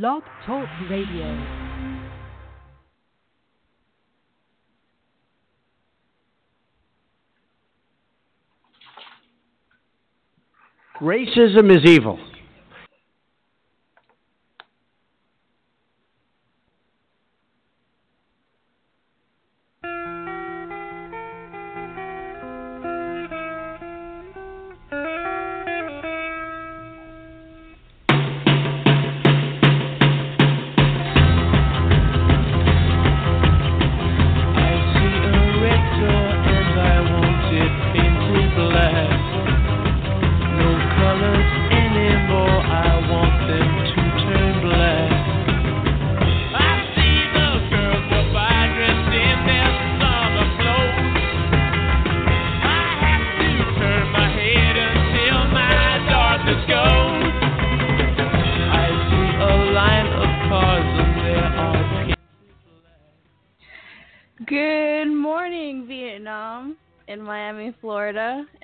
Blog Talk Radio. Racism is evil.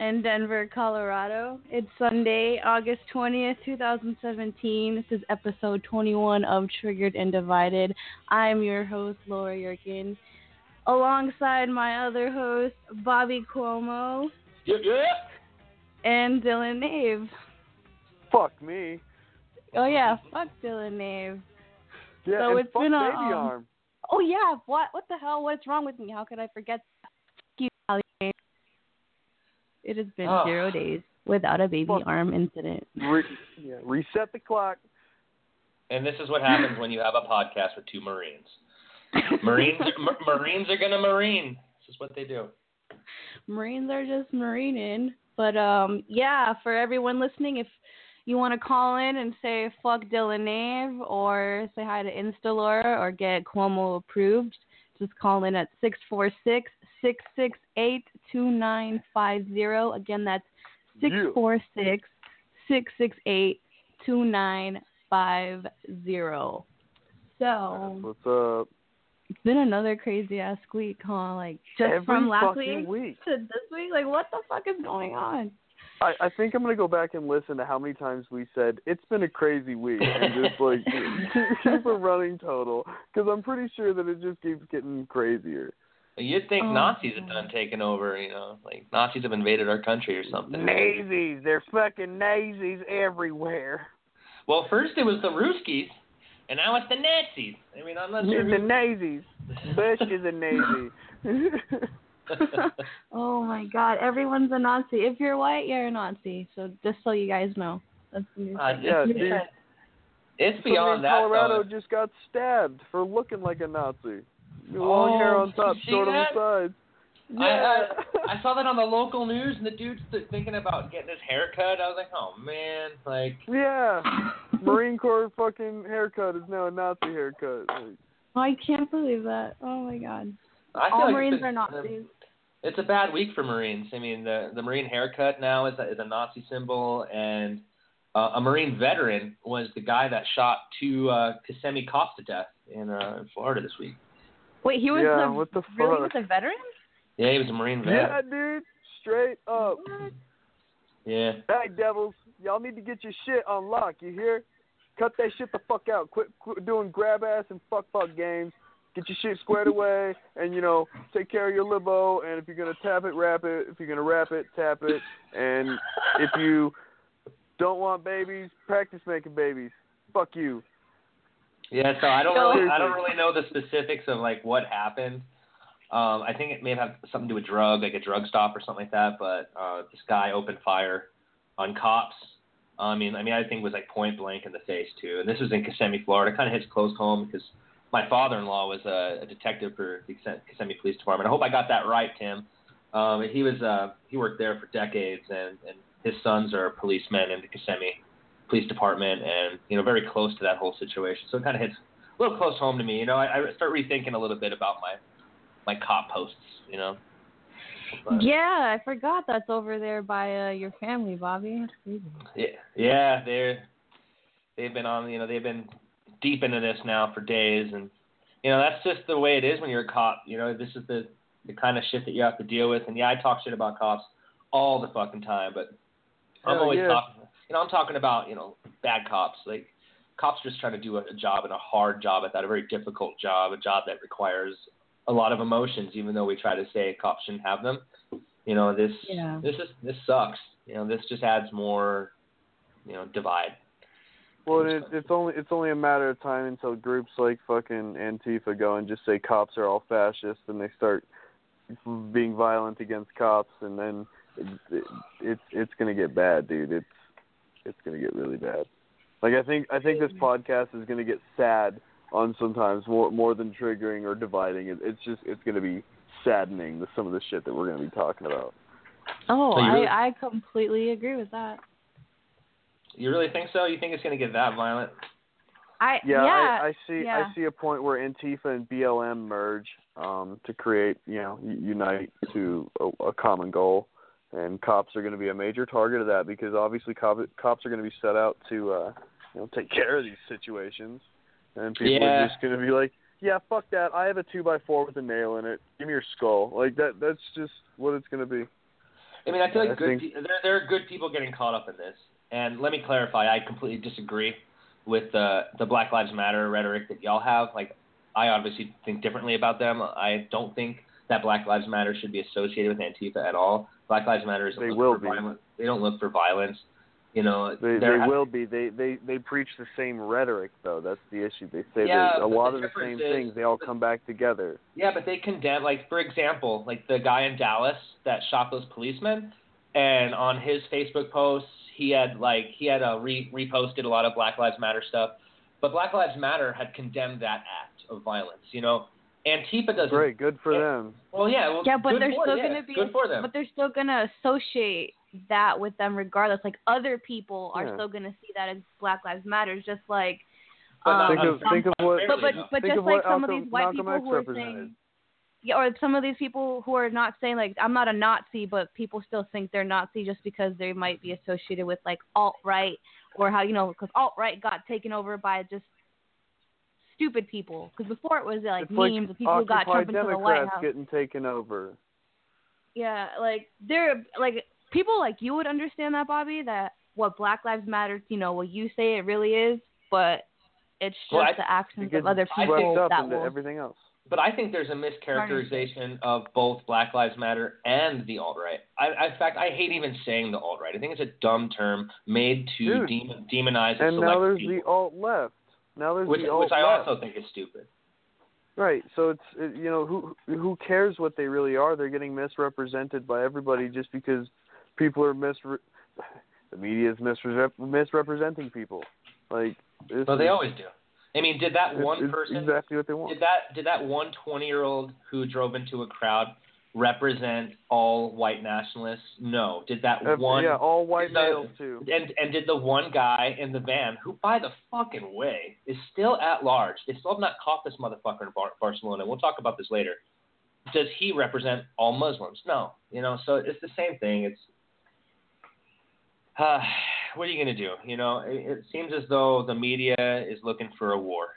Florida, and Denver, Colorado. It's Sunday, August 20th, 2017. This is episode 21 of Triggered and Divided. I'm your host, Laura Yerkin, alongside my other host, Bobby Cuomo. Yep, yep. And Dylan Nave. Fuck me. Oh, yeah, fuck Dylan Nave. Yeah, So and it's fuck been a, baby um, arm. Oh, yeah, what What the hell? What's wrong with me? How could I forget that? Fuck you, Allie. It has been Oh. zero days without a baby Fuck. arm incident. Re- yeah, reset the clock. And this is what happens when you have a podcast with two Marines. Marines, m- Marines are gonna Marine. This is what they do. Marines are just marining. But um yeah, for everyone listening, if you want to call in and say fuck Dylan Nave or say hi to Instalora or get Cuomo approved, just call in at 646 668 2950. Again, that's 646 668 2950. So What's up? it's been another crazy ass week, huh? Like just Every from last week, week. to this week. Like what the fuck is going on? I, I think I'm gonna go back and listen to how many times we said it's been a crazy week and just like keep a running total because I'm pretty sure that it just keeps getting crazier. You'd think Oh, Nazis have God. done taken over, you know, like Nazis have invaded our country or something. Nazis, there's fucking Nazis everywhere. Well, first it was the Ruskies, and now it's the Nazis. I mean, I'm not sure. The Nazis. Bush is a Nazi. oh my god, everyone's a Nazi. If you're white, you're a Nazi. So just so you guys know. That's the new Uh, yeah, it's, dude. it's Somebody beyond that. Colorado though. just got stabbed for looking like a Nazi. Long hair Oh, on top, did you see short on that? the sides. I, Yeah. I I saw that on the local news, and the dude's th- thinking about getting his hair cut. I was like, oh man, like yeah. Marine Corps fucking haircut is now a Nazi haircut. Like, I can't believe that. Oh my god. I feel All like Marines it's, are Nazis. It's a bad week for Marines. I mean, the the Marine haircut now is a, is a Nazi symbol, and uh, a Marine veteran was the guy that shot two uh, Kissimmee cops to death in uh, in Florida this week. Wait, he was Yeah, a, what the really fuck? was a veteran? Yeah, he was a Marine veteran. yeah, vet. dude. Straight up. What? Yeah. Hey, devils. Y'all need to get your shit on lock, you hear? Cut that shit the fuck out. Quit, quit doing grab ass and fuck fuck games. Get your shit squared away and, you know, take care of your libo. And if you're going to tap it, wrap it. If you're going to wrap it, tap it. And if you don't want babies, practice making babies. Fuck you. Yeah, so I don't So- really, I don't really know the specifics of like what happened. Um, I think it may have something to do with drug, like a drug stop or something like that. But uh, this guy opened fire on cops. I mean, I mean, I think it was like point blank in the face too. And this was in Kissimmee, Florida. Kind of hits close home because my father-in-law was a, a detective for the Kissimmee Police Department. I hope I got that right, Tim. Um, he was uh, he worked there for decades, and, and his sons are policemen in the Kissimmee Police Department, and you know, very close to that whole situation. So it kind of hits a little close home to me. You know, I, I start rethinking a little bit about my my cop posts. You know. But, Yeah, I forgot that's over there by uh, your family, Bobby. Yeah, yeah, they're they've been on. You know, they've been deep into this now for days, and you know that's just the way it is when you're a cop. You know, this is the the kind of shit that you have to deal with. And yeah, I talk shit about cops all the fucking time, but I'm Hell always yeah. talking. You know, I'm talking about you know bad cops. Like cops are just trying to do a, a job and a hard job at that, a very difficult job, a job that requires a lot of emotions. Even though we try to say cops shouldn't have them, you know, this Yeah. this is this sucks. You know, this just adds more, you know, divide. Well, it, it's only it's only a matter of time until groups like fucking Antifa go and just say cops are all fascists, and they start being violent against cops, and then it, it, it's it's gonna get bad, dude. It's it's gonna get really bad. Like I think I think this podcast is gonna get sad on sometimes more more than triggering or dividing. It, it's just it's gonna be saddening with some of the shit that we're gonna be talking about. Oh, So really- I I completely agree with that. You really think so? You think it's going to get that violent? I Yeah, yeah, I, I see. yeah. I see a point where Antifa and BLM merge um, to create, you know, u- unite to a, a common goal, and cops are going to be a major target of that because obviously cop, cops are going to be set out to, uh, you know, take care of these situations, and people Yeah. are just going to be like, yeah, fuck that. I have a two by four with a nail in it. Give me your skull. Like that. That's just what it's going to be. I mean, I feel like I good. think- pe- there there are good people getting caught up in this, and let me clarify. I completely disagree with the the Black Lives Matter rhetoric that y'all have. Like, I obviously think differently about them. I don't think that Black Lives Matter should be associated with Antifa at all. Black Lives Matter is They will be. violence. They don't look for violence. You know, They they will be. They they they preach the same rhetoric though. That's the issue. They say Yeah, a lot the of the same is- things. They all come back together. Yeah, but they condemn, like for example, like the guy in Dallas that shot those policemen, and on his Facebook posts, he had like he had a re- reposted a lot of Black Lives Matter stuff, but Black Lives Matter had condemned that act of violence. You know, Antifa doesn't. Great, good for Yeah. them. Well, yeah, well, yeah, but they're for, still yeah, gonna be good for them. but they're still gonna associate that with them regardless. Like other people are Yeah. still gonna see that as Black Lives Matter, just like But um, Think of some- think of what but but, but just like what some of these white Malcolm people X who are saying yeah, or some of these people who are not saying like I'm not a Nazi, but people still think they're Nazi just because they might be associated with like alt right or how you know because alt right got taken over by just stupid people. Because before it was like it's like memes of people who got Occupy Trump into the White House. getting taken over. Yeah, like they're like people like you would understand that, Bobby, that what Black Lives Matter, you know, what you say it really is, but it's just Well, I- the actions of other people swept up that into will. everything else. But I think there's a mischaracterization of both Black Lives Matter and the alt right. I, I, in fact, I hate even saying the alt right. I think it's a dumb term made to Dude. demon, demonize a And select now there's people, the alt left. Now there's which, the alt which I left. also think is stupid. Right. So it's it, you know who who cares what they really are? They're getting misrepresented by everybody just because people are misre- the media is misre- misrepresenting people. Like But they is- always do. I mean, did that one person exactly what they want. did that did that one twenty year old who drove into a crowd represent all white nationalists? No. Did that Uh, one yeah, all white did the- males too. and and did the one guy in the van who by the fucking way is still at large they still have not caught this motherfucker in Bar- barcelona we'll talk about this later does he represent all muslims no you know so it's the same thing it's uh, what are you going to do you know it, it seems as though the media is looking for a war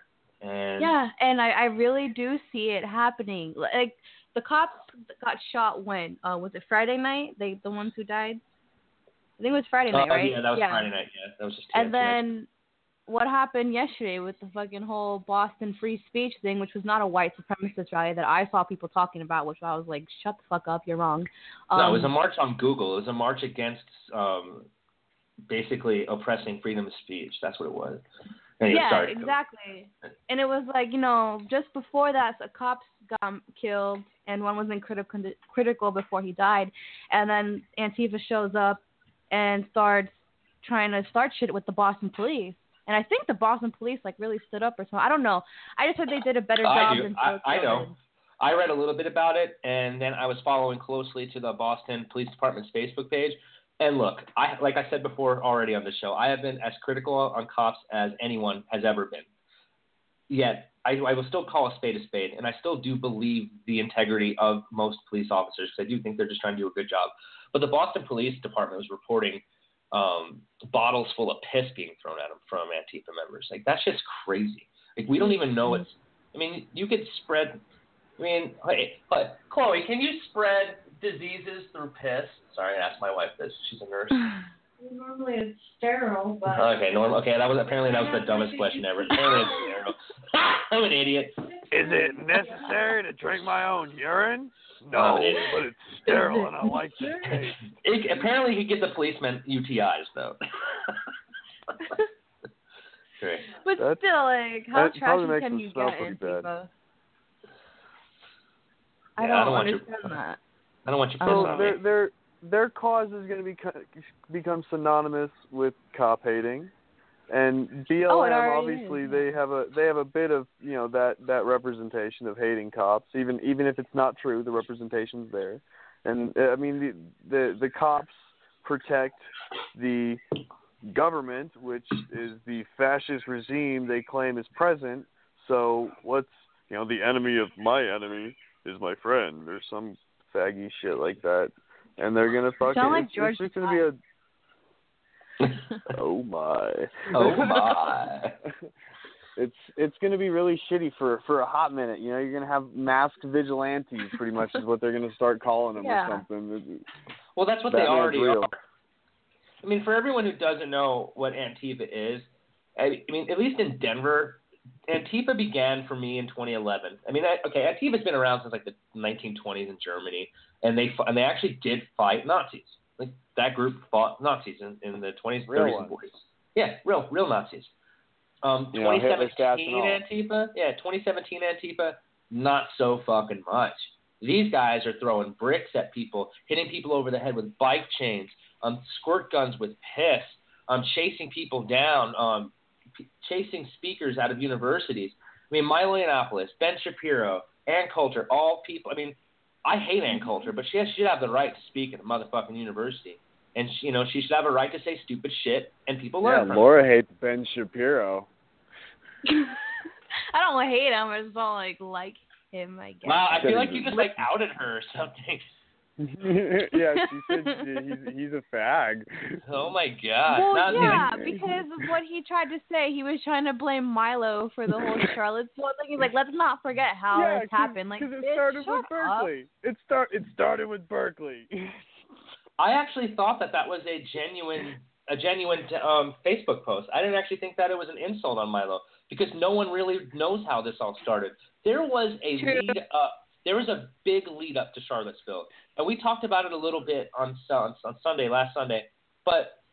and Yeah, and I, I really do see it happening. Like the cops got shot when? Uh, was it Friday night? They the ones who died. I think it was Friday uh, night, right? yeah that was friday night yeah that was just And yeah, then what happened yesterday with the fucking whole Boston free speech thing, which was not a white supremacist rally that I saw people talking about, which I was like, shut the fuck up, you're wrong. Um, no, it was a march on Google. It was a march against um, basically oppressing freedom of speech. That's what it was. Anyway, yeah, sorry. exactly. And it was like, you know, just before that, a cops got killed, and one was in critical critical before he died, and then Antifa shows up and starts trying to start shit with the Boston police. And I think the Boston police like really stood up or something. I don't know. I just heard they did a better I job do. than I- I know. I read a little bit about it, and then I was following closely to the Boston Police Department's Facebook page. And look, I like I said before already on the show, I have been as critical on cops as anyone has ever been. Yet I, I will still call a spade a spade, and I still do believe the integrity of most police officers because I do think they're just trying to do a good job. But the Boston Police Department was reporting um, bottles full of piss being thrown at them from Antifa members. Like that's just crazy. Like we don't even know it's. I mean, you could spread. I mean, hey, but Chloe, can you spread diseases through piss? Sorry, I asked my wife this. She's a nurse. Normally it's sterile, but Okay, normal. Okay, that was apparently that was the dumbest question ever. Apparently it's sterile. I'm an idiot. Is it necessary to drink my own urine? No, but it's sterile and I like the taste. It, apparently he gives the policeman UTIs though. Great. but That's- still, like, how that trashy can you get pretty Antifa? bad. I Yeah, don't, I don't want you- understand that. I don't want you I pissing don't So on their me. their their cause is going to become become synonymous with cop hating, and BLM Oh, obviously is, they have a they have a bit of you know that that representation of hating cops, even even if it's not true, the representation's there, and uh, I mean the the the cops protect the government, which is the fascist regime they claim is present. So what's you know the enemy of my enemy is my friend. Or some faggy shit like that, and they're gonna fucking. sound like it's, George it's just gonna be a. Oh my. Oh my. it's it's gonna be really shitty for for a hot minute. You know, you're gonna have masked vigilantes, pretty much is what they're gonna start calling them Yeah. or something. Well, that's what they Batman's already real. are. I mean, for everyone who doesn't know what Antifa is, I, I mean, at least in Denver, Antifa began for me in 2011. I mean, I, okay, Antifa's been around since like the 1920s in Germany, and they and they actually did fight Nazis. Like that group fought Nazis in, in the 20s, Real 30s, and 40s. Yeah, real real Nazis. Um, You know, 2017 stats Antifa, yeah, 2017 Antifa, not so fucking much. These guys are throwing bricks at people, hitting people over the head with bike chains, um, squirt guns with piss, um, chasing people down, um, p- chasing speakers out of universities. I mean, Milo Yiannopoulos, Ben Shapiro, Ann Coulter, all people. I mean, I hate Ann Coulter, but she has, should have the right to speak at a motherfucking university, and she, you know she should have a right to say stupid shit, and people learn Yeah, from it. Laura hates Ben Shapiro. I don't hate him. I just don't like like him. I guess. Wow, I feel like you just like outed her or something. yeah, she said he's he's a fag. Oh my god. Well, Not yeah, even- because of what he tried to say. He was trying to blame Milo for the whole Charlottesville thing. He's like, let's not forget how yeah, this happened. Like, because it started shut with up. Berkeley. It start it started with Berkeley. I actually thought that that was a genuine a genuine um, Facebook post. I didn't actually think that it was an insult on Milo because no one really knows how this all started. There was a True. lead up. There was a big lead up to Charlottesville, and we talked about it a little bit on Sun- on Sunday last Sunday. But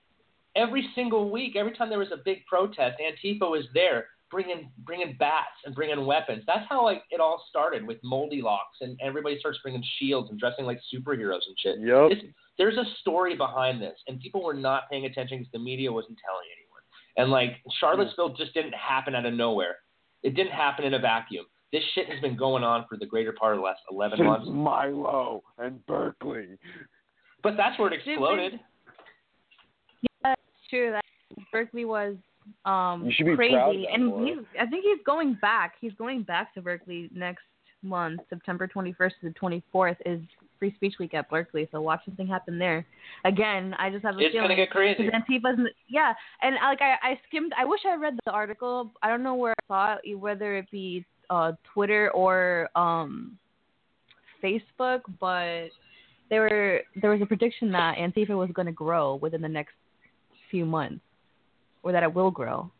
every single week, every time there was a big protest, Antifa was there bringing bringing bats and bringing weapons. That's how like it all started with Moldylocks, and everybody starts bringing shields and dressing like superheroes and shit. Yep. This- there's a story behind this, and people were not paying attention because the media wasn't telling anyone. And like Charlottesville just didn't happen out of nowhere. It didn't happen in a vacuum. This shit has been going on for the greater part of the last 11 months. Since Milo and Berkeley. But that's where it exploded. Yeah, it's true that Berkeley was um You should be proud of crazy, that, and Laura. he's. I think he's going back. He's going back to Berkeley next month, September 21st to the 24th is Free Speech Week at Berkeley. So watch something happen there. Again, I just have a It's feeling. gonna get crazy. Because Antifa's, yeah, and I- like I, I skimmed. I wish I read the article. I don't know where I saw it, whether it be uh, Twitter or um, Facebook, but there were there was a prediction that Antifa was going to grow within the next few months, or that it will grow.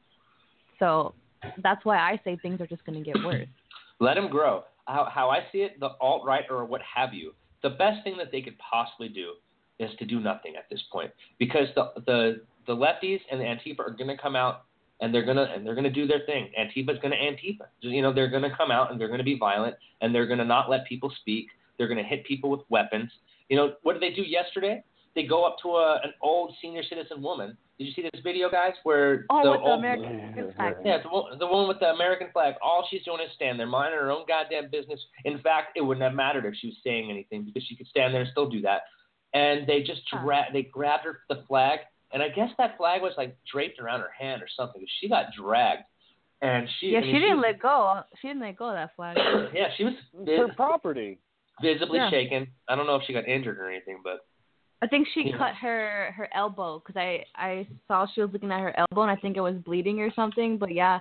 So that's why I say things are just going to get worse. Let them grow. How, how I see it, the alt right or what have you, the best thing that they could possibly do is to do nothing at this point, because the the the lefties and the Antifa are going to come out and they're gonna and they're gonna do their thing. Antifa's gonna Antifa. You know, they're gonna come out and they're gonna be violent and they're gonna not let people speak. They're gonna hit people with weapons. You know, what did they do yesterday? They go up to a an old senior citizen woman. Did you see this video, guys? Where Oh, the with the old, American flag. yeah, the, wo- the woman with the American flag. All she's doing is stand there, minding her own goddamn business. In fact, it wouldn't have mattered if she was saying anything because she could stand there and still do that. And they just Huh. dra- they grabbed her the flag, and I guess that flag was like draped around her hand or something. She got dragged, and she Yeah, I mean, she didn't was- let go. She didn't let go of that flag. Yeah, she was It's her vis- property. visibly Yeah. shaken. I don't know if she got injured or anything, but I think she Yeah. cut her her elbow because I I saw she was looking at her elbow and I think it was bleeding or something. But yeah,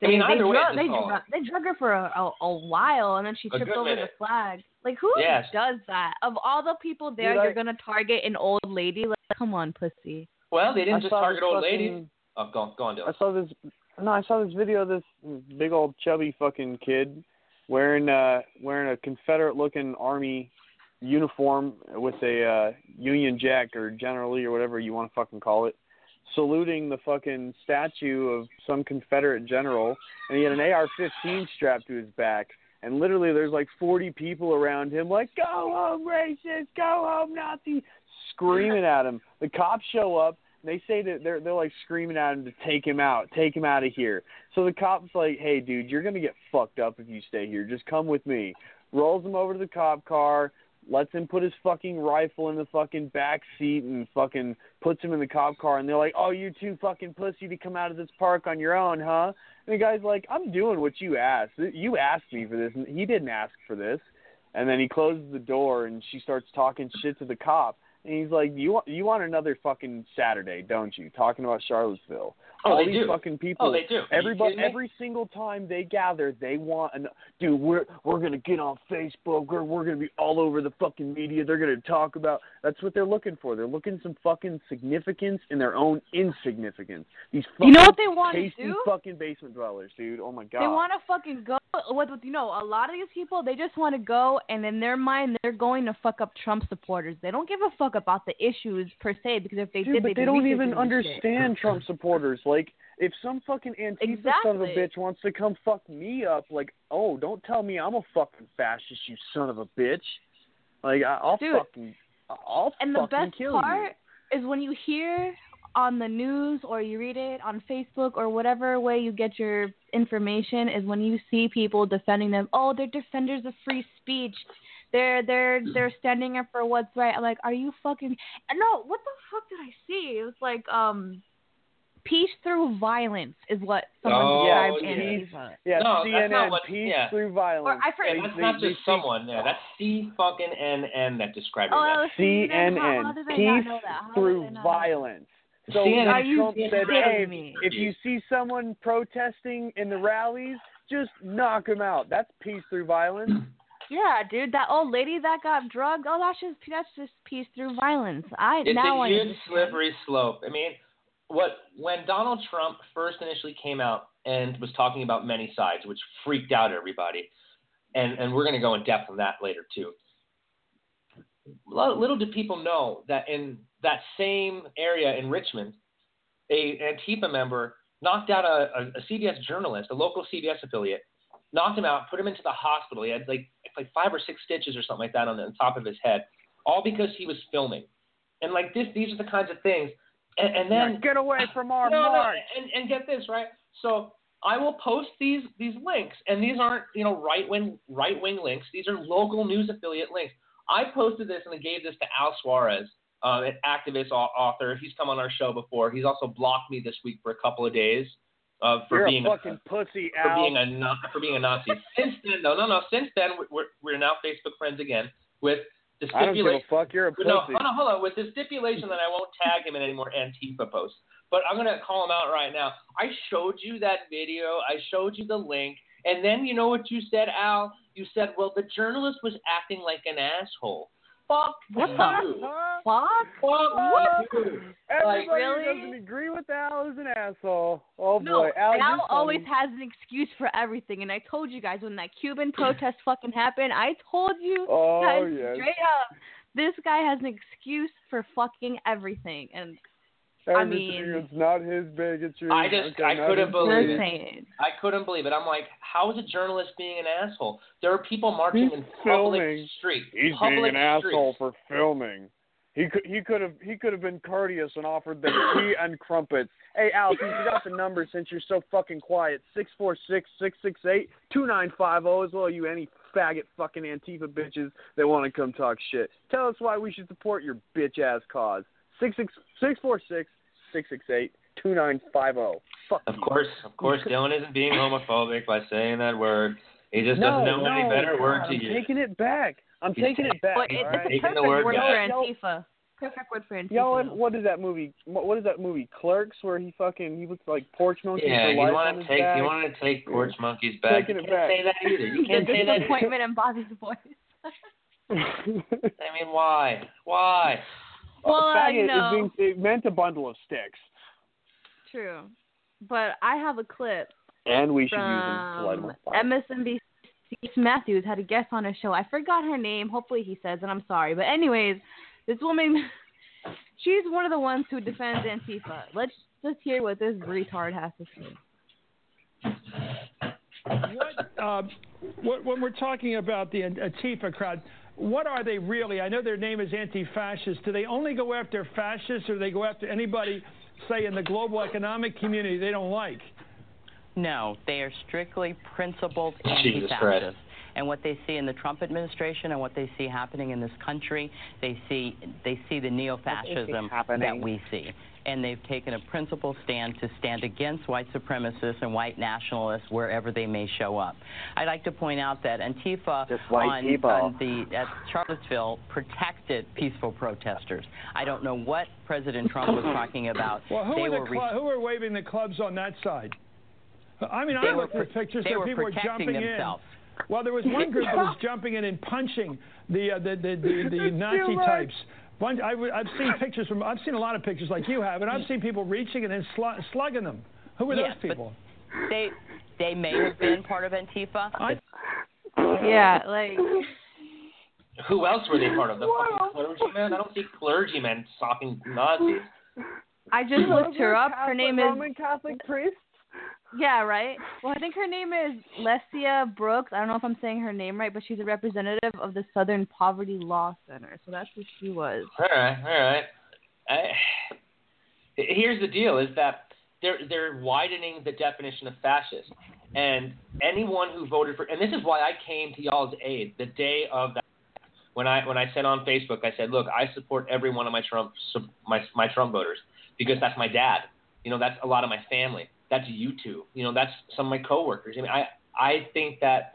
they I mean, they, drug, they, drug, they drug her for a, a, a while and then she tripped over minute. the flag. Like who Yes. does that? Of all the people there, Dude, you're gonna target an old lady? Like come on, pussy. Well, they didn't I just target old fucking- ladies. Oh, go go on, Dylan. I saw this. No, I saw this video of this big old chubby fucking kid wearing uh wearing a Confederate looking army uniform with a uh Union Jack or General Lee or whatever you want to fucking call it, saluting the fucking statue of some Confederate general, and he had an AR-15 strapped to his back. And literally, there's like 40 people around him, like "Go home, racist! Go home, Nazi!" Screaming at him. The cops show up. They say that they're they're like screaming at him to take him out, take him out of here. So the cop's like, "Hey, dude, you're gonna get fucked up if you stay here. Just come with me." Rolls him over to the cop car, lets him put his fucking rifle in the fucking back seat, and fucking puts him in the cop car. And they're like, "Oh, you're too fucking pussy to come out of this park on your own, huh?" And the guy's like, "I'm doing what you asked. You asked me for this, and he didn't ask for this." And then he closes the door, and she starts talking shit to the cop. And he's like, "You want you want another fucking Saturday, don't you? Talking about Charlottesville. Oh, All they these do. fucking people. Oh, they do. Are Everybody, every single time they gather, they want an dude. We're we're gonna get on Facebook. We're we're gonna be all over the fucking media. They're gonna talk about. That's what they're looking for. They're looking some fucking significance in their own insignificance. These fucking You know what they want to tasty do? fucking basement dwellers, dude. Oh my god. They want to fucking go. What with you know, a lot of these people they just want to go, and in their mind they're going to fuck up Trump supporters. They don't give a fuck about the issues per se because if they Dude, did, but they'd they don't even this understand Trump supporters. Like, if some fucking Antifa son of a bitch wants to come fuck me up, like, oh, don't tell me I'm a fucking fascist, you son of a bitch. Like, I, I'll Dude. fucking, I'll And the best kill part is when you hear on the news or you read it on Facebook or whatever way you get your information is when you see people defending them. Oh, they're defenders of free speech. They're they're they're standing up for what's right. I'm like, are you fucking? and No, what the fuck did I see? It was like um, peace through violence is what someone Oh, described yeah. Antifa. Yeah, No, that's CNN, not what- peace yeah. through violence. Or I forget- Yeah, They- that's they- not they just think- someone. Yeah, that's C fucking N N that described it. Oh, CNN, how, how did peace that? How did I through not know that? violence. So CNN when Are you Trump said, kidding "Hey, me? if you see someone protesting in the rallies, just knock them out." That's peace through violence. Yeah, dude, that old lady that got drugged. Oh, that's just that's just peace through violence. I It's now a I huge understand. slippery slope. I mean, what when Donald Trump first initially came out and was talking about many sides, which freaked out everybody, and and we're going to go in depth on that later too. Little did people know that in that same area in Richmond, a Antifa member knocked out a, a, a CBS journalist, a local CBS affiliate, knocked him out, put him into the hospital. He had like like five or six stitches or something like that on the on top of his head, all because he was filming. And like this, these are the kinds of things. And, and then Now get away from our no, no, and, and get this right. So I will post these these links, and these aren't you know right wing right wing links. These are local news affiliate links. I posted this and I gave this to Al Suarez, uh, an activist author. He's come on our show before. He's also blocked me this week for a couple of days uh, for You're being a fucking pussy, for Al. being a for being a Nazi. Since then, no, no, no. Since then, we're we're now Facebook friends again with the I don't give a fuck. You're a pussy. No, hold on, hold on. With the stipulation that I won't tag him in any more Antifa posts. But I'm gonna call him out right now. I showed you that video. I showed you the link, and then you know what you said, Al? You said, "Well, the journalist was acting like an asshole." Fuck What the Huh? Fuck. Fuck you. Everybody Like, really? doesn't agree with Al is an asshole. Oh No, boy, Al, you're Al funny. always has an excuse for everything, and I told you guys when that Cuban protest fucking happened, I told you Oh guys yes. straight up, this guy has an excuse for fucking everything, and I mean- it's not his bigotry. I just- okay, I couldn't believe you're it. I couldn't believe it. I'm like, how is a journalist being an asshole? There are people marching He's in public filming. street. He's public being an street. asshole for filming. He could he could have he could have been courteous and offered them tea and crumpets. Hey Al, you forgot the number since you're so fucking quiet, six four six six six eight two nine five zero as well. You any faggot fucking Antifa bitches that want to come talk shit. Tell us why we should support your bitch ass cause. Six six six four six six six eight two nine five zero. Fuck Of you. course, of course, Dylan isn't being homophobic by saying that word. He just no, doesn't know no, any better God, word to I'm use. taking it back. I'm He's taking it back. But it, it's right? a Taking perfect the word word back. for Antifa. Perfect word for Antifa. Yo, what is that movie? What what is that movie? Clerks, where he fucking he looks like porch monkey Yeah, you want to take back. you want to take Porch Monkey's back. Taking you it can't back. say that either. You can't say that. Either. disappointment in Bobby's voice. I mean, why? Why? Well, a uh, faggot you know- is being it meant a bundle of sticks, True. But I have a clip and we should use them to light them from on fire. MSNBC. Matthews had a guest on a show. I forgot her name. Hopefully he says, and I'm sorry. But anyways, this woman, she's one of the ones who defends Antifa. Let's just hear what this retard has to say. what, um, what, when we're talking about the Antifa crowd, what are they really? I know their name is anti-fascist. Do they only go after fascists, or do they go after anybody, say, in the global economic community they don't like? No, they are strictly principled anti-fascists. And what they see in the Trump administration and what they see happening in this country, they see they see the neo-fascism that we see. And they've taken a principled stand to stand against white supremacists and white nationalists wherever they may show up. I'd like to point out that Antifa Just on, on the at Charlottesville protected peaceful protesters. I don't know what President Trump was talking about. Well, who they were the were who were waving the clubs on that side? I mean, They I were looked at pictures they where were people were jumping themselves. in. Well, there was one group that was jumping in and punching the uh, the the, the, the Nazi too much. types. One, I, have seen pictures from. I've seen a lot of pictures like you have, and I've seen people reaching and then slu- slugging them. Who were Yes, those but- people? They they may have been part of Antifa. I- Yeah, like Who else were they part of? The fucking clergymen? I don't see clergymen stalking Nazis. I just looked her up. Her name is Roman Catholic priest. Yeah, right. Well, I think her name is Lecia Brooks. I don't know if I'm saying her name right, but she's a representative of the Southern Poverty Law Center. So that's who she was. All right, all right. I, here's the deal: is that they're they're widening the definition of fascist, and anyone who voted for, and this is why I came to y'all's aid the day of that. When I when I said on Facebook, I said, look, I support every one of my Trump my my Trump voters because that's my dad. You know, that's a lot of my family. That's you two. You know, that's some of my coworkers. I mean, I I think that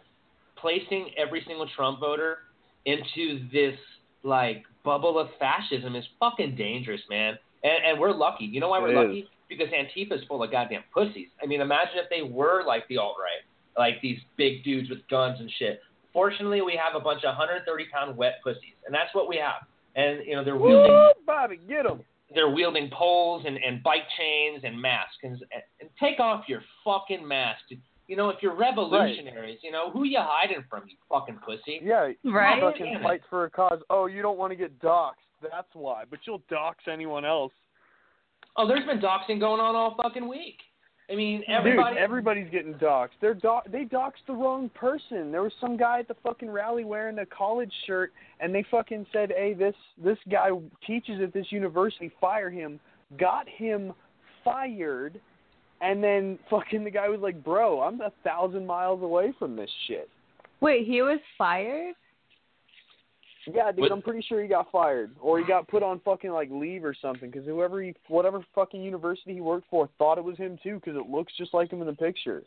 placing every single Trump voter into this like bubble of fascism is fucking dangerous, man. And, and we're lucky. You know why we're It is. lucky? Because Antifa's full of goddamn pussies. I mean, imagine if they were like the alt right, like these big dudes with guns and shit. Fortunately, we have a bunch of 130 pound wet pussies, and that's what we have. And you know, they're wielding Woo, Bobby, get him. They're wielding poles and, and bike chains and masks and, and take off your fucking mask. You know, if you're revolutionaries, you know, who you hiding from, you fucking pussy? Yeah, you Right? fucking fight for a cause. Oh, you don't want to get doxxed. That's why. But you'll dox anyone else. Oh, there's been doxing going on all fucking week. I mean, everybody. Dude, everybody's getting doxxed. They're do- they doxed the wrong person. There was some guy at the fucking rally wearing a college shirt, and they fucking said, "Hey, this this guy teaches at this university. Fire him." Got him fired, and then fucking the guy was like, "Bro, I'm a thousand miles away from this shit." Wait, he was fired? Yeah, dude, What- I'm pretty sure he got fired or he got put on fucking like leave or something because whoever he, whatever fucking university he worked for, thought it was him too because it looks just like him in the picture.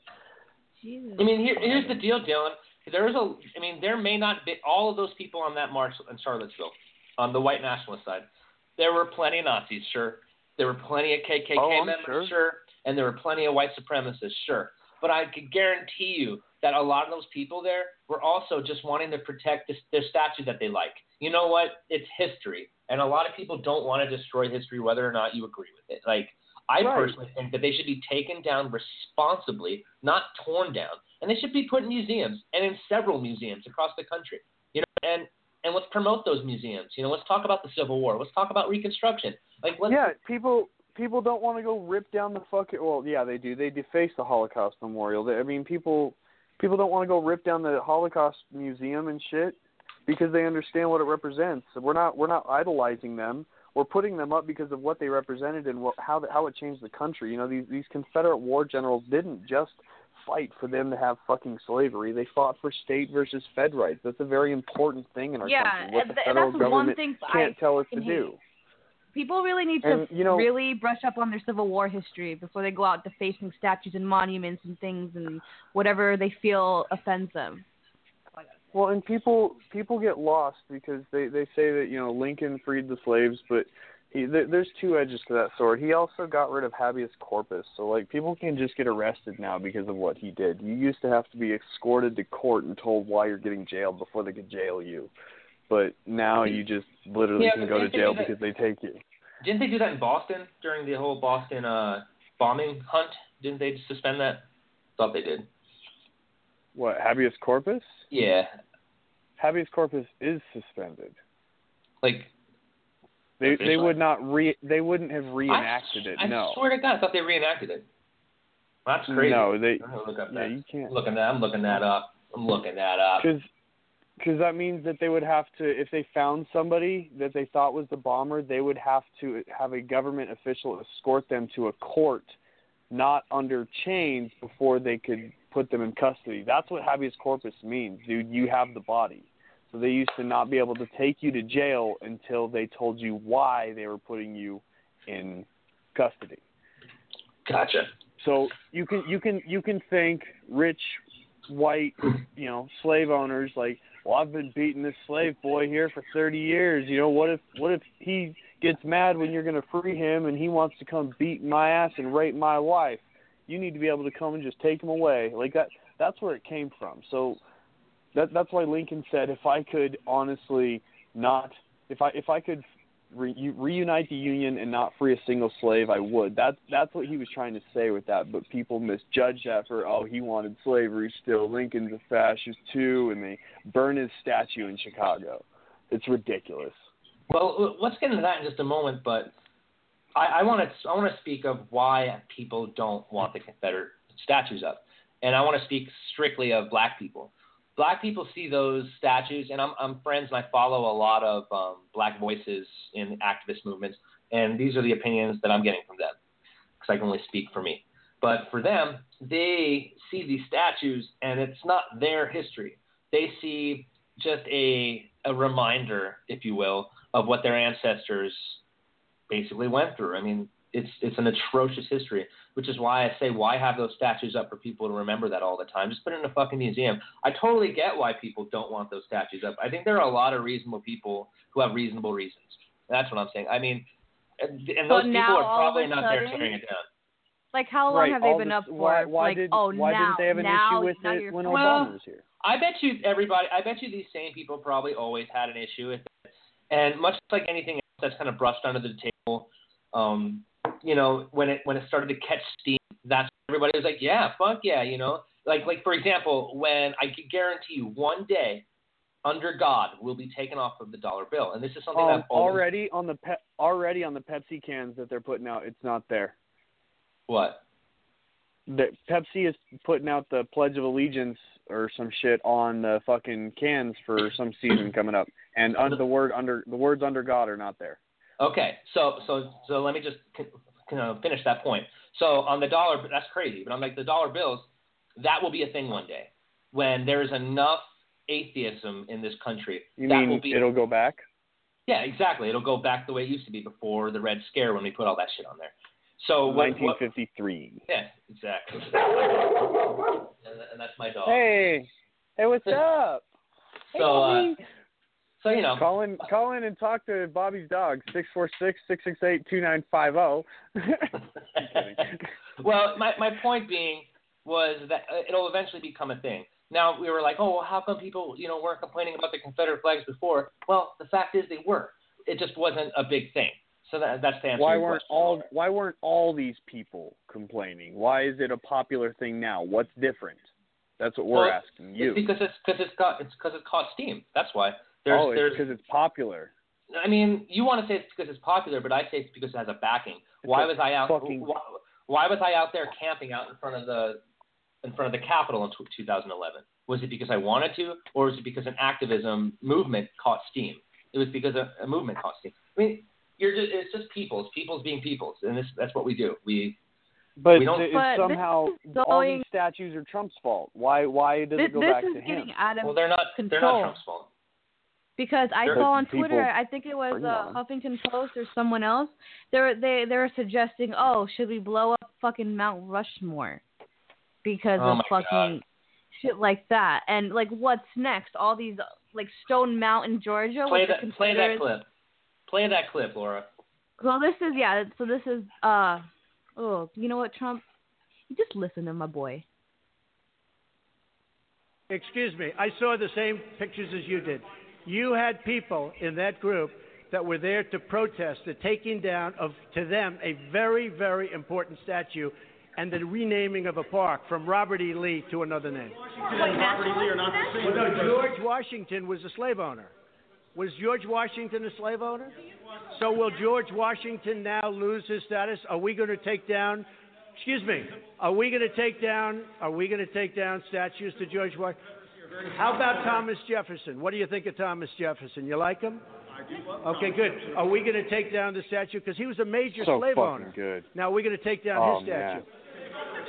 Jesus. I mean, here, here's the deal, Dylan. There's a, I mean, there may not be all of those people on that march in Charlottesville, on the white nationalist side. There were plenty of Nazis, sure. There were plenty of KKK Oh, I'm members, sure. and there were plenty of white supremacists, sure. But I could guarantee you that a lot of those people there were also just wanting to protect this, their statue that they like. You know what? It's history, and a lot of people don't want to destroy history, whether or not you agree with it. Like I Right. personally think that they should be taken down responsibly, not torn down, and they should be put in museums and in several museums across the country. You know, and and let's promote those museums. You know, let's talk about the Civil War. Let's talk about Reconstruction. Like, let's, Yeah, people people don't want to go rip down the fucking. Well, yeah, they do. They deface the Holocaust Memorial. They, I mean, people people don't want to go rip down the Holocaust Museum and shit because they understand what it represents. We're not we're not idolizing them. We're putting them up because of what they represented and what, how the, how it changed the country. You know, these these Confederate war generals didn't just fight for them to have fucking slavery. They fought for state versus Fed rights. That's a very important thing in our Yeah, country. What and the federal that's one government thing can't I tell us to hate. do. People really need to And, you know- really brush up on their Civil War history before they go out defacing statues and monuments and things and whatever they feel offends them. Well, and people people get lost because they they say that you know Lincoln freed the slaves, but he there, there's two edges to that sword. He also got rid of habeas corpus, so like people can just get arrested now because of what he did. You used to have to be escorted to court and told why you're getting jailed before they could jail you. But now you just literally Yeah, can go to jail because they take you. Didn't they do that in Boston during the whole Boston uh, bombing hunt? Didn't they suspend that? Thought they did. What habeas corpus? Yeah, Habeas corpus is suspended. like They Officially? they would not re they wouldn't have reenacted I, it. I no. swear to God, I thought they reenacted it. That's crazy. No, they I'm look up yeah, that. you can't. Looking that. I'm looking that up. I'm looking that up. Because because that means that they would have to if they found somebody that they thought was the bomber, they would have to have a government official escort them to a court, not under chains, before they could put them in custody. That's what habeas corpus means, dude. You have the body. So they used to not be able to take you to jail until they told you why they were putting you in custody. Gotcha. So you can you can you can think rich white you know slave owners like well I've been beating this slave boy here for 30 years. You know what if what if he gets mad when you're going to free him and he wants to come beat my ass and rape my wife? You need to be able to come and just take him away. Like that that's where it came from. So that that's why Lincoln said if I could honestly not if I if I could re- reunite the Union and not free a single slave, I would. That's that's what he was trying to say with that. But people misjudged that for oh he wanted slavery still. Lincoln's a fascist too, and they burn his statue in Chicago. It's ridiculous. Well, let's get into that in just a moment. But I, I want to I want to speak of why people don't want the Confederate statues up, and I want to speak strictly of Black people. Black people see those statues, and I'm I'm friends and I follow a lot of um, Black voices in activist movements, and these are the opinions that I'm getting from them, because I can only speak for me. But for them, they see these statues, and it's not their history. They see just a a reminder, if you will, of what their ancestors basically went through. I mean, it's it's an atrocious history, which is why I say why have those statues up for people to remember that all the time? Just put it in a fucking museum. I totally get why people don't want those statues up. I think there are a lot of reasonable people who have reasonable reasons. That's what I'm saying. I mean, and, and But those people now, are probably a not there sudden- tearing it down. Like how long right. have they been this- up for? Why, why like, did oh, why now, didn't they have an now, issue with now it you're when forced- Obama was here? I bet you everybody. I bet you these same people probably always had an issue with it, and much like anything else that's kind of brushed under the table. Um, you know, when it when it started to catch steam, that's everybody was like, yeah, fuck yeah, you know, like like for example, when I could guarantee you one day, under God, will be taken off of the dollar bill, and this is something Um, that already on the pe- already on the Pepsi cans that they're putting out, it's not there. what The Pepsi is putting out the Pledge of Allegiance or some shit on the fucking cans for some season coming up, and under the word under the words under God are not there. Okay, so so so let me just you know, finish that point. So on the dollar, that's crazy, but on like the dollar bills, that will be a thing one day when there is enough atheism in this country. You that mean will be it'll go back? yeah, exactly. It'll go back the way it used to be before the Red Scare when we put all that shit on there. So what, what, 1953. yeah, exactly. And, and that's my dog. Hey, hey, what's up? Hey, So, uh, Bobby. So you know, call in, call in and talk to Bobby's dog. Six four six six six eight two nine five zero. well, my my point being was that uh, it'll eventually become a thing. Now we were like, oh, well, how come people, you know, weren't complaining about the Confederate flags before? Well, the fact is they were. It just wasn't a big thing. So that, that's the answer. Why weren't question. all Why weren't all these people complaining? Why is it a popular thing now? What's different? That's what we're Well, asking you. It's because it's because it's got it's because it caught steam. That's why. There's oh, it's because it's popular. I mean, you want to say it's because it's popular, but I say it's because it has a backing. Why was I out? fucking- Why, why was I out there camping out in front of the in front of the Capitol in 2011? Was it because I wanted to, or was it because an activism movement caught steam? It was because a, a movement caught steam. I mean, you're just, it's just peoples, peoples being peoples, and this, that's what we do. We But We don't- it's But this somehow is all these statues are Trump's fault. Why? Why does This, it go this back is to getting him? out of well, they're not they're not. Trump's fault. Because I saw on People Twitter, I think it was bring uh. Huffington Post or someone else. They were they they were suggesting, oh, should we blow up fucking Mount Rushmore because Oh of my fucking shit like that? And like, what's next? All these like Stone Mountain, Georgia. Play which are that play that clip. Play that clip, Laura. Well, this is yeah. So this is uh oh, you know what, Trump? You Just listen to my boy. Excuse me, I saw the same pictures as you did. You had people in that group that were there to protest the taking down of, to them, a very, very important statue and the renaming of a park from Robert E. Lee to another name. George Washington was a slave owner. Was George Washington a slave owner? So will George Washington now lose his status? Are we going to take down? Excuse me. Are we going to take down? Are we going to take down statues to George Washington? How about Thomas Jefferson? What do you think of Thomas Jefferson? You like him? Okay, good. Are we going to take down the statue because he was a major So slave fucking owner? good. Now we're going to take down Oh, his statue. man.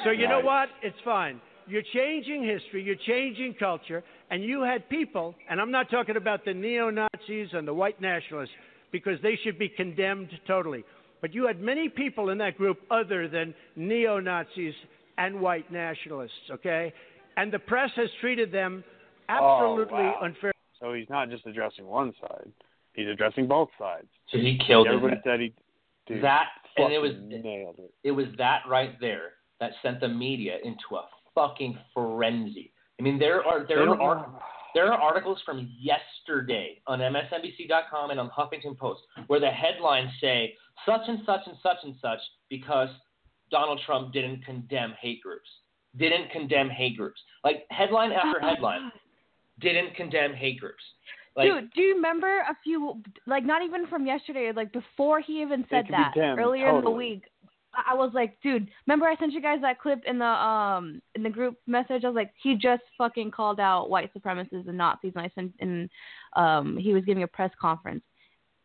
So you know what? It's fine. You're changing history, you're changing culture, and you had people, and I'm not talking about the neo Nazis and the white nationalists, because they should be condemned totally. But you had many people in that group other than neo Nazis and white nationalists, okay? And the press has treated them Oh, absolutely Oh, wow. unfair. So he's not just addressing one side; he's addressing both sides. So he killed it. Everybody said he. Dude, that and it was fucking nailed it. it was that right there that sent the media into a fucking frenzy. I mean, there are there are there are articles from yesterday on MSNBC.com and on Huffington Post where the headlines say such and such and such and such because Donald Trump didn't condemn hate groups, didn't condemn hate groups, like headline after headline, didn't condemn hate groups. Like, Dude, do you remember a few, like not even from yesterday, like before he even said that them, earlier in the week? I I was like, dude, remember I sent you guys that clip in the um in the group message? I was like, he just fucking called out white supremacists and Nazis, and I sent and um he was giving a press conference,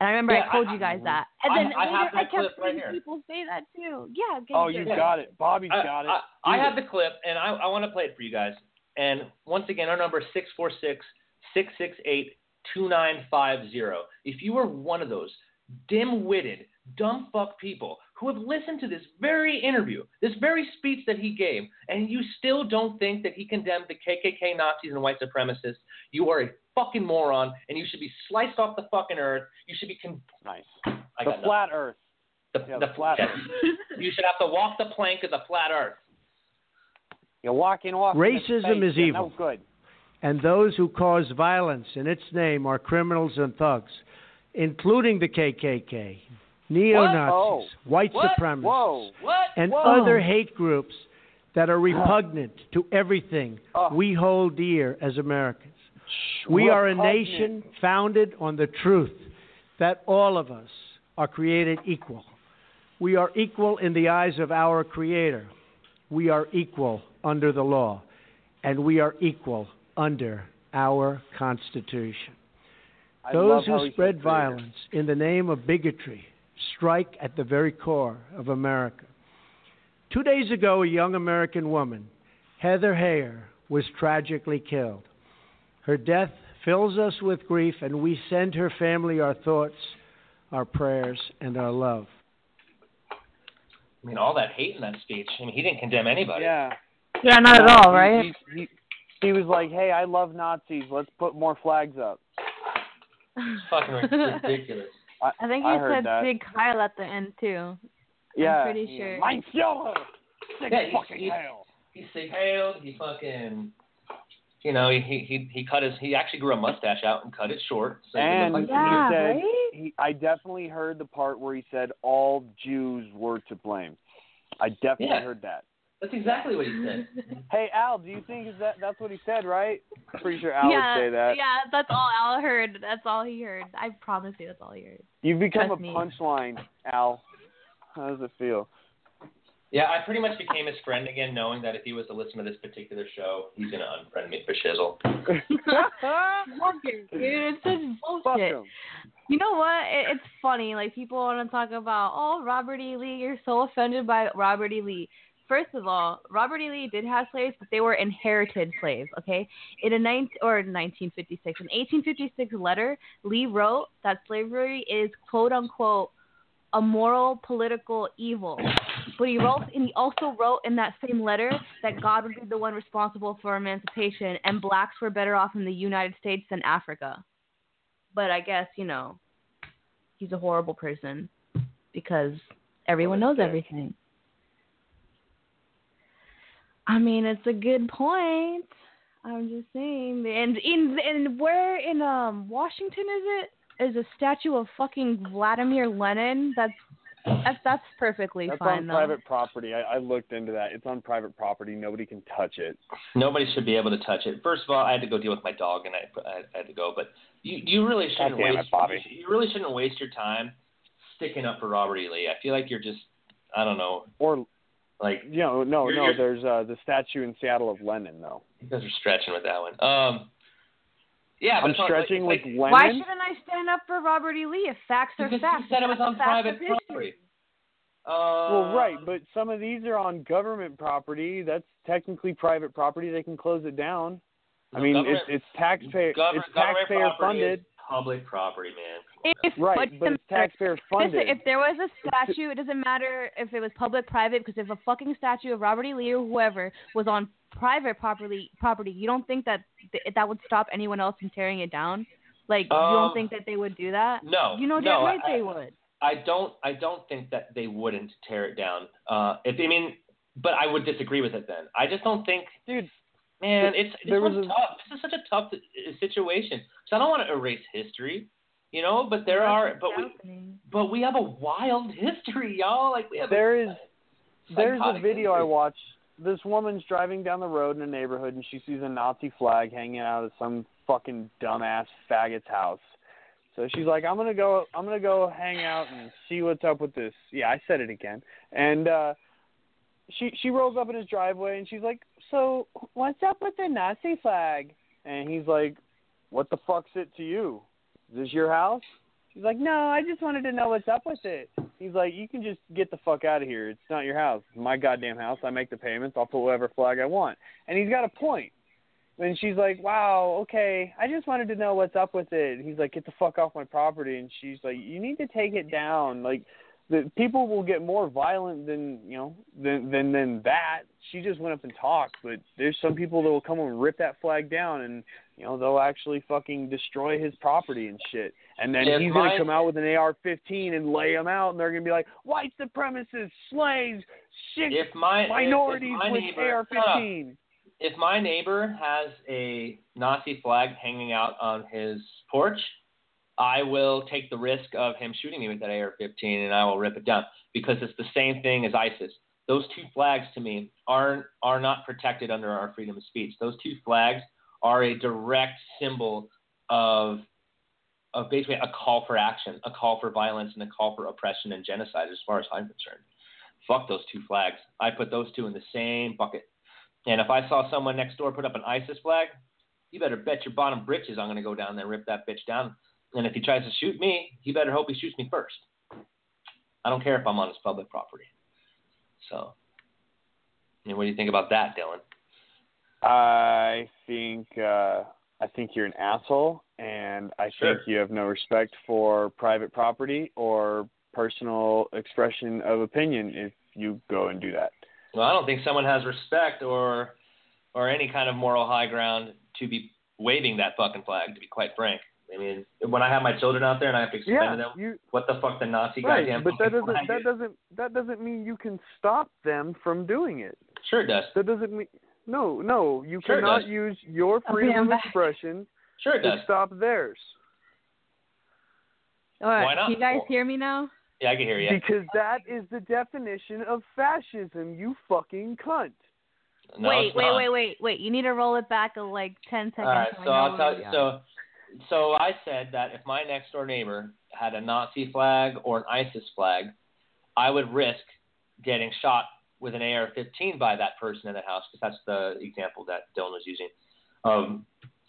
and I remember Yeah, I told I- you guys that, and I- then I later have I kept clip right seeing here. people say that too. Yeah. get Oh, it. you got it. Bobby's I, got it. I, I have the clip, and I, I want to play it for you guys. And once again, our number is 646 668 2950. If you are one of those dim witted, dumb fuck people who have listened to this very interview, this very speech that he gave, and you still don't think that he condemned the KKK Nazis and white supremacists, you are a fucking moron, and you should be sliced off the fucking earth. You should be. Con- Nice. I The got nothing. flat Earth. The, yeah, the the flat earth. You should have to walk the plank of the flat earth. You're walking off. Racism space. is evil. No good. and those who cause violence in its name are criminals and thugs, including the KKK, neo Nazis, white What? supremacists, Whoa. And Whoa. other hate groups that are repugnant to everything Oh. we hold dear as Americans. We are a nation founded on the truth that all of us are created equal. We are equal in the eyes of our Creator. We are equal under the law. And we are equal under our Constitution. I Those who spread violence in the name of bigotry strike at the very core of America. Two days ago, a young American woman, Heather Heyer, was tragically killed. Her death fills us with grief, and we send her family our thoughts, our prayers, and our love. I mean, all that hate in that speech. I mean, he didn't condemn anybody. Yeah. Yeah, not at No, all, he- He, he, he was like, "Hey, I love Nazis. Let's put more flags up." It's fucking ridiculous. I, I think he I said that. Big Kyle at the end too. yeah. I'm pretty sure. Mein Führer. Sick Yeah, he's- fucking he's- hell. He sig hailed. He fucking, you know, he he he cut his. He actually grew a mustache out and cut it short. So he And looked he like Yeah, said, right? he, I definitely heard the part where he said all Jews were to blame. I definitely Yeah. heard that. That's exactly what he said. Hey Al, do you think is that that's what he said, right? Pretty sure Al yeah, would say that. yeah, that's all Al heard. That's all he heard. I promise you, that's all he heard. You've become Trust a punchline, Al. How does it feel? Yeah, I pretty much became his friend again, knowing that if he was to listen to this particular show, he's gonna unfriend me for shizzle. Dude, it's such Fuck bullshit. him. You know what? It, it's funny. Like people want to talk about, oh, Robert E. Lee. You're so offended by Robert E. Lee. First of all, Robert E. Lee did have slaves, but they were inherited slaves. Okay, in a nine or 1956, an 1856 letter, Lee wrote that slavery is quote unquote a moral political evil. But he wrote, and he also wrote in that same letter that God would be the one responsible for emancipation, and blacks were better off in the United States than Africa. But I guess you know, he's a horrible person because everyone knows everything. I mean, it's a good point. I'm just saying. And in and where in um Washington is it? Is a statue of fucking Vladimir Lenin? That's that's that's perfectly That's fine on though. private property. I, I looked into that. It's on private property. Nobody can touch it. Nobody should be able to touch it. First of all, I had to go deal with my dog, and I, I, I had to go. But you, you really shouldn't God damn it, waste. Bobby. You really shouldn't waste your time sticking up for Robert E. Lee. I feel like you're just, I don't know, Or like you know, no, You're- no. you're- There's uh, the statue in Seattle of Lenin, though. you guys are stretching with that one. Um, yeah, I'm stretching it's with like, Lenin. Why shouldn't I stand up for Robert E. Lee if facts are Because facts? he said it was on facts private property. Uh, Well, right, but some of these are on government property. That's technically private property. They can close it down. I mean, it's it's taxpayer government, it's taxpayer funded. is public property, man. If, Right, but but it's taxpayer funded. if there was a statue, it doesn't matter if it was public, private, because if a fucking statue of Robert E. Lee or whoever was on private property, property, you don't think that th- that would stop anyone else from tearing it down? Like, you Um, don't think that they would do that? No, You know no, right I- they would. I don't I don't think that they wouldn't tear it down. Uh, if I mean, but I would disagree with it then. I just don't think, Dude, man, There- it's this there was a- tough. This is such a tough uh, situation. So I don't want to erase history, you know. But there are, but we, but we have a wild history, y'all. Like we have. a, there is there's a psychotic video I watched. This woman's driving down the road in a neighborhood and she sees a Nazi flag hanging out of some fucking dumbass faggot's house. So she's like, I'm gonna go I'm gonna go hang out and see what's up with this. Yeah, I said it again. And uh she she rolls up in his driveway and she's like, So what's up with the Nazi flag? And he's like, What the fuck's it to you? Is this your house? She's like, No, I just wanted to know what's up with it. He's like, You can just get the fuck out of here. It's not your house. It's my goddamn house. I make the payments. I'll put whatever flag I want. And he's got a point. And she's like, Wow, okay. I just wanted to know what's up with it. He's like, Get the fuck off my property. And she's like, You need to take it down. Like, the people will get more violent than you know than than than that. She just went up and talked, but there's some people that will come and rip that flag down, and you know they'll actually fucking destroy his property and shit. And then If he's my- gonna come out with an AR-15 and lay them out, and they're gonna be like white supremacists, slaves, shit, if my if- if minorities my with neighbor- AR-15. if my neighbor has a Nazi flag hanging out on his porch, I will take the risk of him shooting me with that AR-15 and I will rip it down because it's the same thing as ISIS. Those two flags to me are are not protected under our freedom of speech. Those two flags are a direct symbol of of basically a call for action, a call for violence, and a call for oppression and genocide. As far as I'm concerned, fuck those two flags. I put those two in the same bucket. And if I saw someone next door put up an ISIS flag, you better bet your bottom britches I'm going to go down there and rip that bitch down. And if he tries to shoot me, he better hope he shoots me first. I don't care if I'm on his public property. So, mean, what do you think about that, Dylan? I think uh I think you're an asshole and I Sure. think you have no respect for private property or personal expression of opinion if you go and do that. Well, I don't think someone has respect or or any kind of moral high ground to be waving that fucking flag. To be quite frank, I mean, when I have my children out there and I have to explain to them you what the fuck the Nazi right, goddamn but that doesn't that is. doesn't that doesn't mean you can stop them from doing it. Sure it does. That doesn't mean no, no, you Sure cannot use your freedom I'm of expression Sure it to stop theirs. All right, Why not? can you guys hear me now? Yeah, I can hear you. Because that is the definition of fascism, you fucking cunt. No, wait, wait, wait, wait, wait. You need to roll it back a, like ten seconds. All right, so I'll tell you. So, so I said that if my next door neighbor had a Nazi flag or an ISIS flag, I would risk getting shot with an AR-15 by that person in the house because that's the example that Dylan was using um,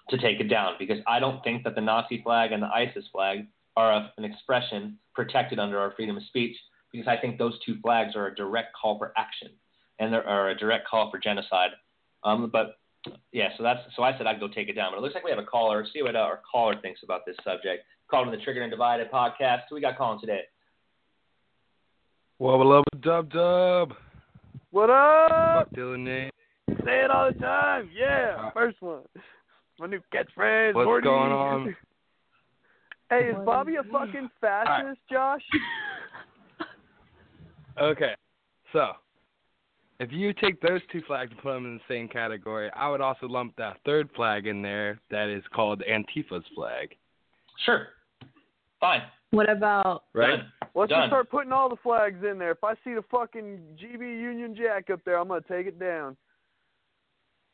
to take it down. Because I don't think that the Nazi flag and the ISIS flag are a, an expression protected under our freedom of speech. Because I think those two flags are a direct call for action and they are a direct call for genocide. Um, but yeah, so that's so I said I'd go take it down. But it looks like we have a caller. See what uh, our caller thinks about this subject. Called in the Triggered and Divided podcast. Who we got calling today? Wubba lubba dub dub. What up? Fuck Dylan Nate. Say it all the time. Yeah, Uh, first one. My new catchphrase. What's Morty. going on? hey, is Bobby a fucking fascist, Josh? Okay. So, if you take those two flags and put them in the same category, I would also lump that third flag in there that is called Antifa's flag. Sure. Fine. What about Right? Let's Done. just start putting all the flags in there. If I see the fucking GB Union Jack up there, I'm gonna take it down.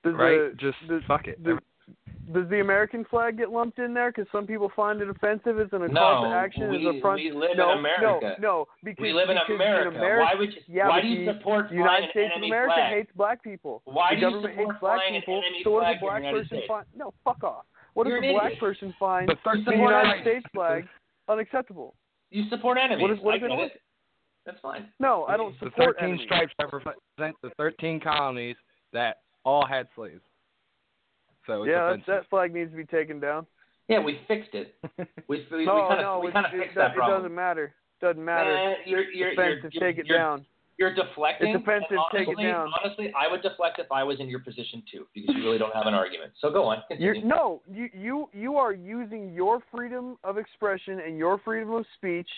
Does Right? The, Just does, fuck it. does, does the American flag get lumped in there? Because some people find it offensive as an a call to No, action we, as a front. we live no, in America. no, no, because we live in because America. America Why would you, yeah, why do you support the United States of America flag? hates black people. Why the do you government support hates black people. so what does a black the person find? No, fuck off. What You're does a black idiot. person find The the United. States flag unacceptable? You support enemies. What is- what I is it get like? it. That's fine. No, I don't support the support 13 enemies. stripes represent the 13 colonies that all had slaves. So it's Yeah, that, offensive. that flag needs to be taken down. Yeah, we fixed it. We we, no, we kind of no, we it, kind of fixed it, that it problem. doesn't matter. Doesn't matter. Man, you're, you're, you're, offensive. you're, take it you're, down. You're deflecting. It's offensive, and take it honestly, down. Honestly, I would deflect if I was in your position too, because you really don't have an argument. So go on. You're, no, you you you are using your freedom of expression and your freedom of speech,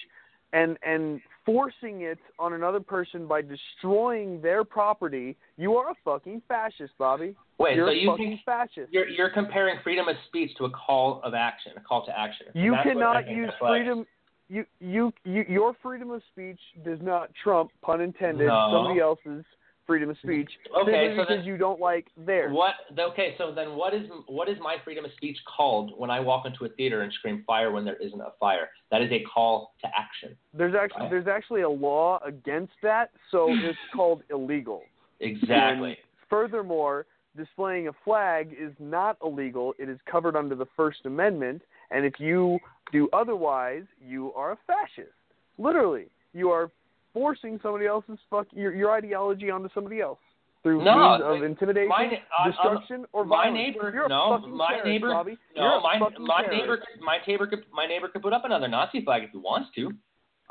and and forcing it on another person by destroying their property. You are a fucking fascist, Bobby. Wait, You're so a you fucking think fascist. you're you're comparing freedom of speech to a call of action, a call to action? You that's what I cannot use freedom. You, you you your freedom of speech does not trump, pun intended, No. somebody else's freedom of speech Okay, so because then- you don't like theirs. What? Okay, so then what is what is my freedom of speech called when I walk into a theater and scream fire when there isn't a fire? That is a call to action. There's actually Right. there's actually a law against that, so it's called illegal. Exactly. And furthermore, displaying a flag is not illegal. It is covered under the First Amendment, and if you do otherwise, you are a fascist. Literally, you are forcing somebody else's fuck your your ideology onto somebody else through No, means of like, intimidation, my ne- uh, destruction, or my violence. neighbor, You're a no, fucking my terrorist, neighbor, Bobby. You're no, my my terrorist. neighbor, my neighbor could my neighbor could put up another Nazi flag if he wants to.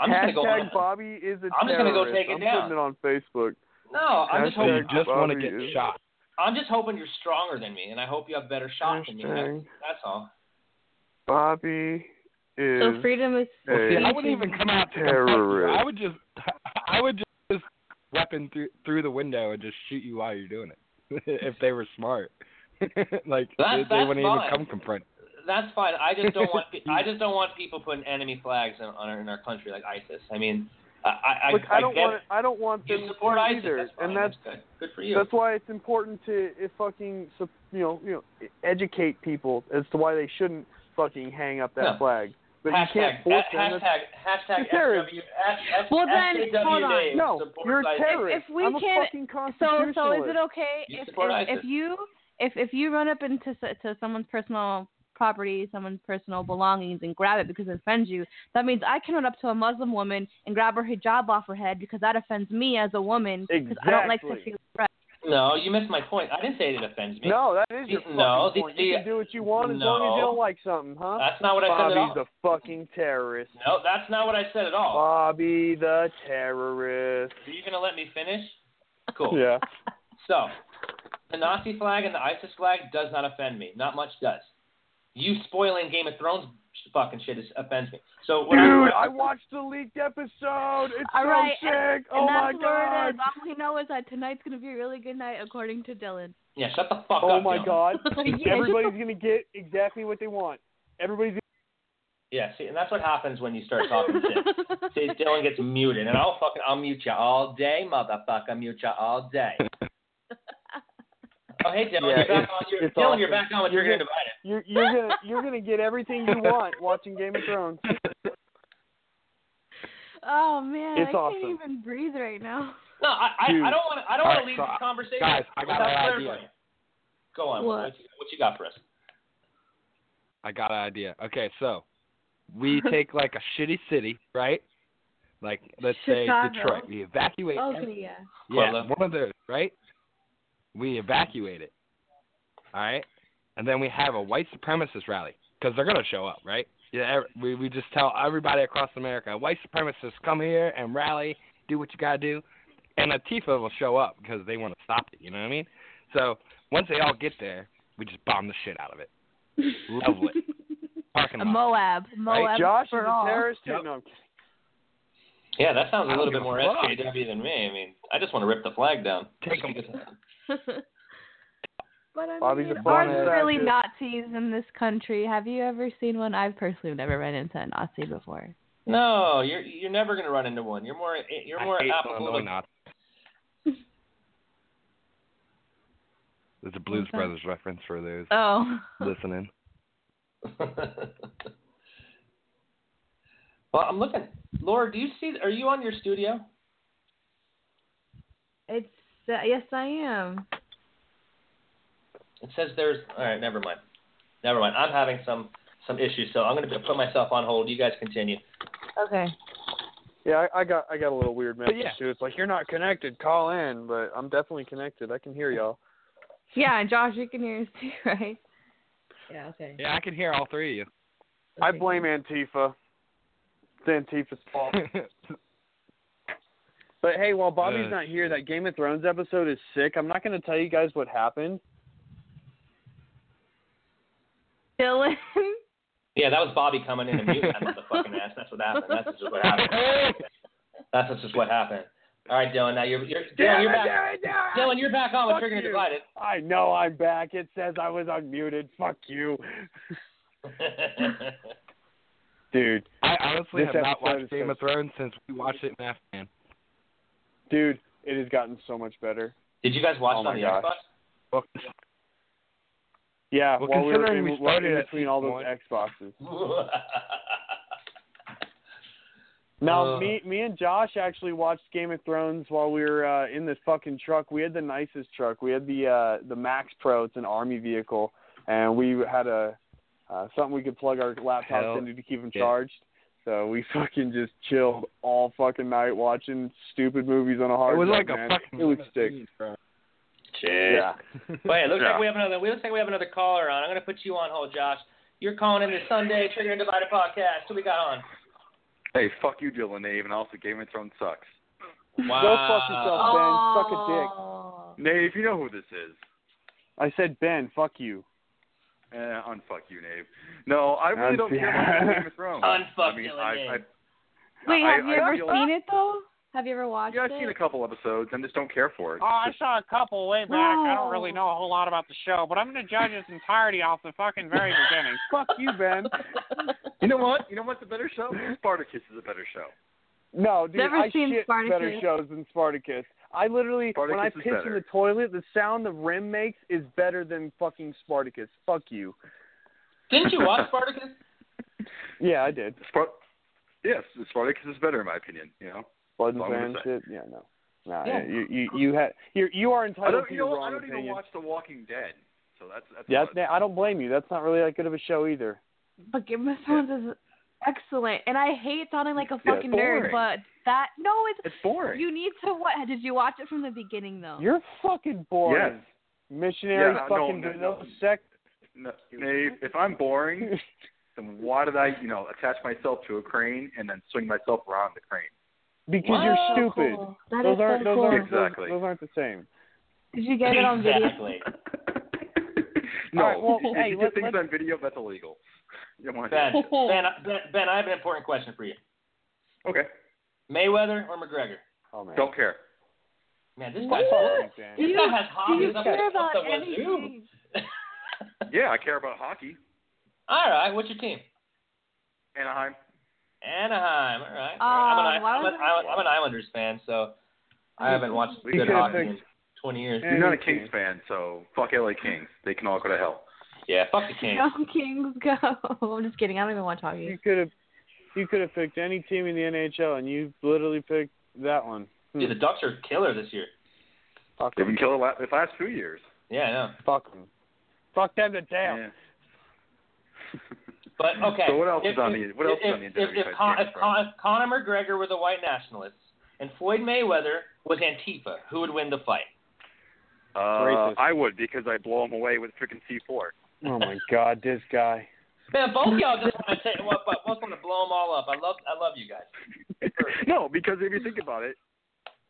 I'm just gonna go. Hashtag Bobby is a I'm just gonna go terrorist. take it I'm down. putting it on Facebook. No, I'm just So you hoping. Hashtag just want to Bobby get is- shot. I'm just hoping you're stronger than me, and I hope you have better shots than me. That's, that's all. Bobby is so freedom is Well, see, I a wouldn't even come out to confront you. terrorist. I would just, I would just weapon through through the window and just shoot you while you're doing it. if they were smart, like That's- they, they that's wouldn't fine. even come confront. That's fine. I just don't want. pe- I just don't want people putting enemy flags in, on our, in our country like ISIS. I mean, I I, Look, I don't want it. I don't want You them support to ISIS. either, That's and that's that's good. Good for you. that's why it's important to if fucking you know you know educate people as to why they shouldn't fucking hang up that Yeah. flag. But hashtag, you can't force ha- them. hashtag, hashtag You're terrorist. SW, S, S, Well, then, SJW hold on. No, you're a terrorist. If we I'm a can- fucking So, constitutionalist. so is it okay if support if, if you if if you run up into to someone's personal property, someone's personal belongings, and grab it because it offends you? That means I can run up to a Muslim woman and grab her hijab off her head because that offends me as a woman because I don't like Exactly. sexually expressed. No, you missed my point. I didn't say it offends me. No, that is your The- no, the- point. you can do what you want as long as you don't like something, huh? That's not what I said at all. Bobby's a fucking terrorist. No, that's not what I said at all. Bobby the terrorist. Are you gonna let me finish? Cool. Yeah. So, the Nazi flag and the ISIS flag does not offend me. Not much does. You spoiling Game of Thrones fucking shit is, offends me. So what Dude, I, I watched the leaked episode. It's All so right, sick. and, oh and my that's where god. it is. All we know is that tonight's gonna be a really good night, according to Dylan. yeah, shut the fuck Oh up. Oh my Dylan. god. Everybody's gonna get exactly what they want. Everybody's Yeah, see, and that's what happens when you start talking shit. See, Dylan gets muted, and I'll fucking I'll mute you all day, motherfucker. Mute you all day. Oh, hey Dylan, Yeah, you're back on. You're, it's Dylan, awesome. you're back on with You're You're gonna- Divided. you're you're gonna you're gonna get everything you want watching Game of Thrones. Oh man, It's I awesome. can't even breathe right now. No, I I, Dude. I don't want to I don't want right, to leave so, this uh, conversation guys, I got an idea. Go on. What? What? you, what you got for us? I got an idea. Okay, so we take like a shitty city, right? Like let's Chicago. say Detroit. We evacuate. Oh, okay, yeah. Yeah, one of those, right? We evacuate it. All right, and then we have a white supremacist rally because they're gonna show up, right? Yeah, we we just tell everybody across America, white supremacists, come here and rally, do what you gotta do, and Antifa will show up because they want to stop it. You know what I mean? So once they all get there, we just bomb the shit out of it. Level it. Parking A lot. Moab. Moab Josh is for a all. terrorist too. Yep. No, I'm kidding. Yeah, that sounds a little bit more a. SJW than me. I mean, I just want to rip the flag down. Take 'em. but I Bobby's mean, a are fun there really assassin. Nazis in this country? Have you ever seen one? I've personally never run into a Nazi before. No, you're you're never gonna run into one. You're more you're I more hate applicable Illinois Nazis. There's a Blues Okay. Brothers reference for those Oh. listening. well, I'm looking. Laura, do you see? Are you on your studio? It's yes, I am. It says there's. All right, never mind. Never mind. I'm having some some issues, so I'm gonna put myself on hold. You guys continue. Okay. Yeah, I, I got I got a little weird message yeah. too. It's like you're not connected. Call in, but I'm definitely connected. I can hear y'all. Yeah, and Josh, you can hear us too, right? Yeah. Okay. Yeah, I can hear all three of you. I blame Antifa. It's Antifa's fault. you. But hey, while Bobby's Uh, not here, that Game of Thrones episode is sick. I'm not going to tell you guys what happened. Dylan. Yeah, that was Bobby coming in and muting that motherfucking ass. That's what happened. That's just what happened. That's just what happened. All right, Dylan. Now you're you're Dylan. You're back. Dylan, you're back on with Fuck Triggering you. Divided. I know I'm back. It says I was unmuted. Fuck you, dude. I honestly have not watched Game so- of Thrones since we watched it in Afghan. Dude, it has gotten so much better. Did you guys watch Oh it on the gosh. Xbox? Well, Yeah, Well, while we were considering in, we like, started in between all those season Xboxes. Now, Uh. me, me and Josh actually watched Game of Thrones while we were uh, in this fucking truck. We had the nicest truck. We had the uh, the MaxxPro. It's an army vehicle, and we had a uh, something we could plug our laptops Hell into to keep them yeah. charged. So we fucking just chilled all fucking night watching stupid movies on a hard it was drive, like man. a fucking It was sick. scene, bro. Shit. Yeah. Well, hey, it looks Yeah. like we have another. It looks like we have another caller on. I'm gonna put you on hold, Josh. You're calling in the Sunday Trigger and Divided podcast. Who we got on? Hey, fuck you, Dylan Nave, and also Game of Thrones sucks. Wow. Go fuck yourself, Ben. Suck a dick. Oh. Nave, you know who this is. I said Ben. Fuck you. Eh, unfuck you, Nave. No, I really don't care about Game of Thrones. Unfuck I mean, Dylan I, Nave. I, Wait, I- have you I ever feel- seen it though? Have you ever watched it Yeah, I've it? seen a couple episodes I just don't care for it. Oh, I saw a couple way back. I don't really know a whole lot about the show, but I'm going to judge its entirety off the fucking very beginning. Fuck you, Ben. you know what? You know what's a better show? Spartacus is a better show. No, dude, Never I seen shit Spartacus. better shows than Spartacus. I literally, when I Spartacus is piss in the toilet, the sound the rim makes is better than fucking Spartacus. Fuck you. Didn't you watch Spartacus? Yeah, I did. Spart- yes, Spartacus is better in my opinion. You know. Blood and That's all I'm sand shit. Yeah, no. No, Yeah. you you you had you you are I entitled don't. to You your know, wrong I don't even watch The Walking Dead, so that's that's. yeah, about. I don't blame you. That's not really that good of a show either. But Game of Thrones is excellent, and I hate sounding like a Yeah, fucking nerd, but that no, it's It's boring. you need to what? Did you watch it from the beginning though? You're fucking boring. Yes. Missionary Yeah, fucking no, vanilla no. sect. No, Nave, if I'm boring, then why did I, you know, attach myself to a crane and then swing myself around the crane? because Wow. you're stupid. cool. That those is aren't so those cool. aren't Exactly. those aren't the same. Did you get it on video? Exactly. no, All right, well, if hey, you let- get things let's- on video, that's illegal. You don't want to Ben, ben, ben, Ben, I have an important question for you. Okay. Mayweather or McGregor? Oh man. Don't care. Man, this Fuck guy's you, Do This you, guy has do you hobbies up care the- about the wazoo. anything? Yeah, I care about hockey. All right, what's your team? Anaheim. Anaheim. All right. Uh, I'm, an, why I'm, an, I'm, an, I'm an Islanders fan, so I haven't watched We good hockey in 20 years. You're not a Kings fan, so fuck LA Kings. They can all go to hell. Yeah, fuck the Kings. Go Kings, go! I'm just kidding. I don't even watch to You You could have you could have picked any team in the NHL, and you literally picked that one. Hmm. Dude, the Ducks are killer this year. Fuck They've them. been killed the last, the last two years. Yeah, I know. Fuck them. Fuck them to death. Yeah. But okay. So what else if, is on if, the- what else if, is on the if, agenda if, besides Con, if, Con, if Conor McGregor were the white nationalists and Floyd Mayweather was Antifa, who would win the fight? Uh, I would because I blow them away with freaking C4. Oh my God, this guy. Man, both y'all just want to take, well, but both want to blow them all up. I love, I love you guys. no, because if you think about it,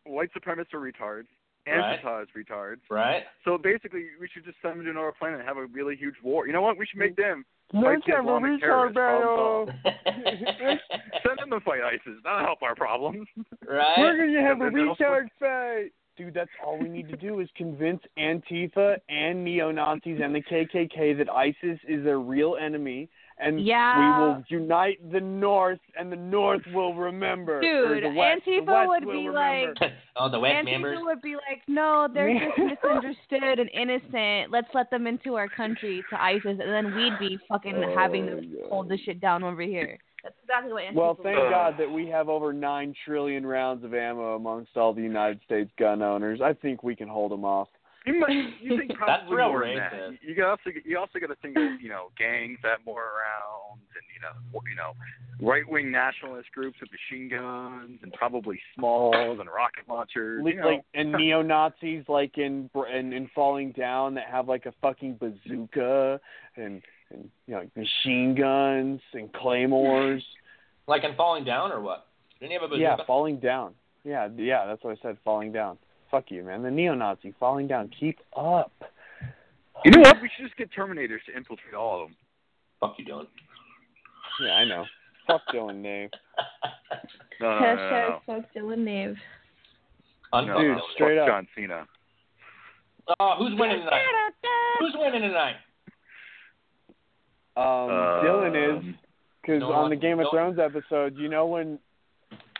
white supremacists are retards. Right. Antifa's retards. Right. So basically, we should just send them to another planet and have a really huge war. You know what? We should make them Let's fight the have a Islamic retard terrorists. battle. Send them to fight ISIS. That'll help our problems. Right. We're gonna have a And then retard fight. Dude, that's all we need to do is convince Antifa and neo Nazis and the KKK that ISIS is their real enemy, and Yeah. we will unite the North, and the North will remember. Dude, West, Antifa would be remember. like, oh, the West Antifa members. would be like, no, they're just misunderstood and innocent. Let's let them into our country to ISIS, and then we'd be fucking oh, having Oh, to hold this shit down over here. That's exactly what Well, thank do. God that we have over nine trillion rounds of ammo amongst all the United States gun owners. I think we can hold them off. You, might, you think That's probably real more than that. racist. You also you also got to think of you know gangs that more around and you know you know right wing nationalist groups with machine guns and probably smalls and rocket launchers. You know. like and neo Nazis like in Br- in in Falling Down that have like a fucking bazooka and and you know machine guns and claymores. Like in falling down or what? Didn't he have a bazooka? yeah, Falling Down. Yeah, yeah, that's what I said. Falling Down. Fuck you, man. The neo Nazi Falling Down. Keep up. you know what? We should just get Terminators to infiltrate all of them. Fuck you, Dylan. Yeah, I know. Fuck Dylan Dave. No, no, no, no, Hashtag no. fuck Dylan Nave. no, Dude, straight Fuck up. John Cena. Oh, who's winning tonight? Who's winning tonight? Um, Dylan is Um, because No on the Game of Thrones episode, you know when.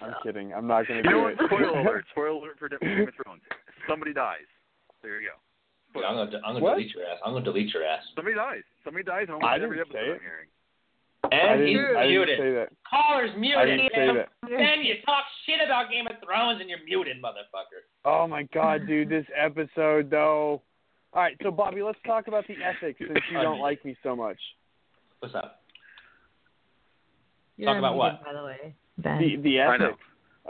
I'm kidding. I'm not gonna You know what? it. Spoiler alert! Spoiler alert for Game of Thrones. Somebody dies. There you go. Dude, I'm gonna, I'm gonna delete your ass. I'm gonna delete your ass. Somebody dies. Somebody dies almost I every didn't episode say I'm hearing. I And he's didn't, I didn't muted. say that. Caller's I muted. didn't say that. Then you talk shit about Game of Thrones and you're muted, motherfucker. Oh my god, dude, this episode though. All right, so Bobby, let's talk about the ethics since you don't like me so much. What's up? You're Talk about what? By the way, Ben. The the I ethics.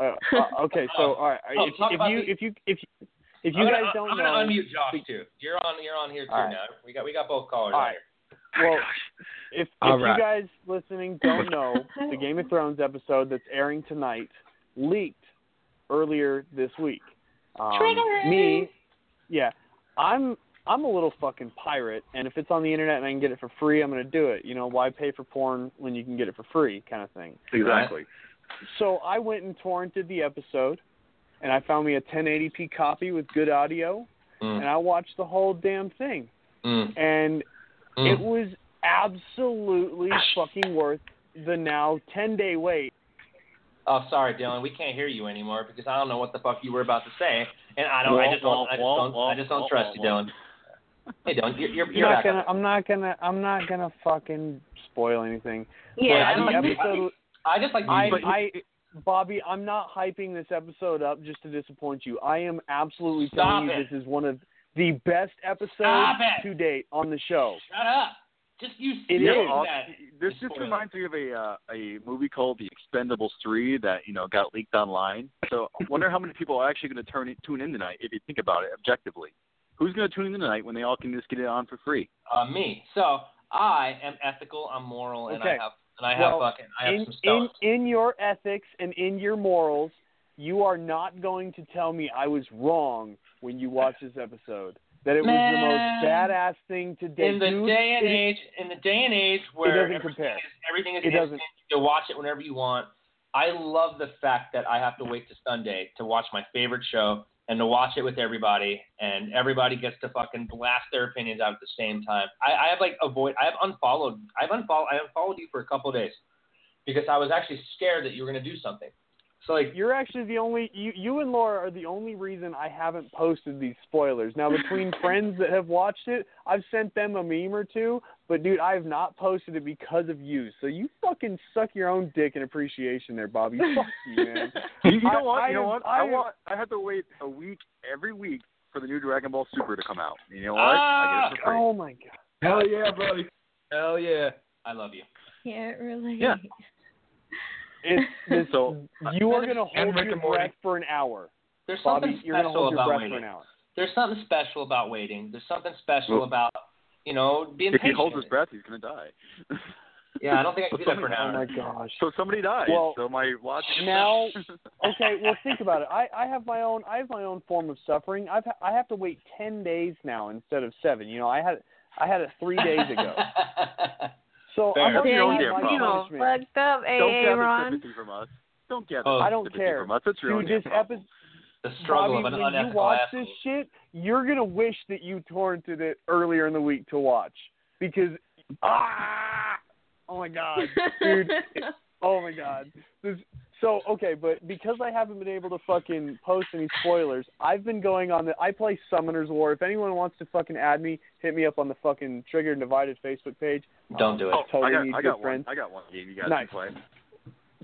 Uh, uh, okay, so all right, Oh, if, if you the- if you if you if you I'm guys gonna, don't I'm know, gonna unmute Josh too. You're on. You're on here too All right. now. We got we got both callers All on right. here. well, if All if right. you guys listening don't know, the Game of Thrones episode that's airing tonight leaked earlier this week. Um, me, yeah, I'm I'm a little fucking pirate, and if it's on the internet and I can get it for free, I'm gonna do it. You know, why pay for porn when you can get it for free, kind of thing. Exactly. So I went and torrented the episode, and I found me a 1080p copy with good audio, Mm. and I watched the whole damn thing, Mm. and Mm. it was absolutely fucking worth the now 10 day wait. Oh, sorry, Dylan. We can't hear you anymore because I don't know what the fuck you were about to say, and I don't. I just don't. I just don't. I just don't trust you, Dylan. Hey, Dylan, you're you're, I'm you're not gonna. on. I'm not gonna. I'm not gonna fucking spoil anything. Yeah, But the I'm- episode. I just like I, but- I, Bobby, I'm not hyping this episode up just to disappoint you. I am absolutely Stop telling you it. this is one of the best episodes to date on the show. Shut up. Just you It saying that. This is just spoiling. reminds me of a uh, a movie called The Expendables Three that you know got leaked online. So I wonder how many people are actually going to turn in, tune in tonight if you think about it objectively. Who's going to tune in tonight when they all can just get it on for free? Uh, me. So I am ethical. I'm moral, and I Okay. have and I have Well, fucking I have in, some in stuff. in your ethics and in your morals, you are not going to tell me I was wrong when you watch this episode. That it was the most badass thing to date. in the Dude, day and it- age, in the day and age where doesn't everything compare. is, everything is It instant, doesn't. you can watch it whenever you want. I love the fact that I have to wait to Sunday to watch my favorite show and to watch it with everybody, and everybody gets to fucking blast their opinions out at the same time. I, I have like avoid. I have unfollowed. I've unfollowed. I unfollowed you for a couple days because I was actually scared that you were gonna do something. So like, You're actually the only you you and Laura are the only reason I haven't posted these spoilers. Now between friends that have watched it, I've sent them a meme or two, but dude, I have not posted it because of you. So you fucking suck your own dick in appreciation there, Bobby. Fuck you, man. You, you know I- what? I you know am- what? I I, want. I have to wait a week every week for the new Dragon Ball Super to come out. You know what? Ah! I get it for free. Oh my god. Hell yeah, buddy. Hell yeah. I love you. Can't relate. Yeah. It's this, So, you are gonna hold your and Morty. breath for an hour. There's Bobby, something you're special hold your about breath waiting. for an hour. There's something special about waiting. There's something special Well- about you know being If he holds his breath, he's gonna die. Yeah, I don't think I can do that for an Oh my gosh. So somebody dies. Well, so my logic now okay well think about it i i have my own i have my own form of suffering i've ha- i have to wait ten days now instead of seven you know i had i had it three days ago so Fair. i'm That's already your own on damn my problem. punishment. Fucked up, Don't AA gather Ron. sympathy from us. Don't gather Oh. i don't care from us. That's your Dude, damn this episode the struggle Bobby, of an when you watch asshole. this shit you're gonna wish that you torrented it earlier in the week to watch because ah oh my god dude Oh my god. This, so okay, but because I haven't been able to fucking post any spoilers, I've been going on the I play Summoner's War. If anyone wants to fucking add me, hit me up on the fucking Trigger and Divided Facebook page. Don't do it. Oh, Totally I got, need I good got one. friends. I got one game you guys Nice. can play.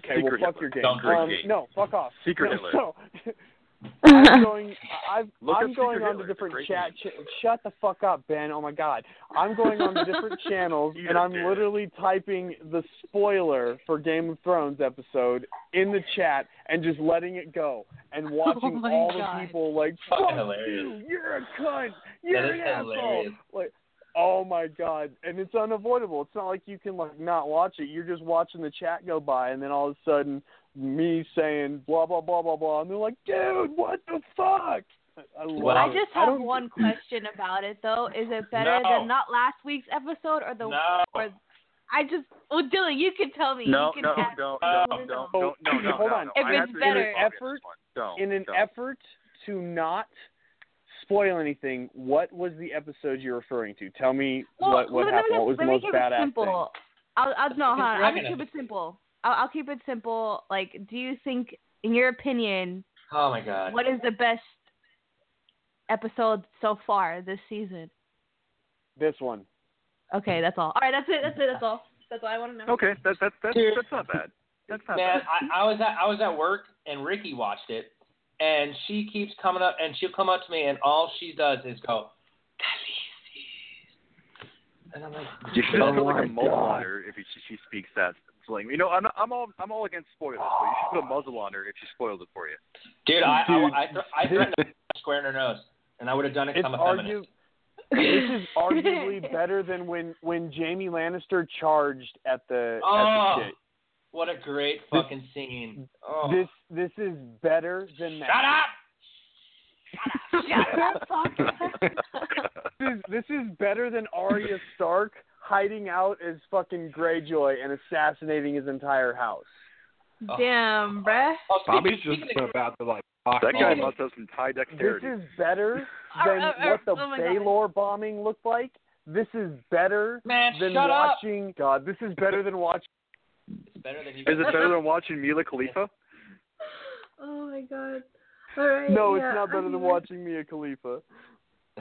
Okay, Secret well fuck Hitler. your game. Don't um, game. no, fuck off. Secret no, Hitler. So I'm going. I've, I'm going Secret on to Hitler. It's a different great chat. Ch- shut the fuck up, Ben. Oh my god. I'm going on to different channels, and I'm did. literally typing the spoiler for Game of Thrones episode in the chat and just letting it go and watching oh my all God. the people like, "Fuck hilarious. you! You're a cunt! You're That an is asshole!" hilarious. Like, oh my god! And it's unavoidable. It's not like you can like not watch it. You're just watching the chat go by, and then all of a sudden me saying blah blah blah blah blah, and they're like, "Dude, what the fuck?" I love Well, I just have don't- one question about it though. Is it better No. than not last week's episode or the No. or I just well Dylan, you can tell me. No, you can no, ask don't, me. I don't, wanna don't, know. don't, no, oh, no, Hold on. no. If it's better- agree with Bobby on this Effort- Don't, in an don't. effort to not spoil anything, what was the episode you're referring to? Tell me Well, what what let me happened. What was the let me most keep it badass simple. thing? I'll, I'll no, hold on. I'm Dragon keep it simple. I'll, I'll keep it simple. Like, do you think, in your opinion, Oh my god. what is the best episode so far this season? This one. Okay, that's all. All right, that's it. That's it. That's all. That's all I want to know. Okay, that's that's that's Dude. that's not bad. That's not Man, bad. I, I was at I was at work and Ricky watched it, and she keeps coming up and she'll come up to me and all she does is go, Khaleesi. and I'm like, You should like my a muzzle God. her if she, she speaks that slang. You know, I'm I'm all I'm all against spoilers, but you should put a muzzle on her if she spoils it for you. dude, I Dude, I I, th- I threatened to square in her nose, and I would have done it It's I'm a argu- feminist. this is arguably better than when when Jaime Lannister charged at the Oh, at the oh, shit. what a great fucking scene. Oh. This this is better than that. Shut up! Shut up, fuck. This is, this is better than Arya Stark hiding out as fucking Greyjoy and assassinating his entire house. Damn, bruh. Oh, speak- Bobby's just about to like talk That guy must have some high dexterity. This is better Ar- than ar- ar- what the oh, oh my God. Baelor bombing looked like. This is better Man, than shut up. watching. God, this is better than watching. It's better than you. Is it better than watching Mila Khalifa? Oh my god. All right. No, yeah, it's not better than I'm- watching Mia Khalifa.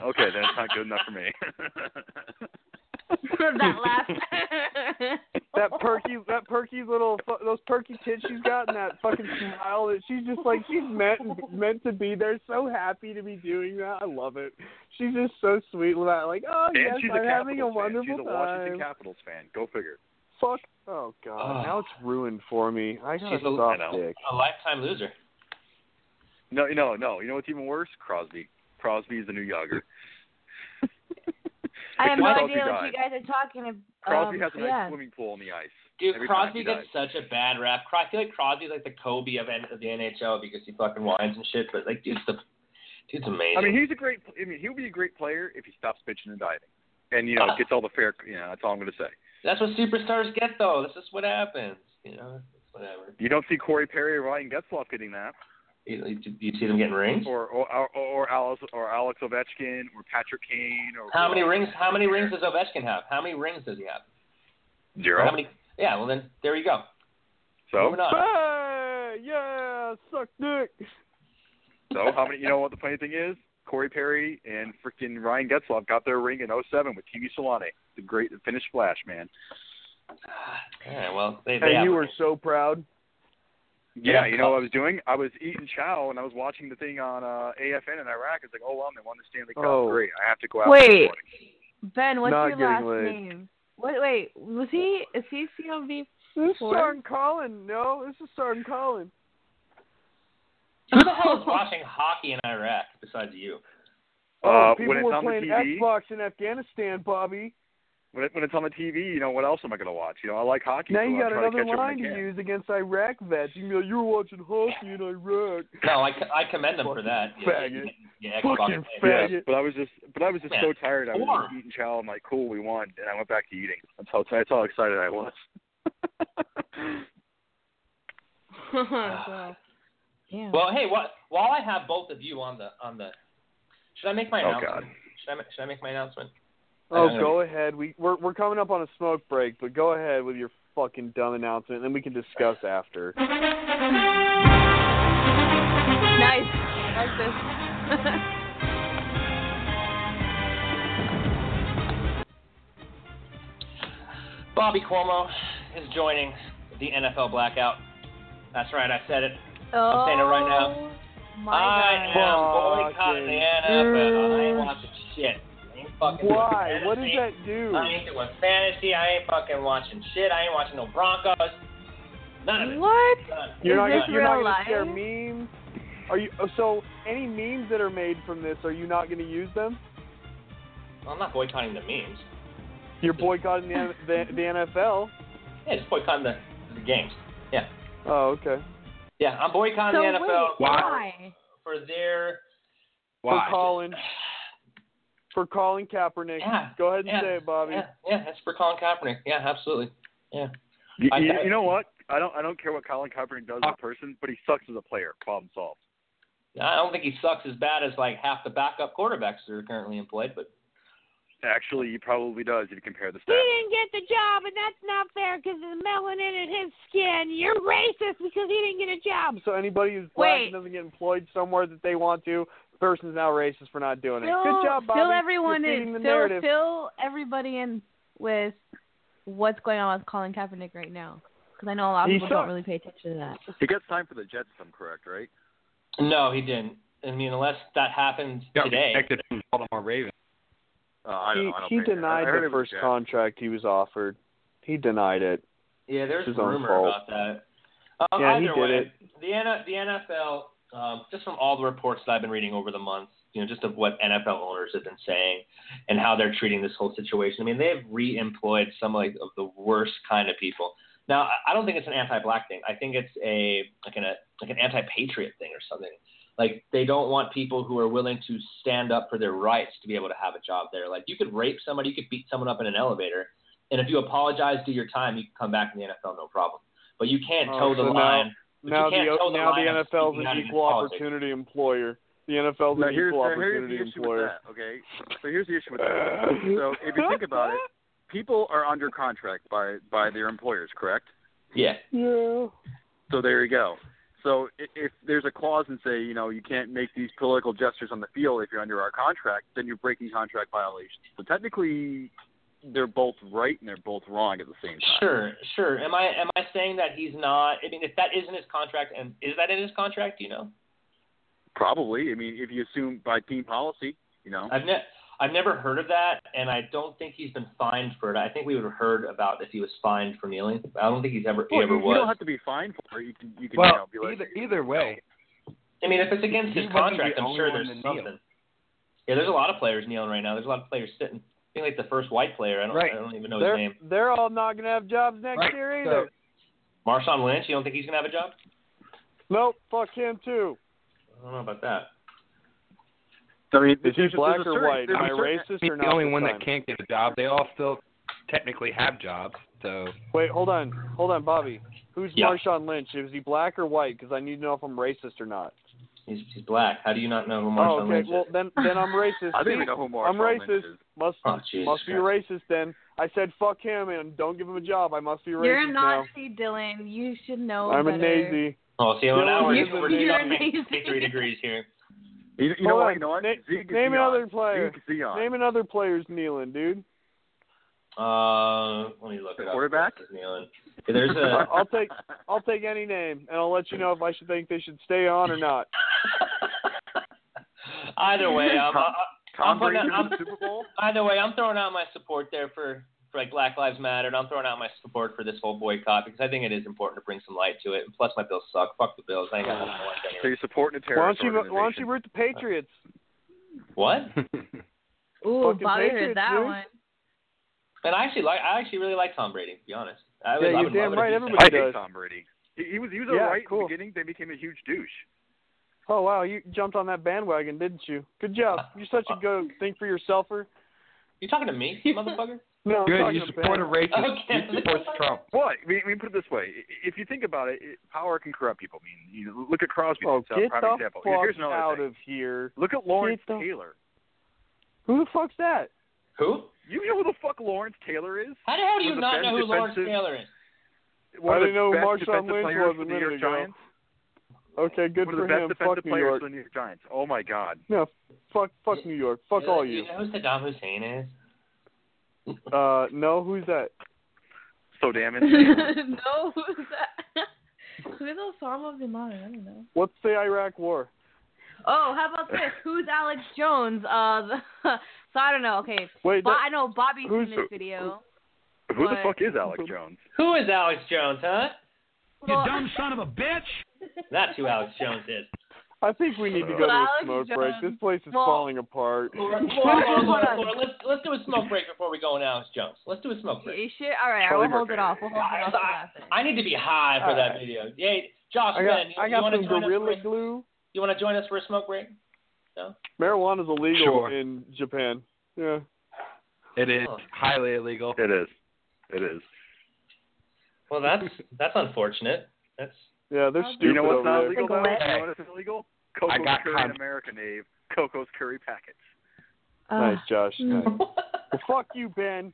Okay, then it's not good enough for me. that laugh. That perky, that perky little, fu- those perky tits she's got, and that fucking smile that she's just like she's meant meant to be there. So happy to be doing that. I love it. She's just so sweet with that. Like, oh and yes, she's I'm a having a Capitals fan. wonderful She's a time. Washington Capitals fan. Go figure. Fuck. Oh god, Oh. now it's ruined for me. I got She's a a- soft dick. a lifetime loser. No, no, no. You know what's even worse? Crosby. Crosby is the new Jagr. I have no Crosby idea what you guys are talking about. Crosby um, has a nice yeah. swimming pool on the ice. Dude, Every Crosby he gets such a bad rap. Cro- I feel like Crosby's like the Kobe of, of the NHL because he fucking whines and shit. But like, dude's the dude's amazing. I mean, he's a great. I mean, he'll be a great player if he stops bitching and diving, and you know Ah. gets all the fair. You know, that's all I'm going to say. that's what superstars get, though. This is what happens. You know, it's whatever. You don't see Corey Perry or Ryan Getzlaf getting that, You, you, you see them getting rings. or or or, or Alex or Alex Ovechkin or Patrick Kane or How many rings? How many rings does Ovechkin have? How many rings does he have? Or Zero. How many? Yeah. Well, then there you go. So Moving on. Hey, yeah, suck dick. so how many? You know what the funny thing is? Corey Perry and freaking Ryan Getzlaf got their ring in 07 with Teemu Selanne, the great Finnish Flash man. Yeah. Well, they. they And have you were so proud. Yeah, Yeah. you know what I was doing? I was eating chow and I was watching the thing on uh, AFN in Iraq. It's like, oh wow, they won the Stanley Cup. Oh. Great, I have to go out. Wait. Ben, what's Not your last laid. name? Wait, wait. Was he? Is he CLV? This is Four? Sergeant Colin. No, this is Sergeant Colin. Who the hell is watching hockey in Iraq besides you? Oh, Uh, people when it's were on the playing TV? Xbox in Afghanistan, Bobby. When, it, when it's on the TV, you know, what else am I going to watch? You know, I like hockey. Now so you I'll got try to another catch it when I line to use against Iraq vets. You know, like, you were watching hockey in Iraq. No, I, I commend them for that. Yeah, Faggot. yeah, Xbox Fucking players. Yeah, but I was just, but I was just Yeah. so tired. I was Or- just eating chow. I'm like, cool, we won, and I went back to eating. That's how that's how excited I was. so, yeah. Well, hey, what, while I have both of you on the on the, should I make my announcement? Oh, announcement? God. Should I should I make my announcement? Oh, I'm go ahead. We we're we're coming up on a smoke break, but go ahead with your fucking dumb announcement, and then we can discuss after. nice. I like this. Bobby Cuomo is joining the NFL blackout. That's right, I said it. I'm saying it right now. Oh, my I God. am boycotting the NFL. I ain't watching shit. I ain't fucking doing Why? What does that do? I ain't doing fantasy. I ain't fucking watching shit. I ain't watching no Broncos. None of it. What? None. You're not Is gonna, this you're not gonna share memes. Are you? So any memes that are made from this, are you not gonna use them? Well, I'm not boycotting the memes. You're boycotting the the, the NFL. Yeah, just boycotting the, the games. Yeah. Oh, okay. Yeah, I'm boycotting So the NFL wait, why? for their. For calling for calling Kaepernick. Yeah, Go ahead and yeah, say it, Bobby. Yeah, yeah, that's for Colin Kaepernick. Yeah, absolutely. Yeah. You, I- you, I- you know what? I don't I don't care what Colin Kaepernick does as a uh-huh. person, but he sucks as a player. Problem solved. I don't think he sucks as bad as like half the backup quarterbacks that are currently employed, but Actually, he probably does if you compare the stats. He didn't get the job, and that's not fair because of the melanin in his skin. You're racist because he didn't get a job. So anybody who's black Wait. and doesn't get employed somewhere that they want to, the person's now racist for not doing it. Good job, Bobby. fill everyone You're in. the Fill, narrative. fill everybody in with what's going on with Colin Kaepernick right now. Because I know a lot of He people don't really pay attention to that. He gets signed for the Jets, if I'm correct, right? no, he didn't. I mean, unless that happened Got today. rejected from Baltimore Ravens. Uh, I don't he. I don't he denied the first Jets. contract he was offered. He denied it. Yeah, there's It's his own rumor fault. about that. Um, Yeah, either he did way, it. the N- the NFL, um, just from all the reports that I've been reading over the months, you know, just of what NFL owners have been saying and how they're treating this whole situation. I mean, they've re-employed some like of the worst kind of people. Now, I- don't think it's an anti-black thing. I think it's a like an a, like an anti-patriot thing or something. Like they don't want people who are willing to stand up for their rights to be able to have a job there. Like you could rape somebody, you could beat someone up in an elevator, and if you apologize, do your time, you can come back in the NFL, no problem. But you can't Oh, toe the so now- line. But Now the the now the line of NFL's an equal opportunity employer. The NFL's Now, an here's, equal here's opportunity the issue employer. with that, okay? So here's the issue with that. so if you think about it, people are under contract by by their employers, correct? Yeah. Yeah. So there you go. So i- if there's a clause and say, you know, you can't make these political gestures on the field if you're under our contract, then you're breaking contract violations. So technically, they're both right and they're both wrong at the same time. Sure, sure. Am I am I saying that he's not? I mean, if that isn't his contract, and is that in his contract? Do you know? Probably. I mean, if you assume by team policy, you know. I've ne- I've never heard of that, and I don't think he's been fined for it. I think we would have heard about if he was fined for kneeling. I don't think he's ever he Well, ever you, you was. don't have to be fined for it. You can, you can, Well, you know, be like, either either way, I mean, if it's against He his contract, I'm sure there's to kneel. something. Yeah, there's a lot of players kneeling right now. There's a lot of players sitting. I think like the first white player. I don't. Right. I don't even know They're his name. they're all not gonna have jobs next Right, year so- either. Marshawn Lynch. You don't think he's gonna have a job? Nope, fuck him too. I don't know about that. I mean, Is he there's black or certain- white? there's Am a I certain- racist he's or the only one time? that can't get a job. They all still technically have jobs. So Wait, hold on, hold on, Bobby. Who's Yeah. Marshawn Lynch? Is he black or white? Because I need to know if I'm racist or not. He's he's black. How do you not know who Marshawn Oh, okay. Lynch Well, is? then then I'm racist. I don't even know who Marshawn I'm Lynch racist. is. Must Oh, Jesus must be Christ. racist then. I said fuck him and don't give him a job. I must be racist You're a now. Nazi, Dylan. You should know I'm a better. Nazi. Oh, see, well, now we're, You're- we're you're discussing amazing. 53 degrees here. You, you know Hold what? You know what? Na- Zeke name Zion. another player. Zeke Name another player's kneeling, dude. Uh, let me look The it up. quarterback? Who's There's I- a. I'll take I'll take any name and I'll let you know if I should think they should stay on or not. Either way, I'm, Tom- uh, uh, I'm Tom putting Brady out- in the Super Bowl. either way, I'm throwing out my support there for, for like Black Lives Matter, and I'm throwing out my support for this whole boycott because I think it is important to bring some light to it. And plus, my Bills suck. Fuck the Bills. I ain't got nothing to like So you're supporting a Why don't you Why don't you root the Patriots? What? Ooh, Fucking Bobby Patriots, heard that dude. one. And I actually like I actually really like Tom Brady. To be honest. I would, Yeah, I you're would damn love it if right, everybody said- I hate does. Tom Brady. He, he was he was Yeah, alright cool. in the beginning. Then became a huge douche. Oh wow, you jumped on that bandwagon, didn't you? Good job. Uh, You're such a uh, good think for yourselfer. You talking to me, motherfucker? No, I'm Good. You support a racist. Okay. You support Trump. What? I mean, put it this way: if you think about it, it power can corrupt people. I mean, you know, look at Crosby. Oh, that's a get prime the example. fuck Here's another out thing. of here. Look at Lawrence the- Taylor. Who the fuck's that? Who? You know who the fuck Lawrence Taylor is? How the hell do you One of the not know who Lawrence Taylor is? One I didn't know who Marshawn Lynch was a New York minute ago. Giants. Okay, good One for of the best him. defensive Fuck New players York. for the New York Giants. Oh my God. No, fuck, fuck New York. Fuck all you. You know who Saddam Hussein is? Uh, no, who's that? So damn it. no, who's that? Who's Osama bin Laden? I don't know. What's the Iraq War? Oh, how about this? Who's Alex Jones? Uh, the, so I don't know. Okay, Wait, Bo- that- I know Bobby's who's- in this video. Who the But- fuck is Alex Jones? Who is Alex Jones, huh? You Well- dumb son of a bitch. That's who Alex Jones is. I think we need to go to a Alex smoke Jones- break. This place is well- falling apart. Laura, Laura, Laura, Laura, Laura, let's let's do a smoke break before we go on Alex Jones. Let's do a smoke break. You shit. All right, I will hold it off. We'll hold it off. I. I need to be high for All that right. video. Hey, Josh, I got, Ben, you, I got want to some join us? For, Glue. you want to join us for a smoke break? No. is illegal Sure. in Japan. Yeah. It is Oh. highly illegal. It is. It is. Well, that's that's unfortunate. That's Yeah, they're You stupid You know what's over not illegal though? Cigarette. You know what is illegal? Coco's I got Curry con- in America, Dave. Coco's Curry packets. Uh, Nice, Josh. Mm. Nice. Well, fuck you, Ben.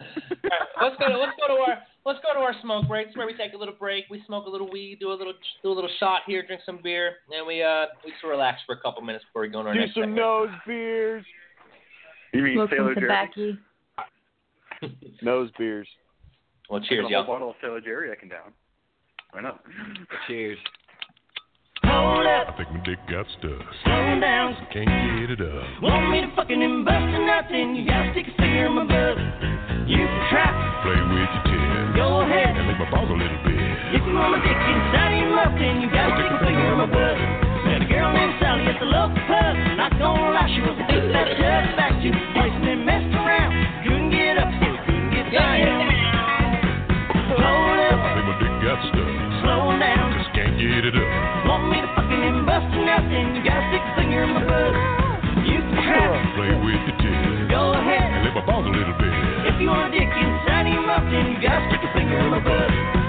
All right, let's go to let's go to our let's go to our smoke break. It's where we take a little break. We smoke a little weed, do a little do a little shot here, drink some beer, and we uh we just relax for a couple minutes before we go on our Do next some segment. nose beers. You mean Smoke Sailor Jerry? tobacco. Nose beers. Well, I cheers, got a y'all. bottle of Sailor Jerry I can down. Why not? Cheers. Hold up. I think my dick got stuck. Slow down. Can't get it up. Want me to fucking and bust a nut, you gotta stick a finger in my butt. You can try, Play with your tits. go ahead. And lick my balls a little bit. If you want my dick inside of your mouth, then you gotta stick a finger in my butt. Met a girl named Sally at the local pub. Not gonna lie, she was a big fat chub back to place and messed around. Couldn't get up, so couldn't get down. Hold up, I Think my dick got stuck. Get it up. Want me to fucking a nut, then you gotta stick a finger in my butt. You can try, Play with your tits. go ahead. And lick my balls a little bit. If you want a dick inside your mouth, then you gotta stick a finger in my butt.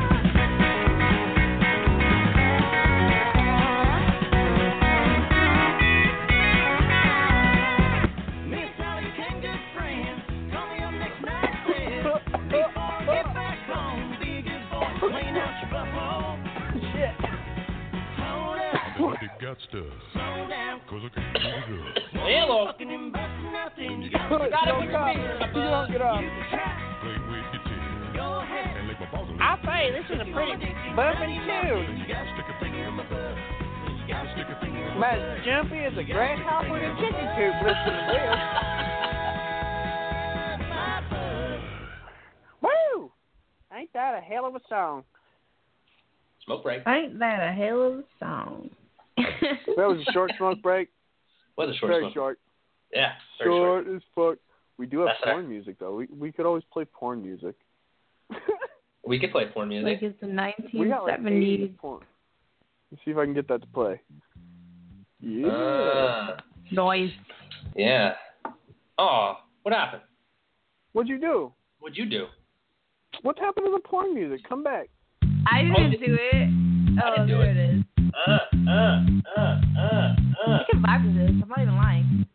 Got stuck. slow down. Cause I can't get it up. Hello. Fucking and busting out, then you Don't gotta gotta put your up. finger up, You don't get up. you can try, Play with your tits. go ahead. And lick my balls I say this is a pretty bumping tune. Stick a finger in my butt. Stick a finger in my Man, jumpy as a grasshopper in a chicken coop listening to this. Woo! Ain't that a hell of a song? Smoke break. Ain't that a hell of a song? That was a short smoke break. Was a short Very smoke. short. Yeah, very short. Short as fuck. We do have That's all right. porn music though. We we could always play porn music. We could play porn music. like it's the we got like 1970s. porn. Let's see if I can get that to play. Yeah. Uh, Noise. yeah. Oh, what happened? What'd you do? What'd you do? What happened to the porn music? Come back. I didn't do it. I Oh, didn't do there it. it is. Uh, uh, uh, uh, uh. I can vibe to this. I'm not even lying.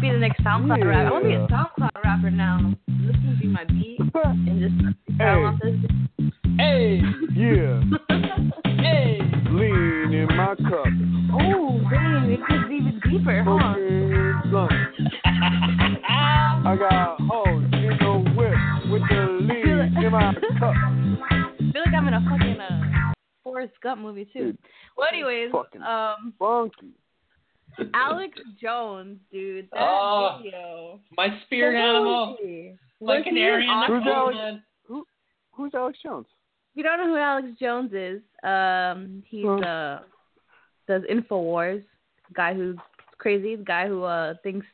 Be the next SoundCloud rapper. I want to be a SoundCloud rapper now. This can be my beat and just style off this. Hey, Yeah. hey. Lean in my cup. Oh, dang, it gets even deeper, huh? I got hoes in the whip with the lean in my cup. I feel like I'm in a fucking uh, Forrest Gump movie too. Dude, well, anyways, fucking um, funky. Alex Jones, dude, that Oh, video. My spirit animal. Holy. My Was he canary in an the Who's awesome- Alex? man. Who's Alex Jones? If you don't know who Alex Jones is, um, he's uh does Infowars, guy who's crazy, the guy who uh thinks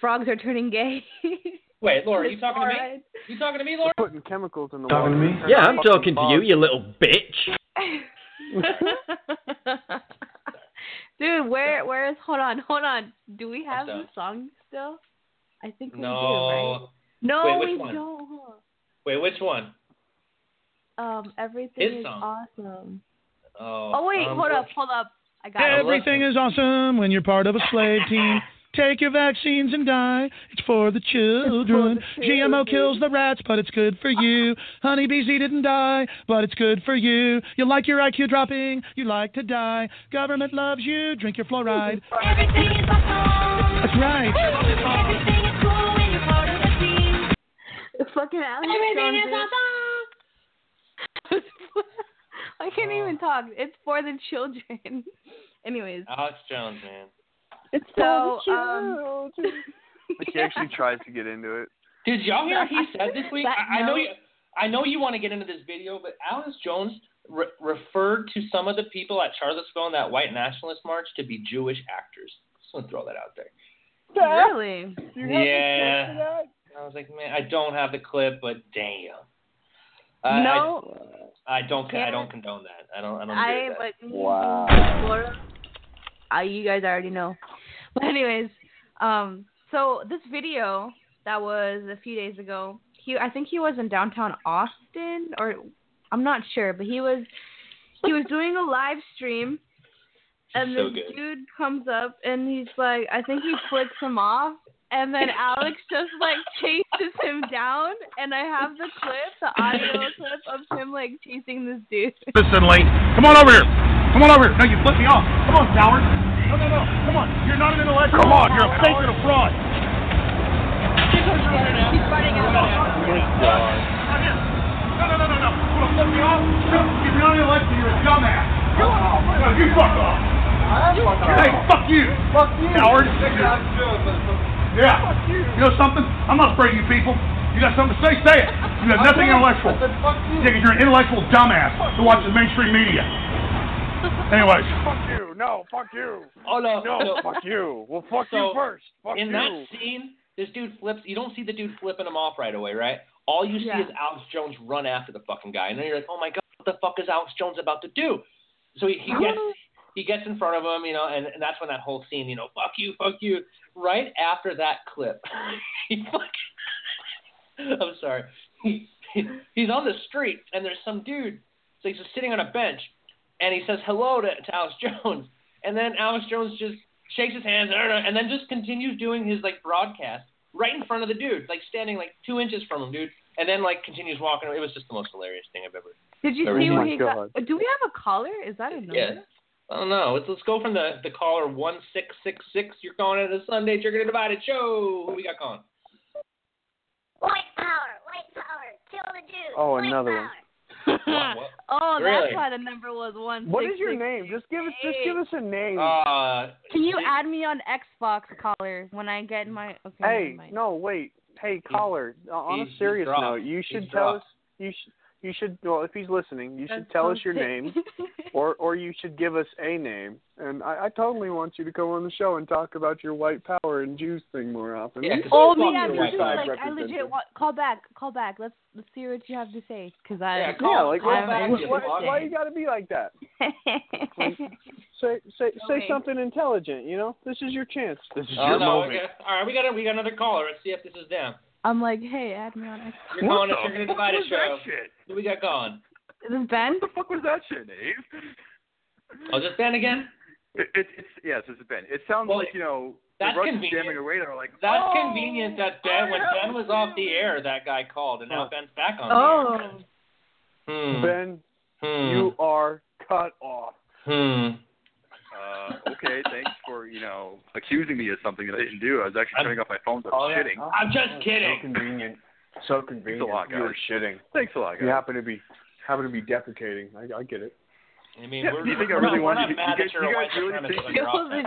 frogs are turning gay. Wait, Laura, are you talking to me? You talking to me, Laura? Putting chemicals in the Talking to me? Yeah, I'm talking to you, you little bitch. Dude, where where is hold on, hold on. Do we have the song still? I think we do, right? No, Wait, which we one? don't. Wait, which one? Um, everything His is song. awesome. Oh. Oh wait, um, hold up, hold up. I got it. Everything is awesome when you're part of a slave team. Take your vaccines and die. It's for the children. GMO kills the rats, but it's good for you. Honeybees eat it and die, but it's good for you. You like your IQ dropping, you like to die. Government loves you, drink your fluoride. Everything is awesome. That's right. Fucking Alex Everything Jones is- I can't even talk. It's for the children. Anyways, Alex Jones, man. It's so for the um, children. like he actually tries to get into it. Did y'all hear what he said this week? That I, I know you. I know you want to get into this video, but Alex Jones re- referred to some of the people at Charlottesville in that white nationalist march to be Jewish actors. Just want to throw that out there. really? Do Yeah. the clip for that? I was like, man, I don't have the clip, but damn. I, no, I, I don't. I Can't- don't condone that. I don't. I don't. I that. but Wow. Florida. Uh, you guys already know. But anyways, um, so this video that was a few days ago. He, I think he was in downtown Austin, or I'm not sure, but he was he was doing a live stream, and So this good. dude comes up and he's like, I think he flicks him off. And then Alex just like chases him down, and I have the clip, the audio clip of him like chasing this dude. Listen, Lane. Come on over here. Come on over here. No, you flipped me off. Come on, coward. No, no, no. Come on. You're not an intellectual. Come on. You're a fake and a fraud. He's running out. No, no, no, no, no. You want to flip me off? If you're not an intellectual, you're a dumbass. No, you fuck off. Hey, fuck you. Fuck you. Coward. Yeah. You know something? I'm not afraid of you people. You got something to say? Say it. You have nothing intellectual. Yeah, 'cause you're an intellectual dumbass who watches mainstream media. Anyways. Fuck you. No, fuck you. Oh no. No, no. fuck you. Well, fuck So, you first. Fuck in you. that scene, this dude flips. You don't see the dude flipping him off right away, right? All you see Yeah. is Alex Jones run after the fucking guy, and then you're like, oh my god, what the fuck is Alex Jones about to do? So he, he gets he gets in front of him, you know, and, and that's when that whole scene, you know, fuck you, fuck you. Right after that clip, he fucking. I'm sorry. He, he he's on the street, and there's some dude. So he's just sitting on a bench, and he says hello to, to Alex Jones, and then Alex Jones just shakes his hands, and then just continues doing his like broadcast right in front of the dude, like standing like two inches from him, dude, and then like continues walking. It was just the most hilarious thing I've ever. Did you ever see seen. where he got? Do we have a caller? Is that a number? Yeah. I don't know. Let's let's go from the the caller one six six six. You're calling it a Sunday Trigger Divided show. Who we got calling? White power, white power, kill the Jews. Oh, white another power. one. oh, Really? that's why the number was one. What is your name? Just give us. Just give us a name. Uh, Can you add me on Xbox caller when I get my? Okay. Hey, never mind. no, wait. Hey, caller. uh, on a he's- he's serious note, you He's should tell dropped. us. You should. You should. Well, if he's listening, you should tell so us your name, or or you should give us a name. And I, I totally want you to come on the show and talk about your white power and Jews thing more often. Yeah, 'cause Oh, Fuck me, I your too. Like, I legit want call back, call back. Let's let's see what you have to say, cause I Yeah, call- Yeah, like call what, back, what, you what, fuck. why you got to be like that? Say say say Okay. something intelligent. You know, this is your chance. This is Oh your no. moment. Okay. All right, we got a, we got another caller. Let's see if this is them. I'm like, hey, add me on Xbox. You're calling it Trigger fuck was show. that shit? Who we got going? Is this Ben? What the fuck was that shit, Dave? Oh, is this Ben again? It, it, it's yes, this is Ben. It sounds Well, like you know the that's Russians convenient. jamming away. They're like, That's oh, convenient that Ben, when Ben was off the air, that guy called, and now Ben's back on Oh, the air. Hmm. Ben, Hmm. you are cut off. Hmm. Uh, okay, thanks for you know accusing me of something that I didn't do. I was actually turning off my phone. So I was shitting. I'm just kidding. So convenient. So convenient. Thanks a lot, you were shitting. Thanks a lot, guys. You happen to be happen to be defecating. I, I get it. I mean, Yeah, we're, do you think I we're really not, want we're you- not mad you that guys- you're you guys really supremacist think- when you're off Dude,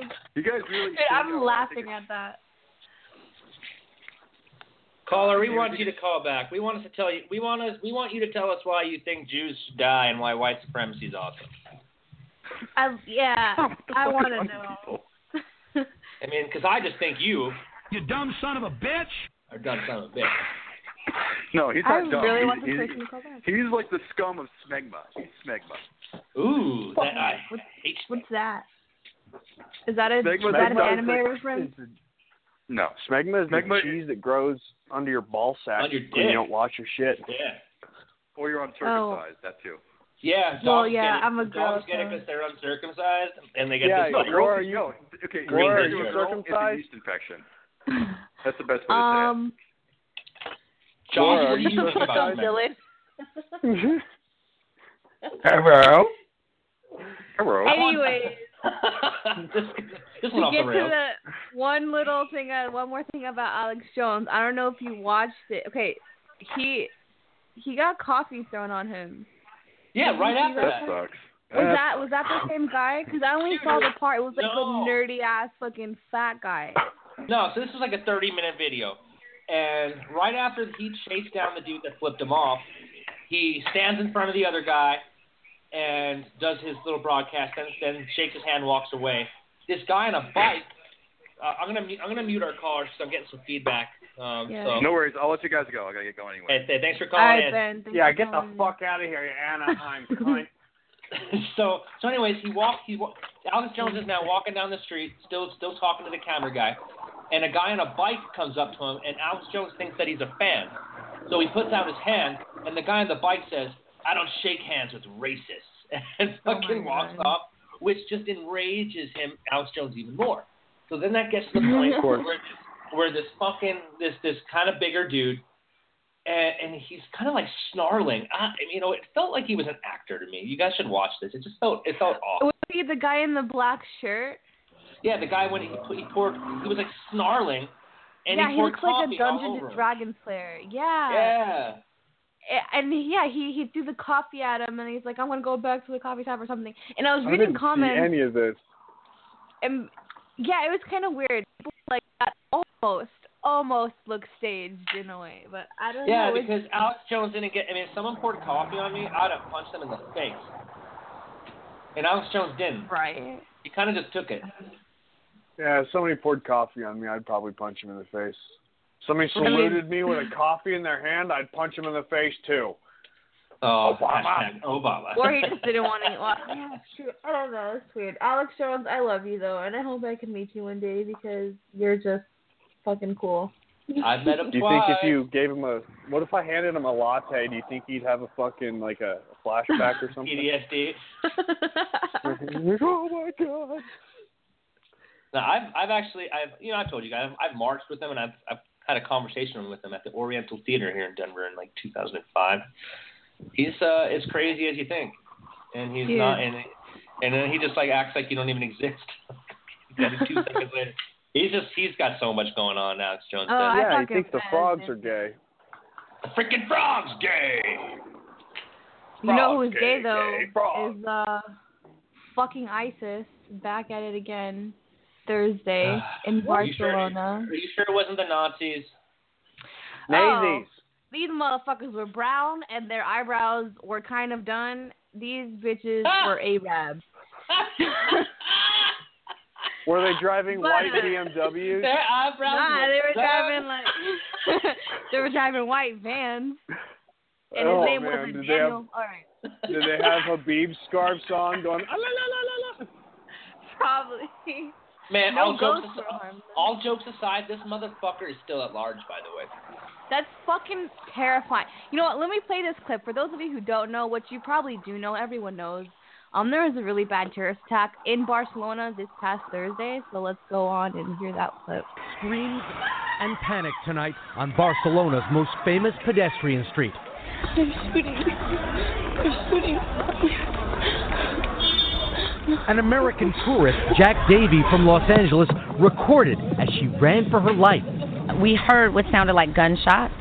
that. You guys really? think I I'm laughing at that. Caller, we want you to call back. We want us to tell you. We want us. We want you to tell us why you think Jews should die and why white supremacy is awesome. I, yeah, oh, I want to know. I mean, because I just think you You dumb son of a bitch. Or dumb son of a bitch. No, he's I not dumb. really he's, want this he's, to call back. he's like the scum of smegma. He's smegma. Ooh, that I What's, hate. what's that? Is that a is that an Smegma anime like- reference? No. Smegma is Smegma- the cheese that grows under your ball sack when you don't wash your shit. Yeah. Or you're uncircumcised. Oh. That too. Yeah, dogs Well, yeah, get it. I'm a dogs girl, get it so- because they're uncircumcised, and they get Yeah, this. No, or are you- no. Okay, or are you to it's a circumcised? yeast infection. That's the best way to Um, Josh, Laura, what are do you you think about circumcised? that? Dylan. Hello. Hello. Anyways, this, this to get the to the one little thing, uh, one more thing about Alex Jones. I don't know if you watched it. Okay, he he got coffee thrown on him. Yeah, right after That that. sucks. Was that was that the same guy? Because I only saw the part. It was like No. the nerdy ass fucking fat guy. No, so this was like a 30 minute video. And right after he chased down the dude that flipped him off, he stands in front of the other guy and does his little broadcast, then, then shakes his hand, walks away. This guy on a bike. Uh, I'm gonna mu- I'm gonna mute our callers because I'm getting some feedback. Um, Yeah. so No worries. I'll let you guys go. I gotta get going anyway. hey, thanks for All calling right, in. Ben. thanks Yeah, for get the fuck out of here, you Anaheim cunt. so so anyways, he walked. He wa- Alex Jones is now walking down the street, still still talking to the camera guy, and a guy on a bike comes up to him, and Alex Jones thinks that he's a fan, so he puts out his hand, and the guy on the bike says, "I don't shake hands with racists," and Oh fucking walks God. off, which just enrages him, Alex Jones, even more. So then that gets to the point Of course. where where this fucking this this kind of bigger dude and, and he's kind of like snarling. I, you know, it felt like he was an actor to me. You guys should watch this. It just felt it felt off. Was he the guy in the black shirt? Yeah, the guy when he put- he poured, he was like snarling, and yeah, he he looks like a coffee Dungeons and him. Dragons player. Yeah. Yeah. And yeah, he he threw the coffee at him, and he's like, "I'm gonna go back to the coffee shop or something." And I was I reading didn't comments, see any of this. and yeah, it was kind of weird. People like that almost almost looked staged in a way, but I don't Yeah, know. It's- because Alex Jones didn't get. I mean, if someone poured coffee on me, I'd have punched them in the face. And Alex Jones didn't. right. He kind of just took it. Yeah, if somebody poured coffee on me, I'd probably punch him in the face. Somebody I mean- saluted me with a coffee in their hand, I'd punch him in the face too. Oh, oh, Obama. hashtag Obama. Or he just didn't want to. Well, yeah, it's true. I don't know. It's weird. Alex Jones, I love you though, and I hope I can meet you one day because you're just fucking cool. I've met him Do you twice. think if you gave him a what if I handed him a latte, do you think he'd have a fucking like a, a flashback or something? PTSD. oh my god. No, I've I've actually I've you know I've told you guys I've, I've marched with him and I've I've had a conversation with him at the Oriental Theater here in Denver in like 2005. He's uh as crazy as you think, and he's Dude. not and and then he just like acts like you don't even exist. Then two seconds later, he's just he's got so much going on. Alex Jones Oh, does. Yeah, he thinks the frogs are gay. The freaking frog's gay. You know who's gay gay, though gay is uh fucking ISIS back at it again Thursday in Are you sure- Barcelona. Are you sure it wasn't the Nazis? Oh, these motherfuckers were brown and their eyebrows were kind of done. These bitches Ah! were Arabs. Were they driving But- white BMWs? Their eyebrows Nah, they were done. driving like they were driving white vans. And his oh name man, wasn't did they Daniel. have All right. did they have Habib scarves on going ah, la, la, la, la, la? Probably. Man, No all jokes, aside, all jokes aside, this motherfucker is still at large, by the way. That's fucking terrifying. You know what? Let me play this clip. For those of you who don't know, which you probably do know, everyone knows. Um, there was a really bad terrorist attack in Barcelona this past Thursday. So let's go on and hear that clip. Screams and panic tonight on Barcelona's most famous pedestrian street. They're shooting. They're shooting. An American tourist, Jack Davy from Los Angeles, recorded as she ran for her life. We heard what sounded like gunshots,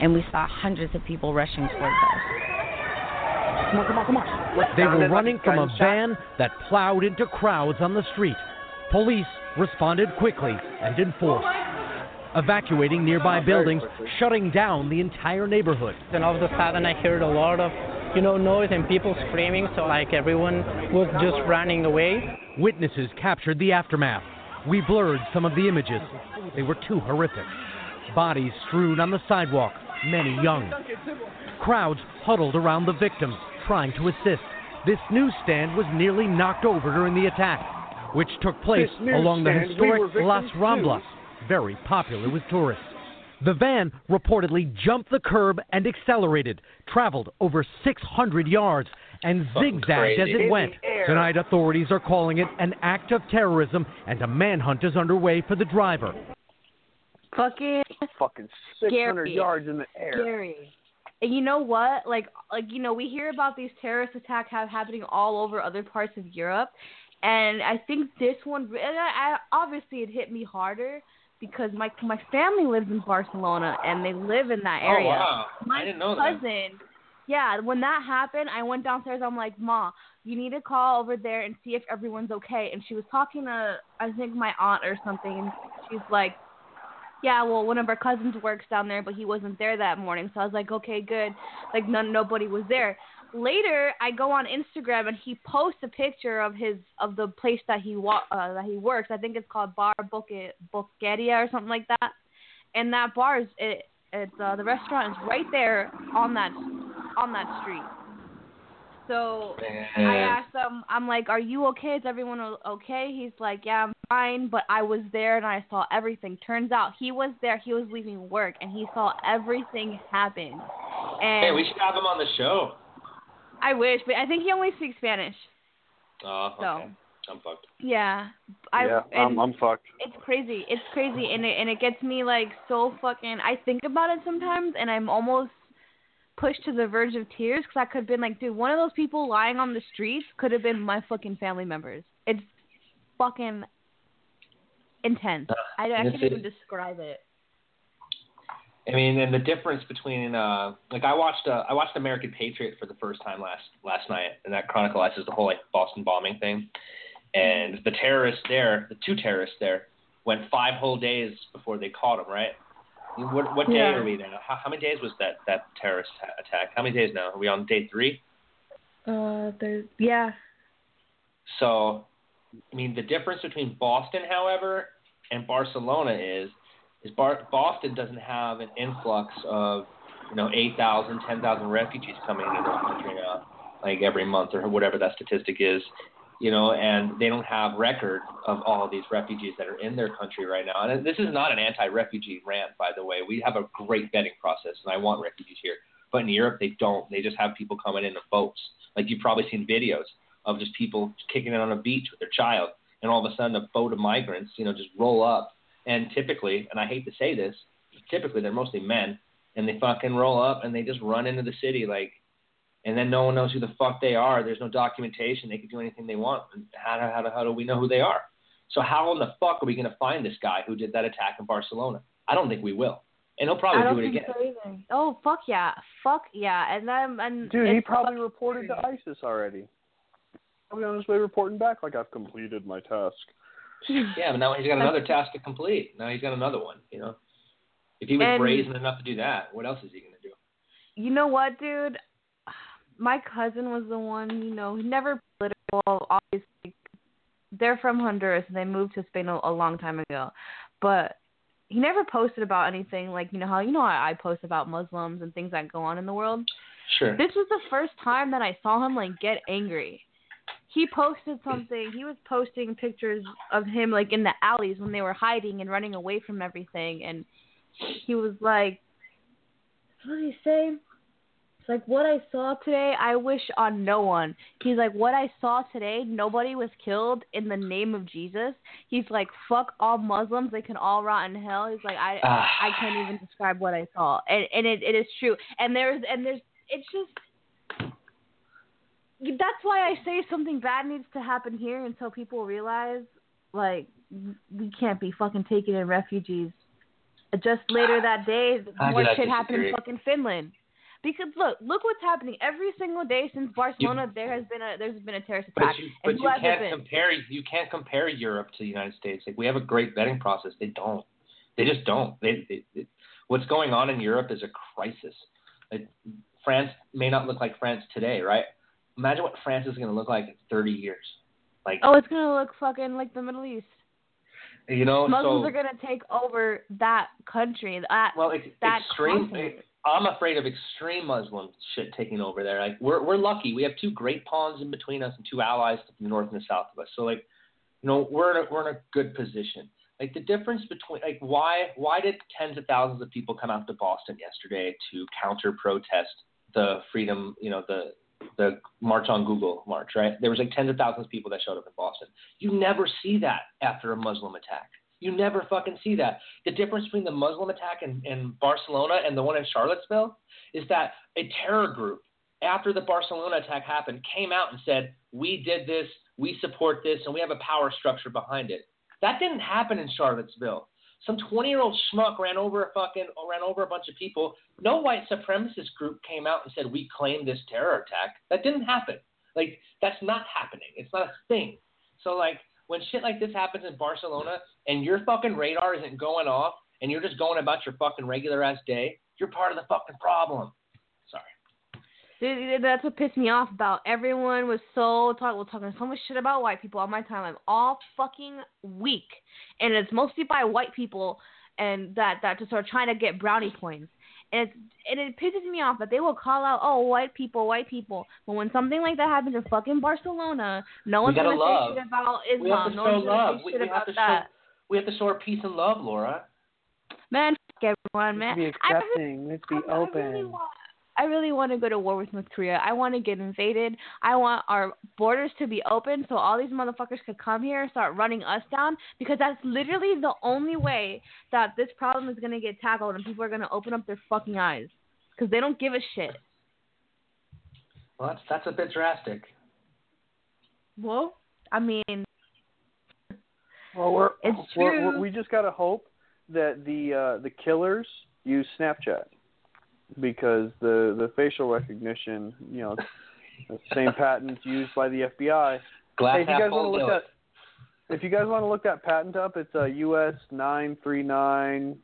and we saw hundreds of people rushing towards us. Come on, come on, come on. They were Sounded like running from a van that plowed into crowds on the street. Police responded quickly and in force, evacuating nearby buildings, shutting down the entire neighborhood. Then all of a sudden I heard a lot of, you know, noise and people screaming. So like everyone was just running away. Witnesses captured the aftermath. We blurred some of the images. They were too horrific. Bodies strewn on the sidewalk, many young. Crowds huddled around the victims, trying to assist. This newsstand was nearly knocked over during the attack, which took place along the newsstand, we historic Las too. Ramblas, very popular with tourists. The van reportedly jumped the curb and accelerated, traveled over 600 yards, and zigzagged as it went. Tonight, authorities are calling it an act of terrorism, and a manhunt is underway for the driver. Fucking Fucking 600 Scary. yards in the air. scary. And you know what? Like, like you know, we hear about these terrorist attacks have happening all over other parts of Europe, and I think this one, and I, I, obviously, it hit me harder because my my family lives in Barcelona and they live in that area. Oh, area. wow. My I didn't know that. Yeah, when that happened, I went downstairs. I'm like, Ma, you need to call over there and see if everyone's okay. And she was talking to, I think, my aunt or something. And she's like, yeah, well, one of our cousins works down there, but he wasn't there that morning. So I was like, okay, good. Like, none, nobody was there. Later, I go on Instagram and he posts a picture of his of the place that he wa- uh, that he works. I think it's called Bar Boqueria or something like that. And that bar is it, it's uh, the restaurant is right there on that on that street. So I asked him, I'm like, "Are you okay? Is everyone okay?" He's like, "Yeah, I'm fine, but I was there and I saw everything." Turns out he was there. He was leaving work and he saw everything happen. And Hey, we should have him on the show. I wish, but I think he only speaks Spanish. Oh, So. okay. I'm fucked. Yeah, I, yeah, I'm, I'm fucked. it's crazy. It's crazy, and it and it gets me like so fucking. I think about it sometimes, and I'm almost pushed to the verge of tears because I could have been like, dude, one of those people lying on the streets could have been my fucking family members. It's fucking intense. I, I can't even describe it. I mean, and the difference between uh, like I watched uh, I watched American Patriot for the first time last last night, and that chronicles the whole like Boston bombing thing. And the terrorists there, the two terrorists there, went five whole days before they caught them. Right? What what day Yeah. are we now? How, how many days was that that terrorist ha- attack? How many days now? Are we on day three? Uh, there's yeah. So, I mean, the difference between Boston, however, and Barcelona is, is Bar- Boston doesn't have an influx of, you know, 8,000, 10,000 refugees coming into the country now, like every month or whatever that statistic is, you know, and they don't have record of all of these refugees that are in their country right now. And this is not an anti-refugee rant, by the way. We have a great vetting process, and I want refugees here. But in Europe, they don't. They just have people coming in in boats. Like you've probably seen videos of just people kicking it on a beach with their child, and all of a sudden a boat of migrants, you know, just roll up. And typically, and I hate to say this, typically they're mostly men, and they fucking roll up and they just run into the city like, and then no one knows who the fuck they are. There's no documentation. They can do anything they want. And how do, how do, how do we know who they are? So how in the fuck are we going to find this guy who did that attack in Barcelona? I don't think we will, and he'll I probably don't do it think again. so either. Oh fuck yeah, fuck yeah, and then and Dude, he probably fucking reported to. ISIS already. Probably on his way reporting back like I've completed my task. Yeah, but now he's got another task to complete. Now he's got another one. You know, if he was And- brazen enough to do that, what else is he going to do? You know what, dude? My cousin was the one, you know, he never political. Obviously, they're from Honduras and they moved to Spain a, a long time ago, but he never posted about anything like you know how you know I, I post about Muslims and things that go on in the world. Sure. This was the first time that I saw him like get angry. He posted something. He was posting pictures of him like in the alleys when they were hiding and running away from everything, and he was like, "What did he say?" It's like what I saw today. I wish on no one. He's like, what I saw today. Nobody was killed in the name of Jesus. He's like, fuck all Muslims. They can all rot in hell. He's like, I Ah. I can't even describe what I saw, and and it, it is true. And there's and there's it's just that's why I say something bad needs to happen here until people realize like we can't be fucking taking in refugees. Just later that day, more shit happened in fucking Finland. Because look, look what's happening every single day since Barcelona. there has been a there's been a terrorist But attack. you, but you can't compare you can't compare Europe to the United States. Like we have a great vetting process. They don't. They just don't. They, they, they what's going on in Europe is a crisis. Like, France may not look like France today, right? Imagine what France is going to look like in 30 years. Like Oh, it's gonna look fucking like the Middle East. You know, Muslims so are gonna take over that country. That well, ex- that extreme. continent. I'm afraid of extreme Muslim shit taking over there. Like we're we're lucky. We have two great pawns in between us and two allies to the north and the south of us. So like, you know, we're in a, we're in a good position. Like the difference between like why why did tens of thousands of people come out to Boston yesterday to counter protest the freedom, you know, the the march on Google march, right? There was like tens of thousands of people that showed up in Boston. You never see that after a Muslim attack. You never fucking see that. The difference between the Muslim attack in, in Barcelona and the one in Charlottesville is that a terror group, after the Barcelona attack happened, came out and said, We did this, we support this, and we have a power structure behind it. That didn't happen in Charlottesville. Some 20 year old schmuck ran over a fucking ran over a bunch of people. No white supremacist group came out and said we claim this terror attack. That didn't happen. Like that's not happening. It's not a thing. So like when shit like this happens in Barcelona and your fucking radar isn't going off and you're just going about your fucking regular ass day, you're part of the fucking problem. Sorry. Dude, That's what pissed me off about. Everyone was so talk, well, talking so much shit about white people on my timeline all fucking week, and it's mostly by white people, and that that just are trying to get brownie points. And it's and it pisses me off that they will call out, oh, white people, white people. But when something like that happens in fucking Barcelona, no one's gonna love. say shit about We have Islam. to no show one's gonna love. say We, shit we have about to show that. we have to show our peace and love, Laura. Man, fuck everyone, man. Be I really accepting. Let's be open. I really want to go to war with North Korea. I want to get invaded. I want our borders to be open so all these motherfuckers could come here and start running us down because that's literally the only way that this problem is going to get tackled and people are going to open up their fucking eyes because they don't give a shit. Well, that's that's a bit drastic. Well, I mean, Well, we're, It's we're, true. we're we just gotta hope that the uh, the killers use Snapchat because the the facial recognition, you know, the same patents used by the FBI. Glass hey, if you guys want to look at if you guys want to look that patent up, it's uh, US nine three nine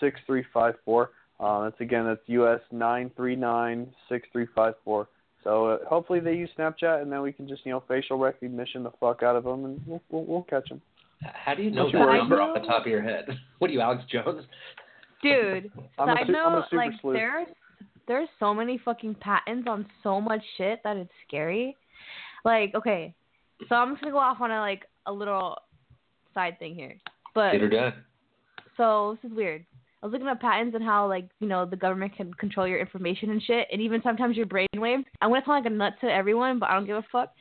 six three five four. Uh, that's again, that's US nine three nine six three five four. So uh, hopefully they use Snapchat, and then we can just you know facial recognition the fuck out of them, and we'll we'll, we'll catch them. How do you know Don't that number off the top of your head? What are you, Alex Jones? Dude, I'm a side su- I'm a note, super like sleuth. there's there's so many fucking patents on so much shit that it's scary. Like, okay, so I'm just gonna go off on a like a little side thing here, but Get her done. so this is weird. I was looking at patents and how like you know the government can control your information and shit, and even sometimes your brainwave. I'm gonna sound like a nut to everyone, but I don't give a fuck.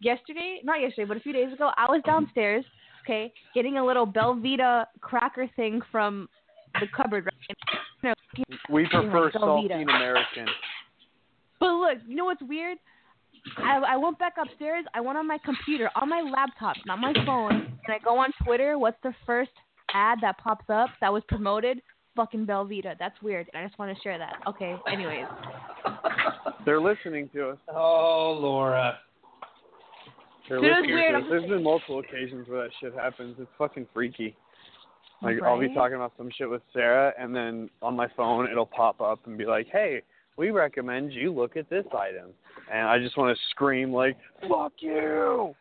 Yesterday, not yesterday, but a few days ago, I was downstairs, okay, getting a little Belvita cracker thing from the cupboard. Right? You know, We prefer Velveeta. saltine American. But look, you know what's weird? I, I went back upstairs. I went on my computer, on my laptop, not my phone, and I go on Twitter. What's the first ad that pops up that was promoted? Fucking Belvita. That's weird. And I just want to share that. Okay. Anyways, They're listening to us. Oh, Laura. They're Dude, listening weird. to us. There's been multiple occasions where that shit happens. It's fucking freaky. Like I'll be talking about some shit with Sarah, and then on my phone it'll pop up and be like, "Hey, we recommend you look at this item," and I just want to scream like, "Fuck you!"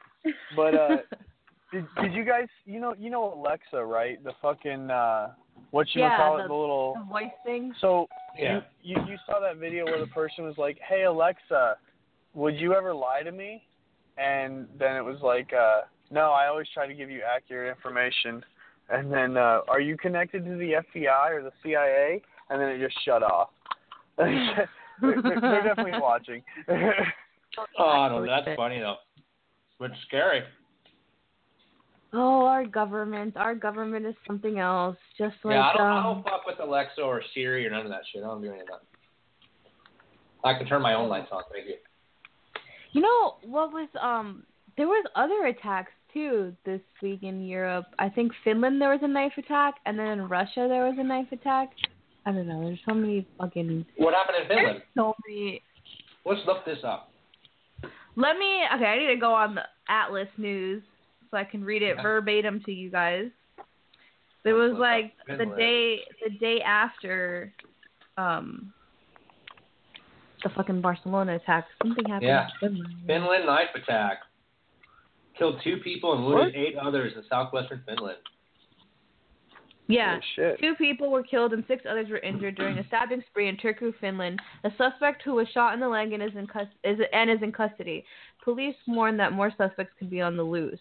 But uh, did did you guys, you know, you know Alexa, right? The fucking uh, what you yeah, call the, it, the little the voice thing. so Yeah. you, you you saw that video where the person was like, "Hey Alexa, would you ever lie to me?" And then it was like, uh, "No, I always try to give you accurate information." And then, uh, "Are you connected to the FBI or the CIA?" And then it just shut off. they're, they're they're definitely watching. Oh, no, that's funny though. But scary. Oh, our government. Our government is something else. Just like yeah, I don't, I um, don't fuck with Alexa or Siri or none of that shit. I don't do any of that. I can turn my own lights on. Thank you. You know what was um there was other attacks too this week in Europe. I think Finland there was a knife attack and then in Russia there was a knife attack. I don't know, there's so many fucking What happened in Finland? so many Let's look this up. Let me okay, I need to go on the Atlas news so I can read it Yeah. verbatim to you guys. It was like the day the day after um the fucking Barcelona attack. Something happened Yeah. Finland. Finland knife attack. Killed two people and wounded eight others in southwestern Finland. Yeah. Holy shit. Two people were killed and six others were injured during a stabbing spree in Turku, Finland. A suspect who was shot in the leg and is in cus- is and is in custody. Police warn that more suspects could be on the loose.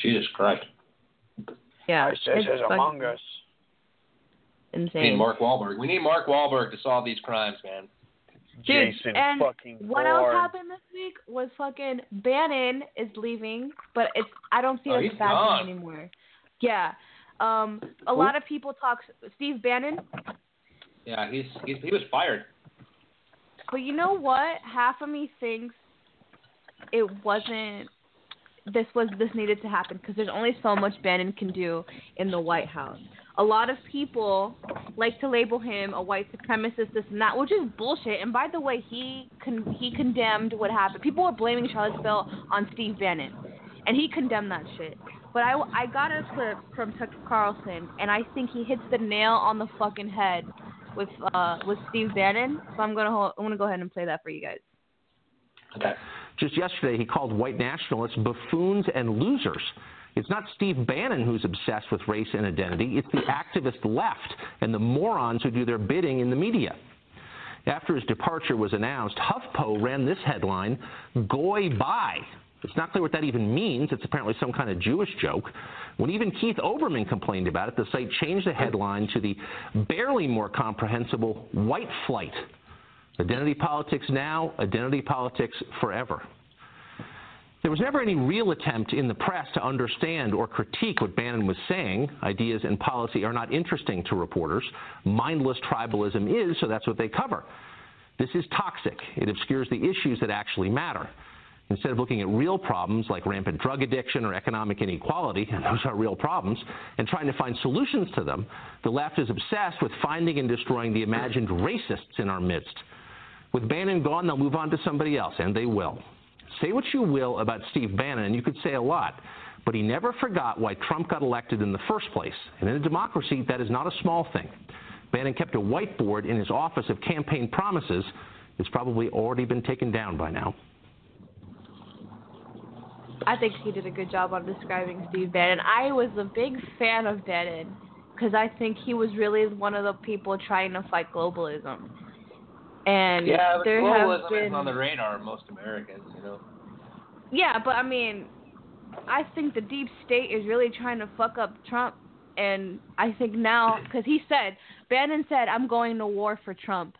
Jesus Christ. Yeah. ISIS it's is among us. Insane. We need Mark Wahlberg. We need Mark Wahlberg to solve these crimes, man. Dude, Jason and fucking what else happened this week was fucking Bannon is leaving, but it's I don't see Oh, it as a bad gone. thing anymore. Yeah. Um a Who? lot of people talk Steve Bannon, Yeah, he's, he's he was fired. but you know what? Half of me thinks it wasn't this was this needed to happen because there's only so much Bannon can do in the White House. A lot of people like to label him a white supremacist, this and that, which is bullshit. And by the way, he con- he condemned what happened. People were blaming Charlottesville on Steve Bannon, and he condemned that shit. But I, I got a clip from Tucker Carlson, and I think he hits the nail on the fucking head with uh with Steve Bannon. So I'm gonna hold, I'm gonna go ahead and play that for you guys. Okay. Just yesterday, he called white nationalists buffoons and losers. It's not Steve Bannon who's obsessed with race and identity, it's the activist left and the morons who do their bidding in the media. After his departure was announced, HuffPo ran this headline Goy bye. It's not clear what that even means. It's apparently some kind of Jewish joke. When even Keith Olbermann complained about it, the site changed the headline to the barely more comprehensible white flight. Identity politics now, identity politics forever. There was never any real attempt in the press to understand or critique what Bannon was saying. Ideas and policy are not interesting to reporters. Mindless tribalism is, so that's what they cover. This is toxic. It obscures the issues that actually matter. Instead of looking at real problems like rampant drug addiction or economic inequality, and those are real problems, and trying to find solutions to them, the left is obsessed with finding and destroying the imagined racists in our midst. With Bannon gone, they'll move on to somebody else, and they will. Say what you will about Steve Bannon, and you could say a lot, but he never forgot why Trump got elected in the first place. And in a democracy, that is not a small thing. Bannon kept a whiteboard in his office of campaign promises. It's probably already been taken down by now. I think he did a good job on describing Steve Bannon. I was a big fan of Bannon because I think he was really one of the people trying to fight globalism. And yeah, there have been is on the radar of most Americans, you know. Yeah, but I mean, I think the deep state is really trying to fuck up Trump, and I think now because he said Bannon said I'm going to war for Trump,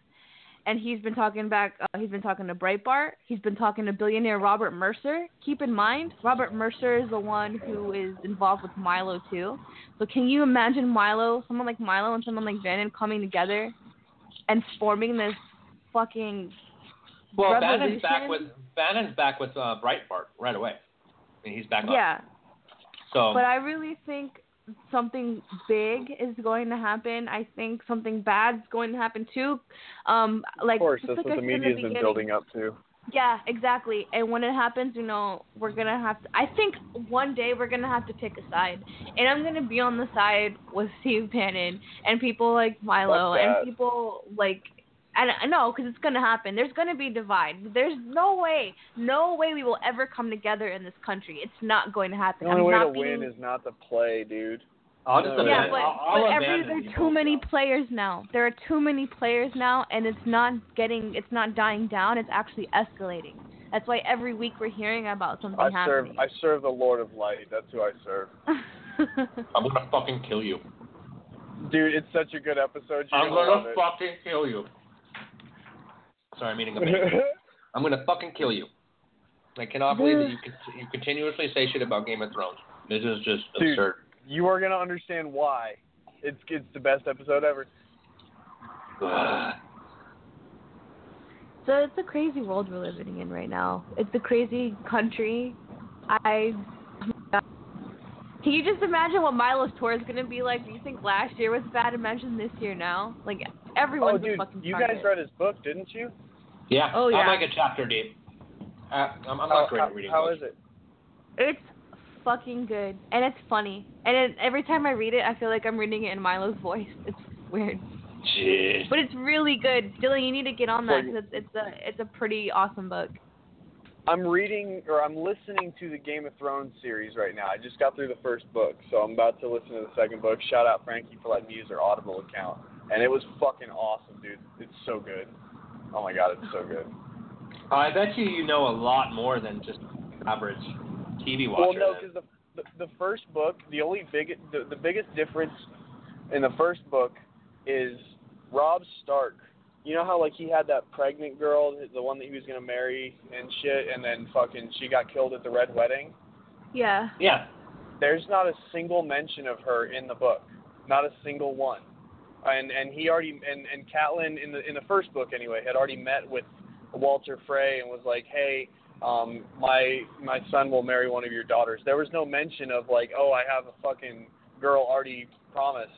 and he's been talking back. Uh, he's been talking to Breitbart. He's been talking to billionaire Robert Mercer. Keep in mind, Robert Mercer is the one who is involved with Milo too. So can you imagine Milo, someone like Milo and someone like Bannon coming together and forming this fucking Well, revolution? Bannon's back with Bannon's back with uh, Breitbart right away. I mean, he's back on. Yeah. So But I really think something big is going to happen. I think something bad's going to happen too. Um, like of course, just that's like what I the said the media's been building up to. Yeah, exactly. And when it happens, you know, we're gonna have to. I think one day we're gonna have to pick a side, and I'm gonna be on the side with Steve Bannon and people like Milo and people like. And uh, I know, because it's gonna happen. There's gonna be divide. There's no way, no way we will ever come together in this country. It's not going to happen. The only I'm way not to being, win is not to play, dude. I'll just No, yeah, but, I'll- but I'll every there are too many players now. There are too many players now, and it's not getting, it's not dying down. It's actually escalating. That's why every week we're hearing about something I serve. I serve the Lord of Light. That's who I serve. I'm gonna fucking kill you. Dude, it's such a good episode. You're I'm gonna gonna fucking kill you. Sorry, I'm eating a baby. I'm gonna fucking kill you. I cannot believe that you con- you continuously say shit about Game of Thrones. This is just Dude, absurd. you are gonna understand why. It's it's the best episode ever. so it's a crazy world we're living in right now. It's a crazy country. I. oh. Can you just imagine what Milo's tour is gonna be like? Do you think last year was bad? Imagine this year now. Like everyone's oh, dude, a fucking you target. guys read his book, didn't you? Yeah. Oh, I'm like a chapter deep. Uh, I'm, I'm How- not great at reading how books. is it? It's fucking good, and it's funny. And it, every time I read it, I feel like I'm reading it in Milo's voice. It's weird, Jeez. but it's really good. Dylan, you need to get on that Well, 'cause it's, it's a it's a pretty awesome book. I'm reading or I'm listening to the Game of Thrones series right now. I just got through the first book, so I'm about to listen to the second book. Shout out Frankie for letting me use her Audible account, and it was fucking awesome, dude. It's so good. Oh my god, it's so good. Uh, I bet you you know a lot more than just average TV watcher. Well, no, because the, the the first book, the only big the, the biggest difference in the first book is Robb Stark. You know how like he had that pregnant girl, the one that he was gonna marry and shit, and then fucking she got killed at the red wedding. Yeah. Yeah. There's not a single mention of her in the book, not a single one. And and he already and and Catelyn in the in the first book anyway had already met with Walder Frey and was like, hey, um, my my son will marry one of your daughters. There was no mention of like, oh, I have a fucking girl already promised,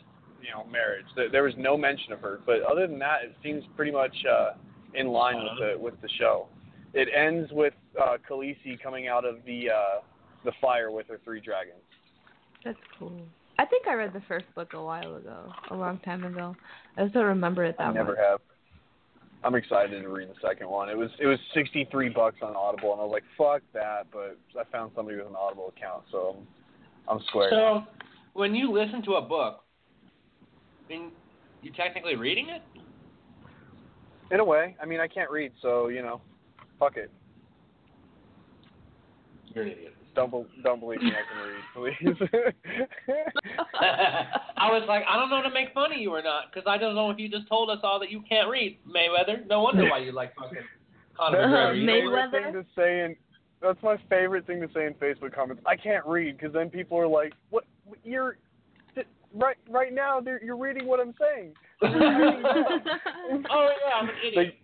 you know, marriage. There, there was no mention of her. But other than that, it seems pretty much uh, in line with the with the show. It ends with uh, Khaleesi coming out of the uh, the fire with her three dragons. That's cool. I think I read the first book a while ago, a long time ago. I just don't remember it that much. I never much. have. I'm excited to read the second one. It was it was 63 bucks on Audible, and I was like, fuck that. But I found somebody with an Audible account, so I'm, I'm square. So, when you listen to a book, I mean, you technically reading it? In a way, I mean, I can't read, so you know, fuck it. You're an idiot. Don't be- don't believe me, I can read, please. I was like, I don't know to make fun of you or not, because I don't know if you just told us all that you can't read, Mayweather. No wonder why you like fucking Conor McGregor. What? thing to say in that's my favorite thing to say in Facebook comments. I can't read because then people are like, "What? You're right right now. You're reading what I'm saying." oh yeah, I'm an idiot.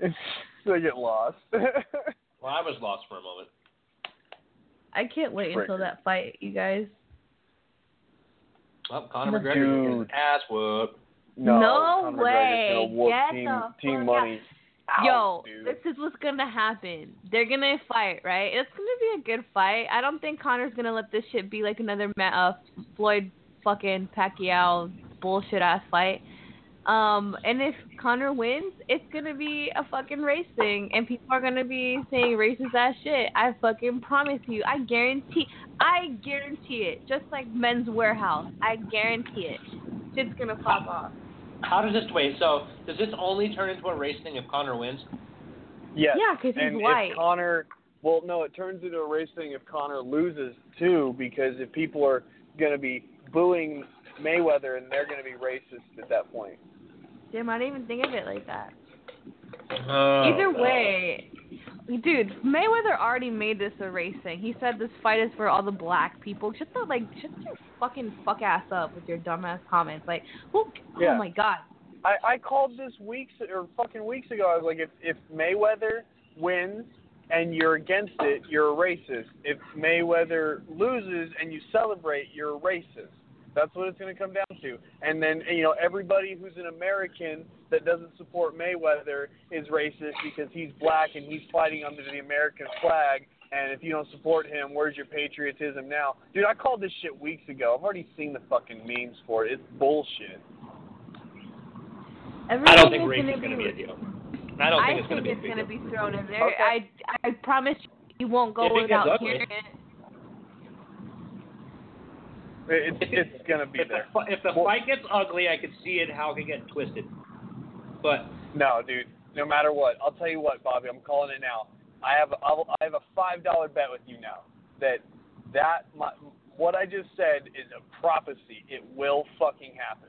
They, they get lost. Well, I was lost for a moment. I can't wait until that fight, you guys. Well, Conor No. McGregor getting his Dude. ass whooped. no, No Conor way. gonna whoop Get team the team fuck money. Yo, out, dude. this is what's gonna happen. They're gonna fight, right? It's gonna be a good fight. I don't think Conor's gonna let this shit be like another Ma- uh, Floyd fucking Pacquiao bullshit ass fight. Um, and if Conor wins, it's gonna be a fucking race thing, and people are gonna be saying racist ass shit. I fucking promise you. I guarantee. I guarantee it. Just like Men's Warehouse, I guarantee it. Shit's gonna pop off. How does this wait? So does this only turn into a race thing if Conor wins? Yes. Yeah, 'cause he's and white. If Conor, well, no, it turns into a race thing if Conor loses too, because if people are going to be booing Mayweather and they're going to be racist at that point. Damn, I didn't even think of it like that. Oh, Either no. way, dude, Mayweather already made this a race thing. He said this fight is for all the black people. Shut the like, shut your fucking fuck ass up with your dumbass comments. Like, who? Oh yeah. Oh my god. I, I called this weeks or fucking weeks ago. I was like, if if Mayweather wins and you're against it, you're a racist. If Mayweather loses and you celebrate, you're a racist. That's what it's going to come down to. And then you know everybody who's an American that doesn't support Mayweather is racist because he's black and he's fighting under the American flag. And if you don't support him, where's your patriotism now? Dude, I called this shit weeks ago. I've already seen the fucking memes for it. It's bullshit. Everything I don't think is race gonna is going to be, be a deal. I don't think it's going to be a it's gonna deal. be thrown in there. Okay. I I promise you, you won't go If it gets without ugly. hearing it. It, it's it's gonna be If the, there. fi- if the fight gets ugly, I could see it how it could get twisted. But No, dude. No matter what, I'll tell you what, Bobby. I'm calling it now. I have I'll, I have a five dollar bet with you now that that my, what I just said is a prophecy. It will fucking happen.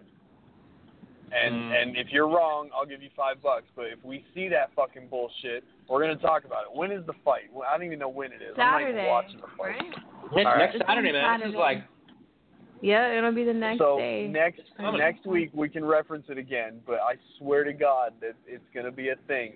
And Mm. and if you're wrong, I'll give you five bucks. But if we see that fucking bullshit, we're gonna talk about it. When is the fight? Well, I don't even know when it is. I'm not even Saturday, watching the fight. right? it's All right. next Saturday, on man. This is like Yeah, it'll be the next so day. next coming. next week we can reference it again, but I swear to God that it's going to be a thing.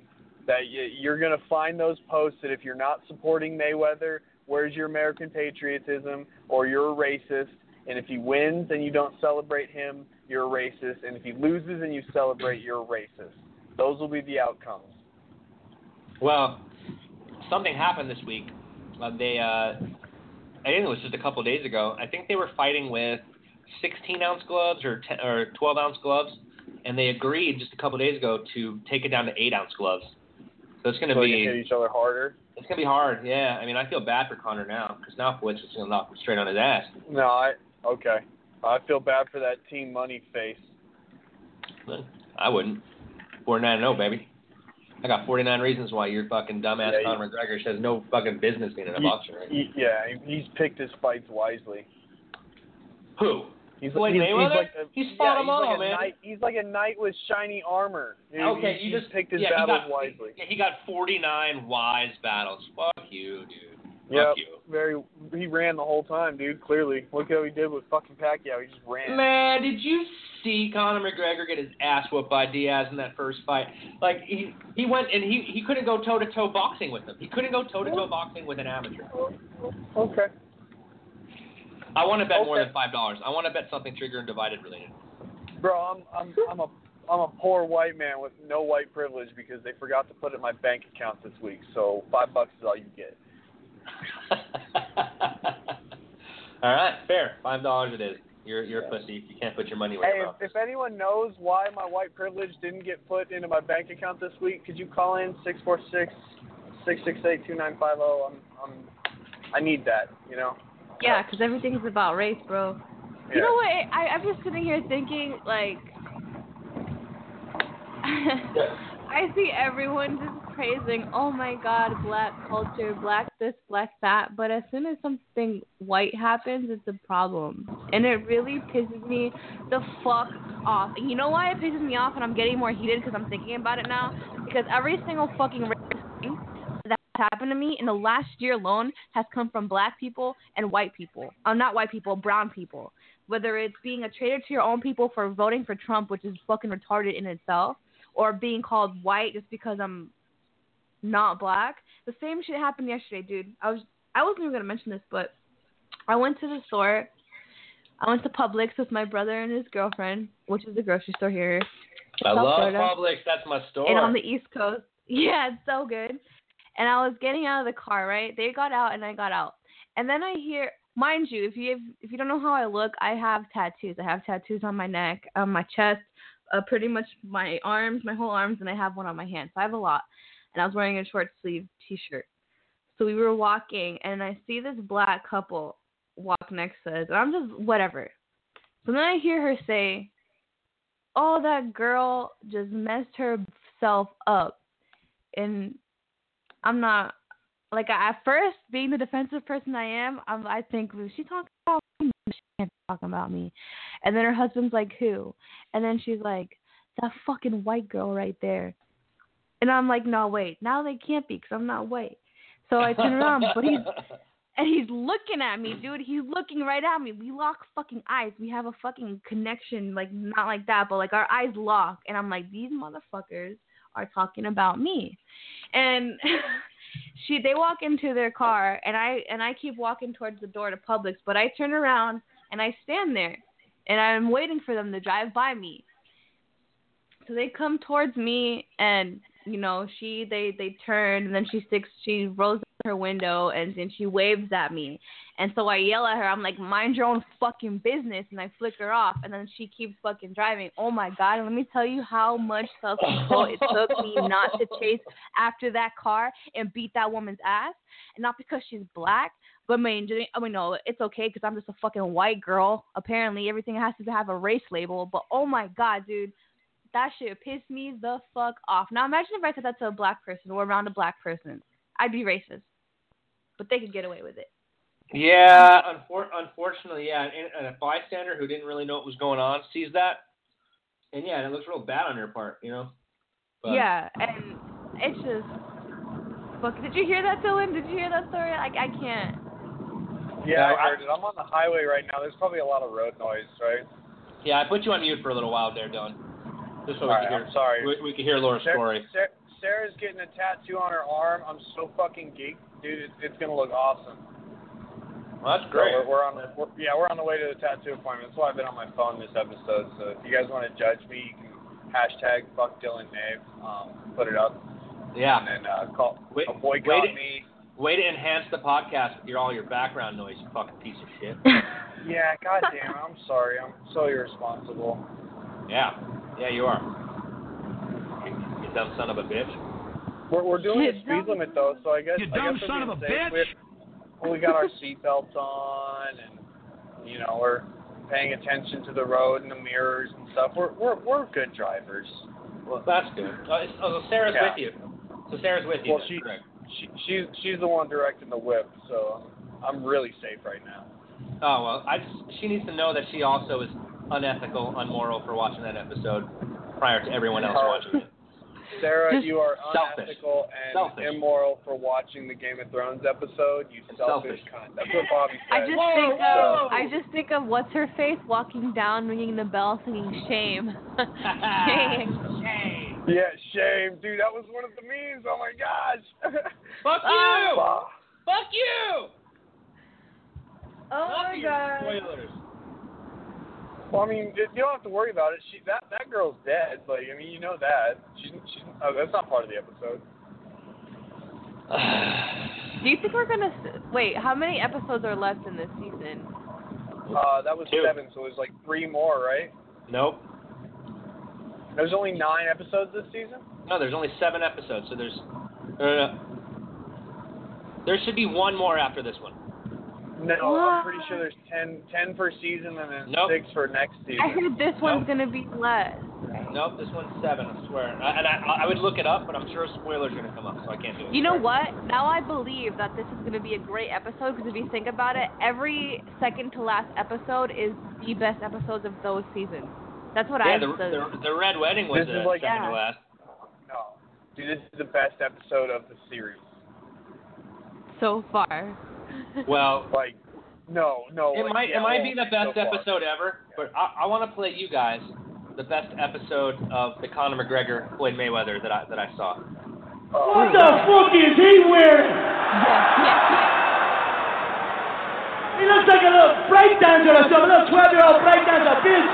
That you're going to find those posts that if you're not supporting Mayweather, where's your American patriotism, or you're a racist. And if he wins and you don't celebrate him, you're a racist. And if he loses and you celebrate, you're a racist. Those will be the outcomes. Well, something happened this week. Uh, they, uh, I think it was just a couple of days ago. I think they were fighting with 16 ounce gloves or 10, or 12 ounce gloves, and they agreed just a couple of days ago to take it down to 8 ounce gloves. So it's going to so be hit each other harder. It's gonna be hard. Yeah, I mean, I feel bad for Conor now because now Blitz is gonna knock him straight on his ass. No, I okay. I feel bad for that team money face. I wouldn't. Four nine zero, oh, baby. I got 49 reasons why your fucking dumbass Yeah, Conor McGregor has no fucking business being in a He- boxing ring. he- yeah, he's picked his fights wisely. Who? He's, Floyd he's, Mayweather? he's like a, He's fought yeah, them he's all, like man. Knight, he's like a knight with shiny armor. Dude, Okay, he, you just picked his yeah, he battles got, wisely. Yeah, he got 49 wise battles. Fuck you, dude. Yep, Fuck you. very. He ran the whole time, dude. Clearly, look how he did with fucking Pacquiao. He just ran. Man, did you see Conor McGregor get his ass whooped by Diaz in that first fight? Like he he went and he he couldn't go toe to toe boxing with him. He couldn't go toe to toe boxing with an amateur. Okay. I want to bet more than five dollars. I want to bet something trigger and divided related. Bro, I'm I'm I'm a I'm a poor white man with no white privilege because they forgot to put it in my bank account this week. So five bucks is all you get. All right, fair. Five dollars it is. You're you're a pussy. You can't put your money where Hey, your mouth. if, if anyone knows why my white privilege didn't get put into my bank account this week, could you call in six four six six six eight two nine five zero? I'm I'm I need that. You know. Yeah, 'cause everything's about race, bro. Yeah. You know what? I, I'm just sitting here thinking, like, I see everyone just praising, oh my god, black culture, black this, black that. But as soon as something white happens, it's a problem. And it really pisses me the fuck off. And you know why it pisses me off and I'm getting more heated because I'm thinking about it now? Because every single fucking thing that happened to me in the last year alone has come from black people and white people. Uh, not white people, brown people. Whether it's being a traitor to your own people for voting for Trump, which is fucking retarded in itself, or being called white just because I'm not black. The same shit happened yesterday, dude. I was I wasn't even gonna mention this, but I went to the store. I went to Publix with my brother and his girlfriend, which is the grocery store here. I South love Florida. Publix. That's my store. And on the East Coast. Yeah, it's so good. And I was getting out of the car, right? They got out and I got out. And then I hear mind you, if you if you don't know how I look, I have tattoos. I have tattoos on my neck, on my chest, uh, pretty much my arms, my whole arms, and I have one on my hand. So I have a lot. And I was wearing a short sleeve t shirt. So we were walking and I see this black couple walk next to us and I'm just whatever. So then I hear her say, Oh, that girl just messed herself up and I'm not like at first being the defensive person I am, I'm, I think she talking about me? She can't talking about me. And then her husband's like, who? And then she's like, that fucking white girl right there. And I'm like, no, wait, now they can't be because I'm not white. So I turn around, but he's and he's looking at me, dude. He's looking right at me. We lock fucking eyes. We have a fucking connection, like not like that, but like our eyes lock. And I'm like, these motherfuckers are talking about me. And she they walk into their car and I and I keep walking towards the door to Publix, but I turn around and I stand there and I'm waiting for them to drive by me. So they come towards me and you know, she they they turn and then she sticks she rolls up her window and then she waves at me. And so I yell at her, I'm like, mind your own fucking business and I flick her off and then she keeps fucking driving. Oh my god, let me tell you how much self control it took me not to chase after that car and beat that woman's ass. And not because she's black, but I mean, I mean, no, it's okay because I'm just a fucking white girl. Apparently, everything has to have a race label. But oh my god, dude, that shit pissed me the fuck off. Now imagine if I said that to a black person or around a black person, I'd be racist. But they could get away with it. Yeah, unfor- unfortunately, yeah, and, and a bystander who didn't really know what was going on sees that, and yeah, and it looks real bad on your part, you know. But, Yeah, and it's just. Fuck. Did you hear that, Dylan? Did you hear that story? Like, I can't. Yeah, I heard it. I'm on the highway right now. There's probably a lot of road noise, right? Yeah, I put you on mute for a little while there, Dylan. Just so we Alright, could hear. I'm sorry. We, we could hear Laura's Sarah, story. Sarah, Sarah's getting a tattoo on her arm. I'm so fucking geeked, dude. It's, it's gonna look awesome. Well, that's So great. we're, we're on the we're, yeah we're on the way to the tattoo appointment. That's why I've been on my phone this episode. So if you guys want to judge me, you can hashtag fuck Dylan Nave, um, put it up, Yeah. and then uh, call Wait, boycott wait it- me. Way to enhance the podcast with your all your background noise, you fucking piece of shit. Yeah, goddamn, I'm sorry. I'm so irresponsible. yeah, yeah, you are. You, you dumb son of a bitch. We're we're doing You the speed limit though, so I guess You I dumb guess we're son of a safe. bitch. We're, we got our seatbelts on, and you know we're paying attention to the road and the mirrors and stuff. We're we're we're good drivers. Well, that's good. Uh, oh, so Sarah's Yeah. with you. So Sarah's with you. Well, she, she she's she's the one directing the whip, so I'm really safe right now. Oh well, I just, she needs to know that she also is unethical, unmoral for watching that episode prior to everyone else watching it. Sarah, Just you are selfish. unethical and Selfish. immoral for watching the Game of Thrones episode. You selfish, selfish. cunt. That's what Bobby said. I said. just think of I just think of what's her face walking down, ringing the bell, singing shame, shame. Shame. Yeah, shame, dude. That was one of the memes. Oh my gosh. Fuck you! Ah. Fuck you! Oh my god. Spoilers. Well, I mean, you don't have to worry about it. She that that girl's dead. Like, I mean, you know that. She's she's oh, that's not part of the episode. Do you think we're gonna s- wait? How many episodes are left in this season? Uh, that was Two. seven, so there's like three more, right? Nope. There's only nine episodes this season. No, there's only seven episodes, so there's. No, no, no. There should be one more after this one. No, I'm pretty sure there's ten, ten per season, and then Nope. six for next season. I heard this one's gonna be less. Nope, this one's seven, I swear. And I, I, I would look it up, but I'm sure a spoilers are going to come up, so I can't do it. You know what? Now I believe that this is going to be a great episode because if you think about it, every second to last episode is the best episodes of those seasons. That's what yeah, I the, the, the Red Wedding was This is like- second Yeah. to last. No, dude, this is the best episode of the series. so far. Well, like, no, no. it like, might yeah, it might well, be the best so episode ever, but I, I want to play you guys the best episode of the Conor McGregor Floyd Mayweather that I that I saw. Oh. What the fuck is he wearing? He looks like a little breakdancer or something, a little 12 year old breakdancer, bitch.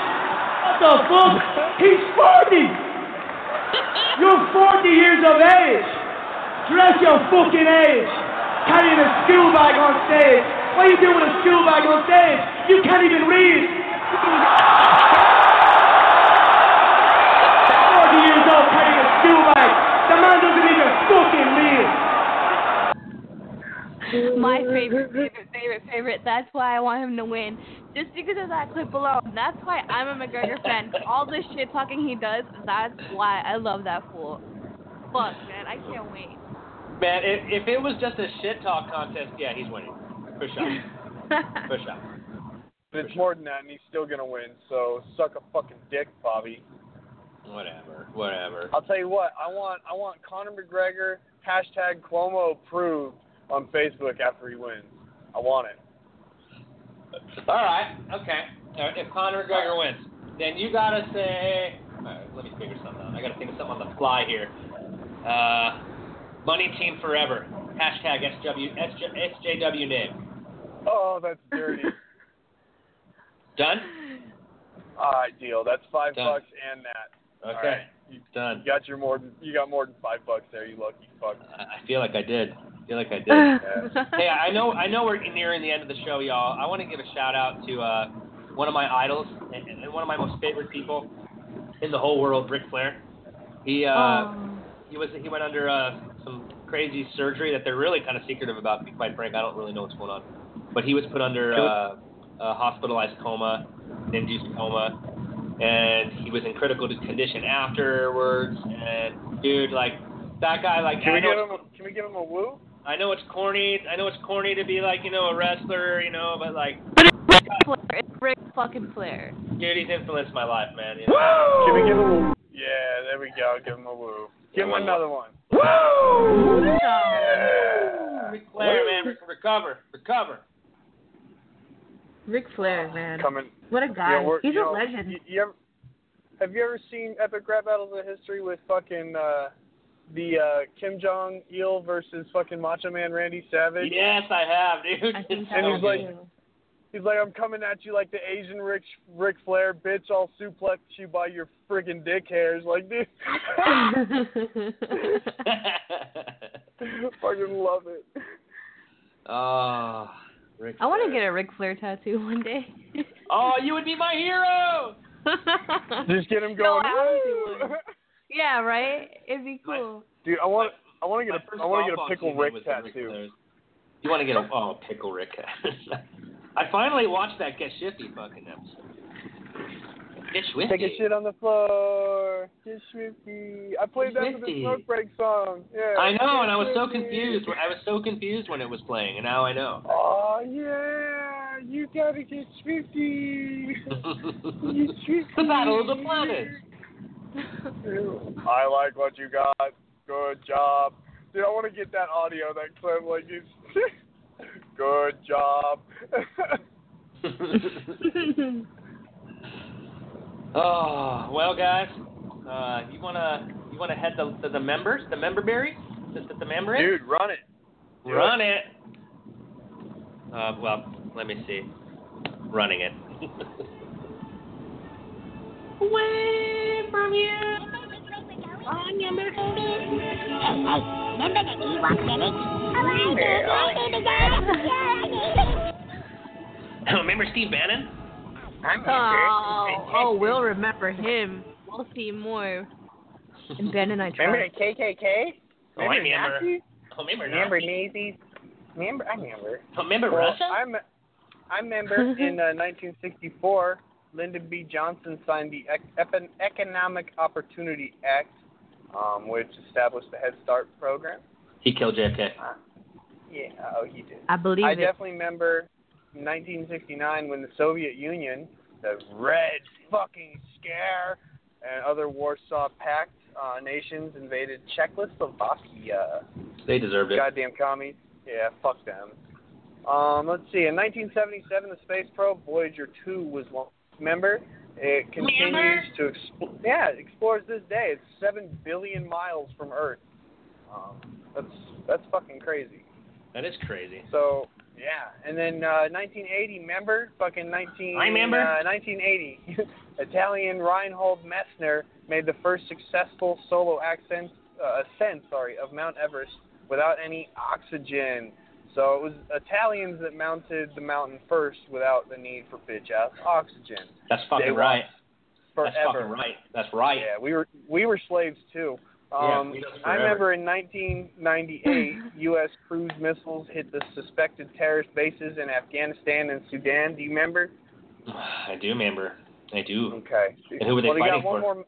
What the fuck? He's 40. You're 40 years of age. Dress your fucking age. Carrying a school bag on stage. What are you doing with a school bag on stage? You can't even read. 40 years old carrying a school bag. The man doesn't even fucking read. My favorite, favorite, favorite, favorite. That's why I want him to win. Just because of that clip alone. That's why I'm a McGregor fan. All the shit talking he does, that's why I love that fool. Fuck, man. I can't wait. Man, if if it was just a shit talk contest, yeah, he's winning. For sure. For sure. But it's more than that, and he's still gonna win. So suck a fucking dick, Bobby. Whatever. Whatever. I'll tell you what. I want I want Conor McGregor hashtag Cuomo approved on Facebook after he wins. I want it. All right. Okay. All right, If Conor McGregor wins, then you gotta say. All right. Let me figure something out. I gotta think of something on the fly here. Uh, Money Team Forever. Hashtag SW, SJ, SJW name. Oh, that's dirty. Done. All right, deal. That's five Done. bucks and that. Okay. All right. You, Done. you got your more than you got more than five bucks there. You lucky fuck. I I feel like I did. I feel like I did. hey, I know I know we're nearing the end of the show, y'all. I want to give a shout out to uh, one of my idols and, and one of my most favorite people in the whole world, Ric Flair. He uh, he was he went under uh, some crazy surgery that they're really kind of secretive about. To be quite frank, I don't really know what's going on. But he was put under uh, a hospitalized coma, induced coma, and he was in critical condition afterwards. And dude, like that guy, like Can I we give him a, Can we give him a woo? I know it's corny. I know it's corny to be like, you know, a wrestler, you know, but like, Flair. It's Rick fucking Flair. dude, he's influenced my life, man. You know? Can we give him a Yeah, there we go. Give him a woo. Give him one another one. Ric Flair, man, recover, recover. Ric Flair, man. Coming. What a guy. Yeah, we're- He's a know, legend. You, you ever, have you ever seen Epic Rap Battles of History with fucking uh, the uh, Kim Jong Il versus fucking Macho Man Randy Savage? Yes, I have, dude. I think And so he's like, too. He's like, I'm coming at you like the Asian Rick Ric Flair, bitch. I'll suplex you by your friggin' dick hairs, like, dude. fucking love it. oh, Ric I want to get a Ric Flair tattoo one day. Oh, you would be my hero. Just get him going. I honestly "Woo!" would. yeah, right? It'd be cool. Dude, I want I want to get a I want to get oh, a pickle Rick tattoo. You want to get a oh pickle Rick? I finally watched that Get Shifty fucking episode. Get Schwifty. Take a shit on the floor. Get schwifty. I played that for the smoke break song. Yeah. I know, and I was so confused. I was so confused when it was playing, and now I know. Oh yeah, you gotta get you schwifty. the Battle of the Planets. I like what you got. Good job. Dude, I want to get that audio, that clip, like it's good job. Oh well, guys, uh, you wanna you wanna head the the, the members, the member berry, the, the, the member in? Dude, run it. Do Run it. Uh, well, let me see. Running it. Away from you. On your Remember the Ewok Remember Steve Bannon? Oh, oh, we'll remember him. We'll see more. And Ben and I Remember tried. the KKK? Oh, I remember. Nazis? Oh, remember Remember Nazis? Nazis? Remember? I remember. Oh, remember Well, Russia? I, me- I remember in uh, 1964, Lyndon B. Johnson signed the Ec- Econ- Economic Opportunity Act, um, which established the Head Start program. He killed JFK. Yeah, oh, he did. I believe I it. definitely remember 1969 when the Soviet Union, the Red fucking Scare, and other Warsaw Pact uh, nations invaded Czechoslovakia. They deserved it. Goddamn commies. Yeah, fuck them. Um, let's see. In 1977, the space probe Voyager 2 was launched. Remember? It continues to explore. Yeah, it explores this day. It's seven billion miles from Earth. Um, that's that's fucking crazy. That is crazy. So yeah, and then uh, 1980, member Fucking 19. I remember. Uh, 1980, Italian Reinhold Messner made the first successful solo ascent, uh, ascent, sorry, of Mount Everest without any oxygen. So it was Italians that mounted the mountain first without the need for bitch ass oxygen. That's fucking They right. Forever. That's fucking right. That's right. Yeah, we were we were slaves too. Yeah, Um, we was I remember in 1998, U.S. cruise missiles hit the suspected terrorist bases in Afghanistan and Sudan. Do you remember? I do remember. I do. Okay. And who were they well, we fighting got one for? more.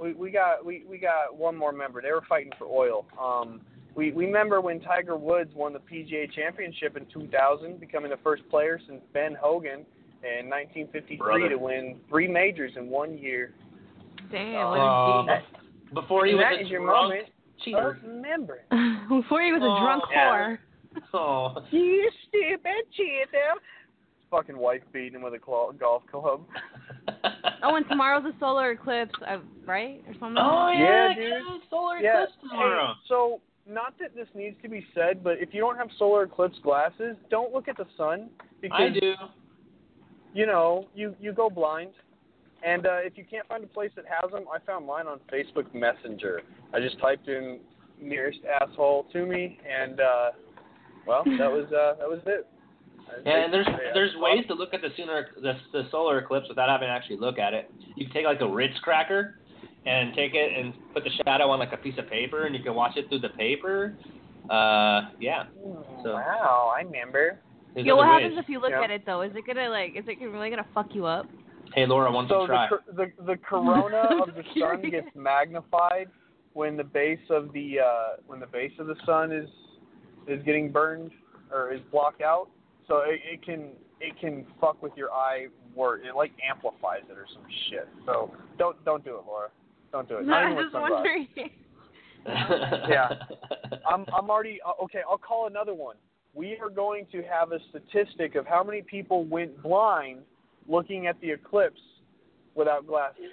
We we got we we got one more member. They were fighting for oil. Um, we we remember when Tiger Woods won the PGA Championship in 2000, becoming the first player since Ben Hogan in 1953 Brother. to win three majors in one year. Damn, Uh, what before he And was that a is your drunk moment cheater. of remembering. Before he was a drunk Oh, yeah. whore. Oh. You stupid cheater. Fucking wife beating him with a claw, golf club. Oh, and tomorrow's a solar eclipse, uh, right? Or something? Oh, yeah, yeah, dude. solar Yeah. eclipse tomorrow. Hey, so not that this needs to be said, but if you don't have solar eclipse glasses, don't look at the sun because I do. you know you you go blind. And uh, if you can't find a place that has them, I found mine on Facebook Messenger. I just typed in nearest asshole to me, and uh, well, that was uh, that was it. Yeah, and there's uh, there's ways to look at the sooner the, the solar eclipse without having to actually look at it. You can take like a Ritz cracker and take it and put the shadow on like a piece of paper, and you can watch it through the paper. Uh, yeah. So Wow, I remember. there's Yo, what other happens if you look Yeah. at it though? Is it gonna like? Is it really gonna fuck you up? Hey Laura, why don't So you try? the, the the corona of the sun gets magnified when the base of the uh, when the base of the sun is is getting burned or is blocked out. So it, it can it can fuck with your eye work. It like amplifies it or some shit. So don't don't do it, Laura. Don't do it. Not I even was with just sunglasses. wondering. Yeah. I'm I'm already uh, okay. I'll call another one. We are going to have a statistic of how many people went blind looking at the eclipse without glasses.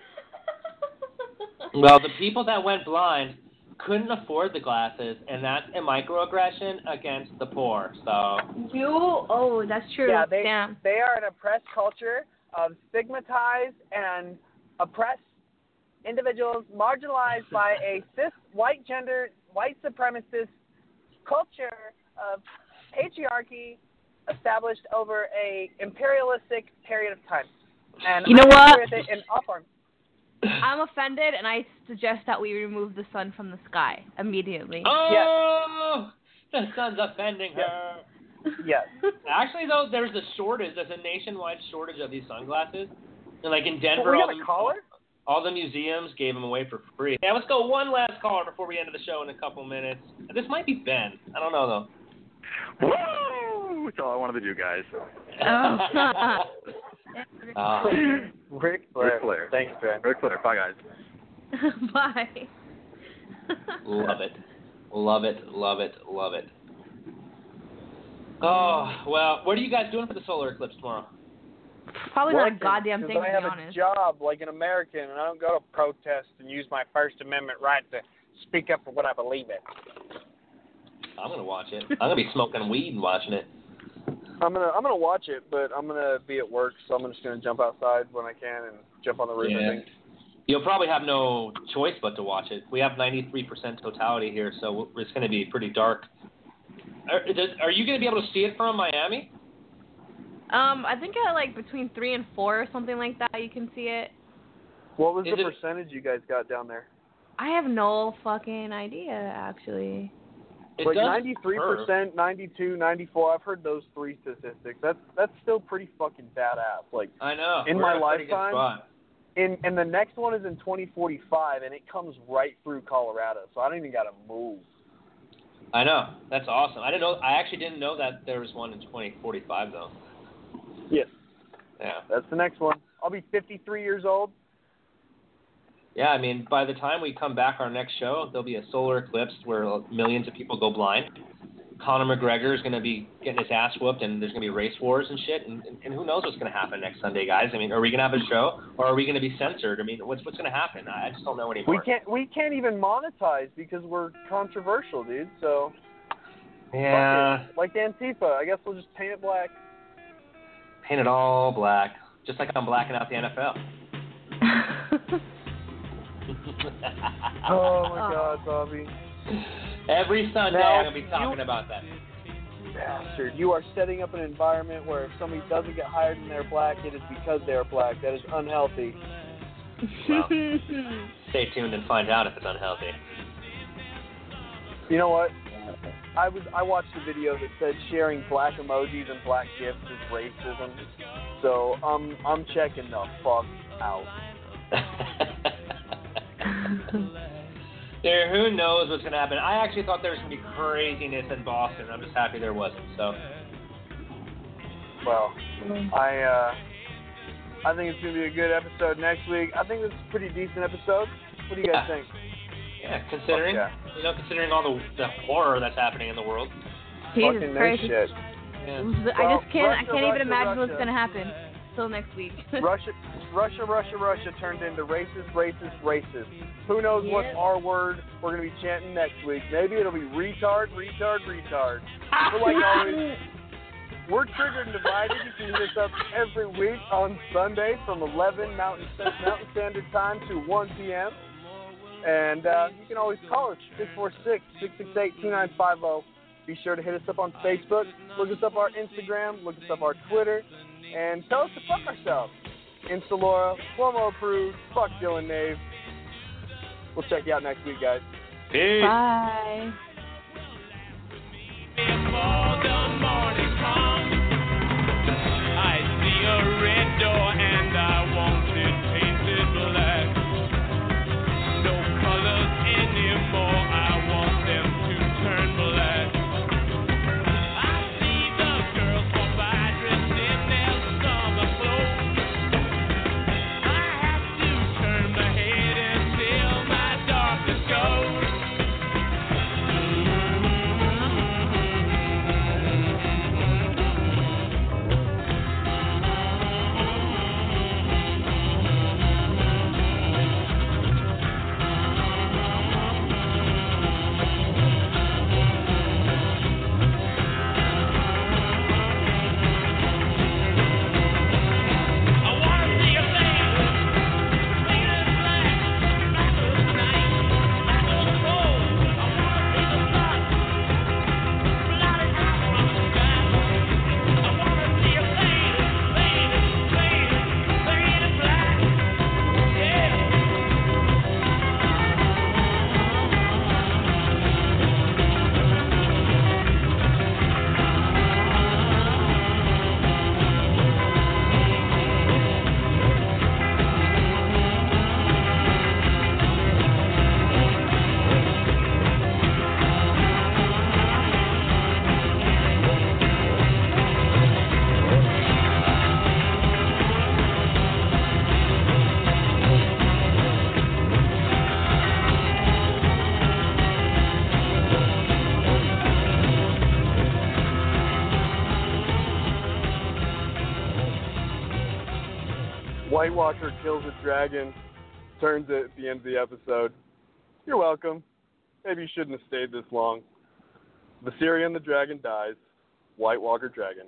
Well, the people that went blind couldn't afford the glasses, and that's a microaggression against the poor. So You? Oh, that's true. Yeah, they Damn. they are an oppressed culture of stigmatized and oppressed individuals marginalized by a cis white gender white supremacist culture of patriarchy established over a imperialistic period of time. And You know I what? agree with it in all forms. I'm offended, and I suggest that we remove the sun from the sky immediately. Oh, the sun's offending her. Yes. Actually, though, there's a shortage. There's a nationwide shortage of these sunglasses. And like in Denver, we all the, caller? all the museums gave them away for free. Yeah, let's go one last caller before we end the show in a couple minutes. This might be Ben. I don't know though. Woo! That's all I wanted to do, guys. Uh, Ric Flair. Ric Flair. Thanks, Ben. Ric Flair. Bye, guys. Bye. love it, love it, love it, love it. Oh well, what are you guys doing for the solar eclipse tomorrow? Probably not a Working, goddamn 'cause thing, I to have be a job like an American, and I don't go to protest and use my First Amendment right to speak up for what I believe in. I'm gonna watch it. I'm gonna be smoking weed and watching it. I'm gonna I'm gonna watch it, but I'm gonna be at work, so I'm just gonna jump outside when I can and jump on the roof. I Yeah. think. You'll probably have no choice but to watch it. We have 93% totality here, so it's going to be pretty dark. Are, does, are you going to be able to see it from Miami? Um, I think at like between three and four or something like that, you can see it. What was Is the it- percentage you guys got down there? I have no fucking idea, actually. It like 93 percent, 92, 94. I've heard those three statistics. That's that's still pretty fucking badass. Like I know. in my in a pretty good lifetime, in and the next one is in 2045, and it comes right through Colorado, so I don't even got to move. I know. That's awesome. I didn't know. I actually didn't know that there was one in 2045 though. Yes, Yeah. that's the next one. I'll be 53 years old. Yeah. I mean, by the time we come back our next show, there'll be a solar eclipse where millions of people go blind. Conor McGregor is going to be getting his ass whooped, and there's going to be race wars and shit. And, and, who knows what's going to happen next Sunday, guys? I mean, are we going to have a show, or are we going to be censored? I mean, what's what's going to happen? I just don't know anymore. We can't we can't even monetize because we're controversial, dude. So Yeah. like Antifa, I guess we'll just paint it black. Paint it all black, just like I'm blacking out the NFL. Oh my God, Bobby. Every Sunday, Now, I'm going to be talking you- about that. Bastard, you are setting up an environment where if somebody doesn't get hired and they're black, it is because they are black. That is unhealthy. Well, stay tuned and find out if it's unhealthy. You know what? I was I watched a video that said sharing black emojis and black gifs is racism. So I'm I'm checking the fuck out. There, who knows what's going to happen? I actually thought there was going to be craziness in Boston. I'm just happy there wasn't. So, Well, I uh I think it's gonna be a good episode next week. I think this is a pretty decent episode. What do you guys think? yeah, considering Fuck you know, considering all the the horror that's happening in the world. Jesus Fucking no Christ. shit. Yeah. I just can't. I Russia, can't even Russia, imagine what's gonna happen. Till next week. Russia, Russia, Russia, Russia turned into racist, racist, racist. Who knows what Yep. R word we're gonna be chanting next week? Maybe it'll be retard, retard, retard. But like always, we're triggered and divided. You can hit us up every week on Sunday from 11 Mountain Mountain Standard Time to 1 p.m. And uh, you can always call us 646-668-2950. Be sure to hit us up on Facebook. Look us up our Instagram. Look us up our Twitter. And tell us to fuck ourselves. Instalora, Cuomo approved, fuck Dylan Nave. We'll check you out next week, guys. Peace. Bye. I see a red door and I want White Walker kills a dragon, turns it at the end of the episode. You're welcome. Maybe you shouldn't have stayed this long. Viserion the dragon dies. White Walker dragon.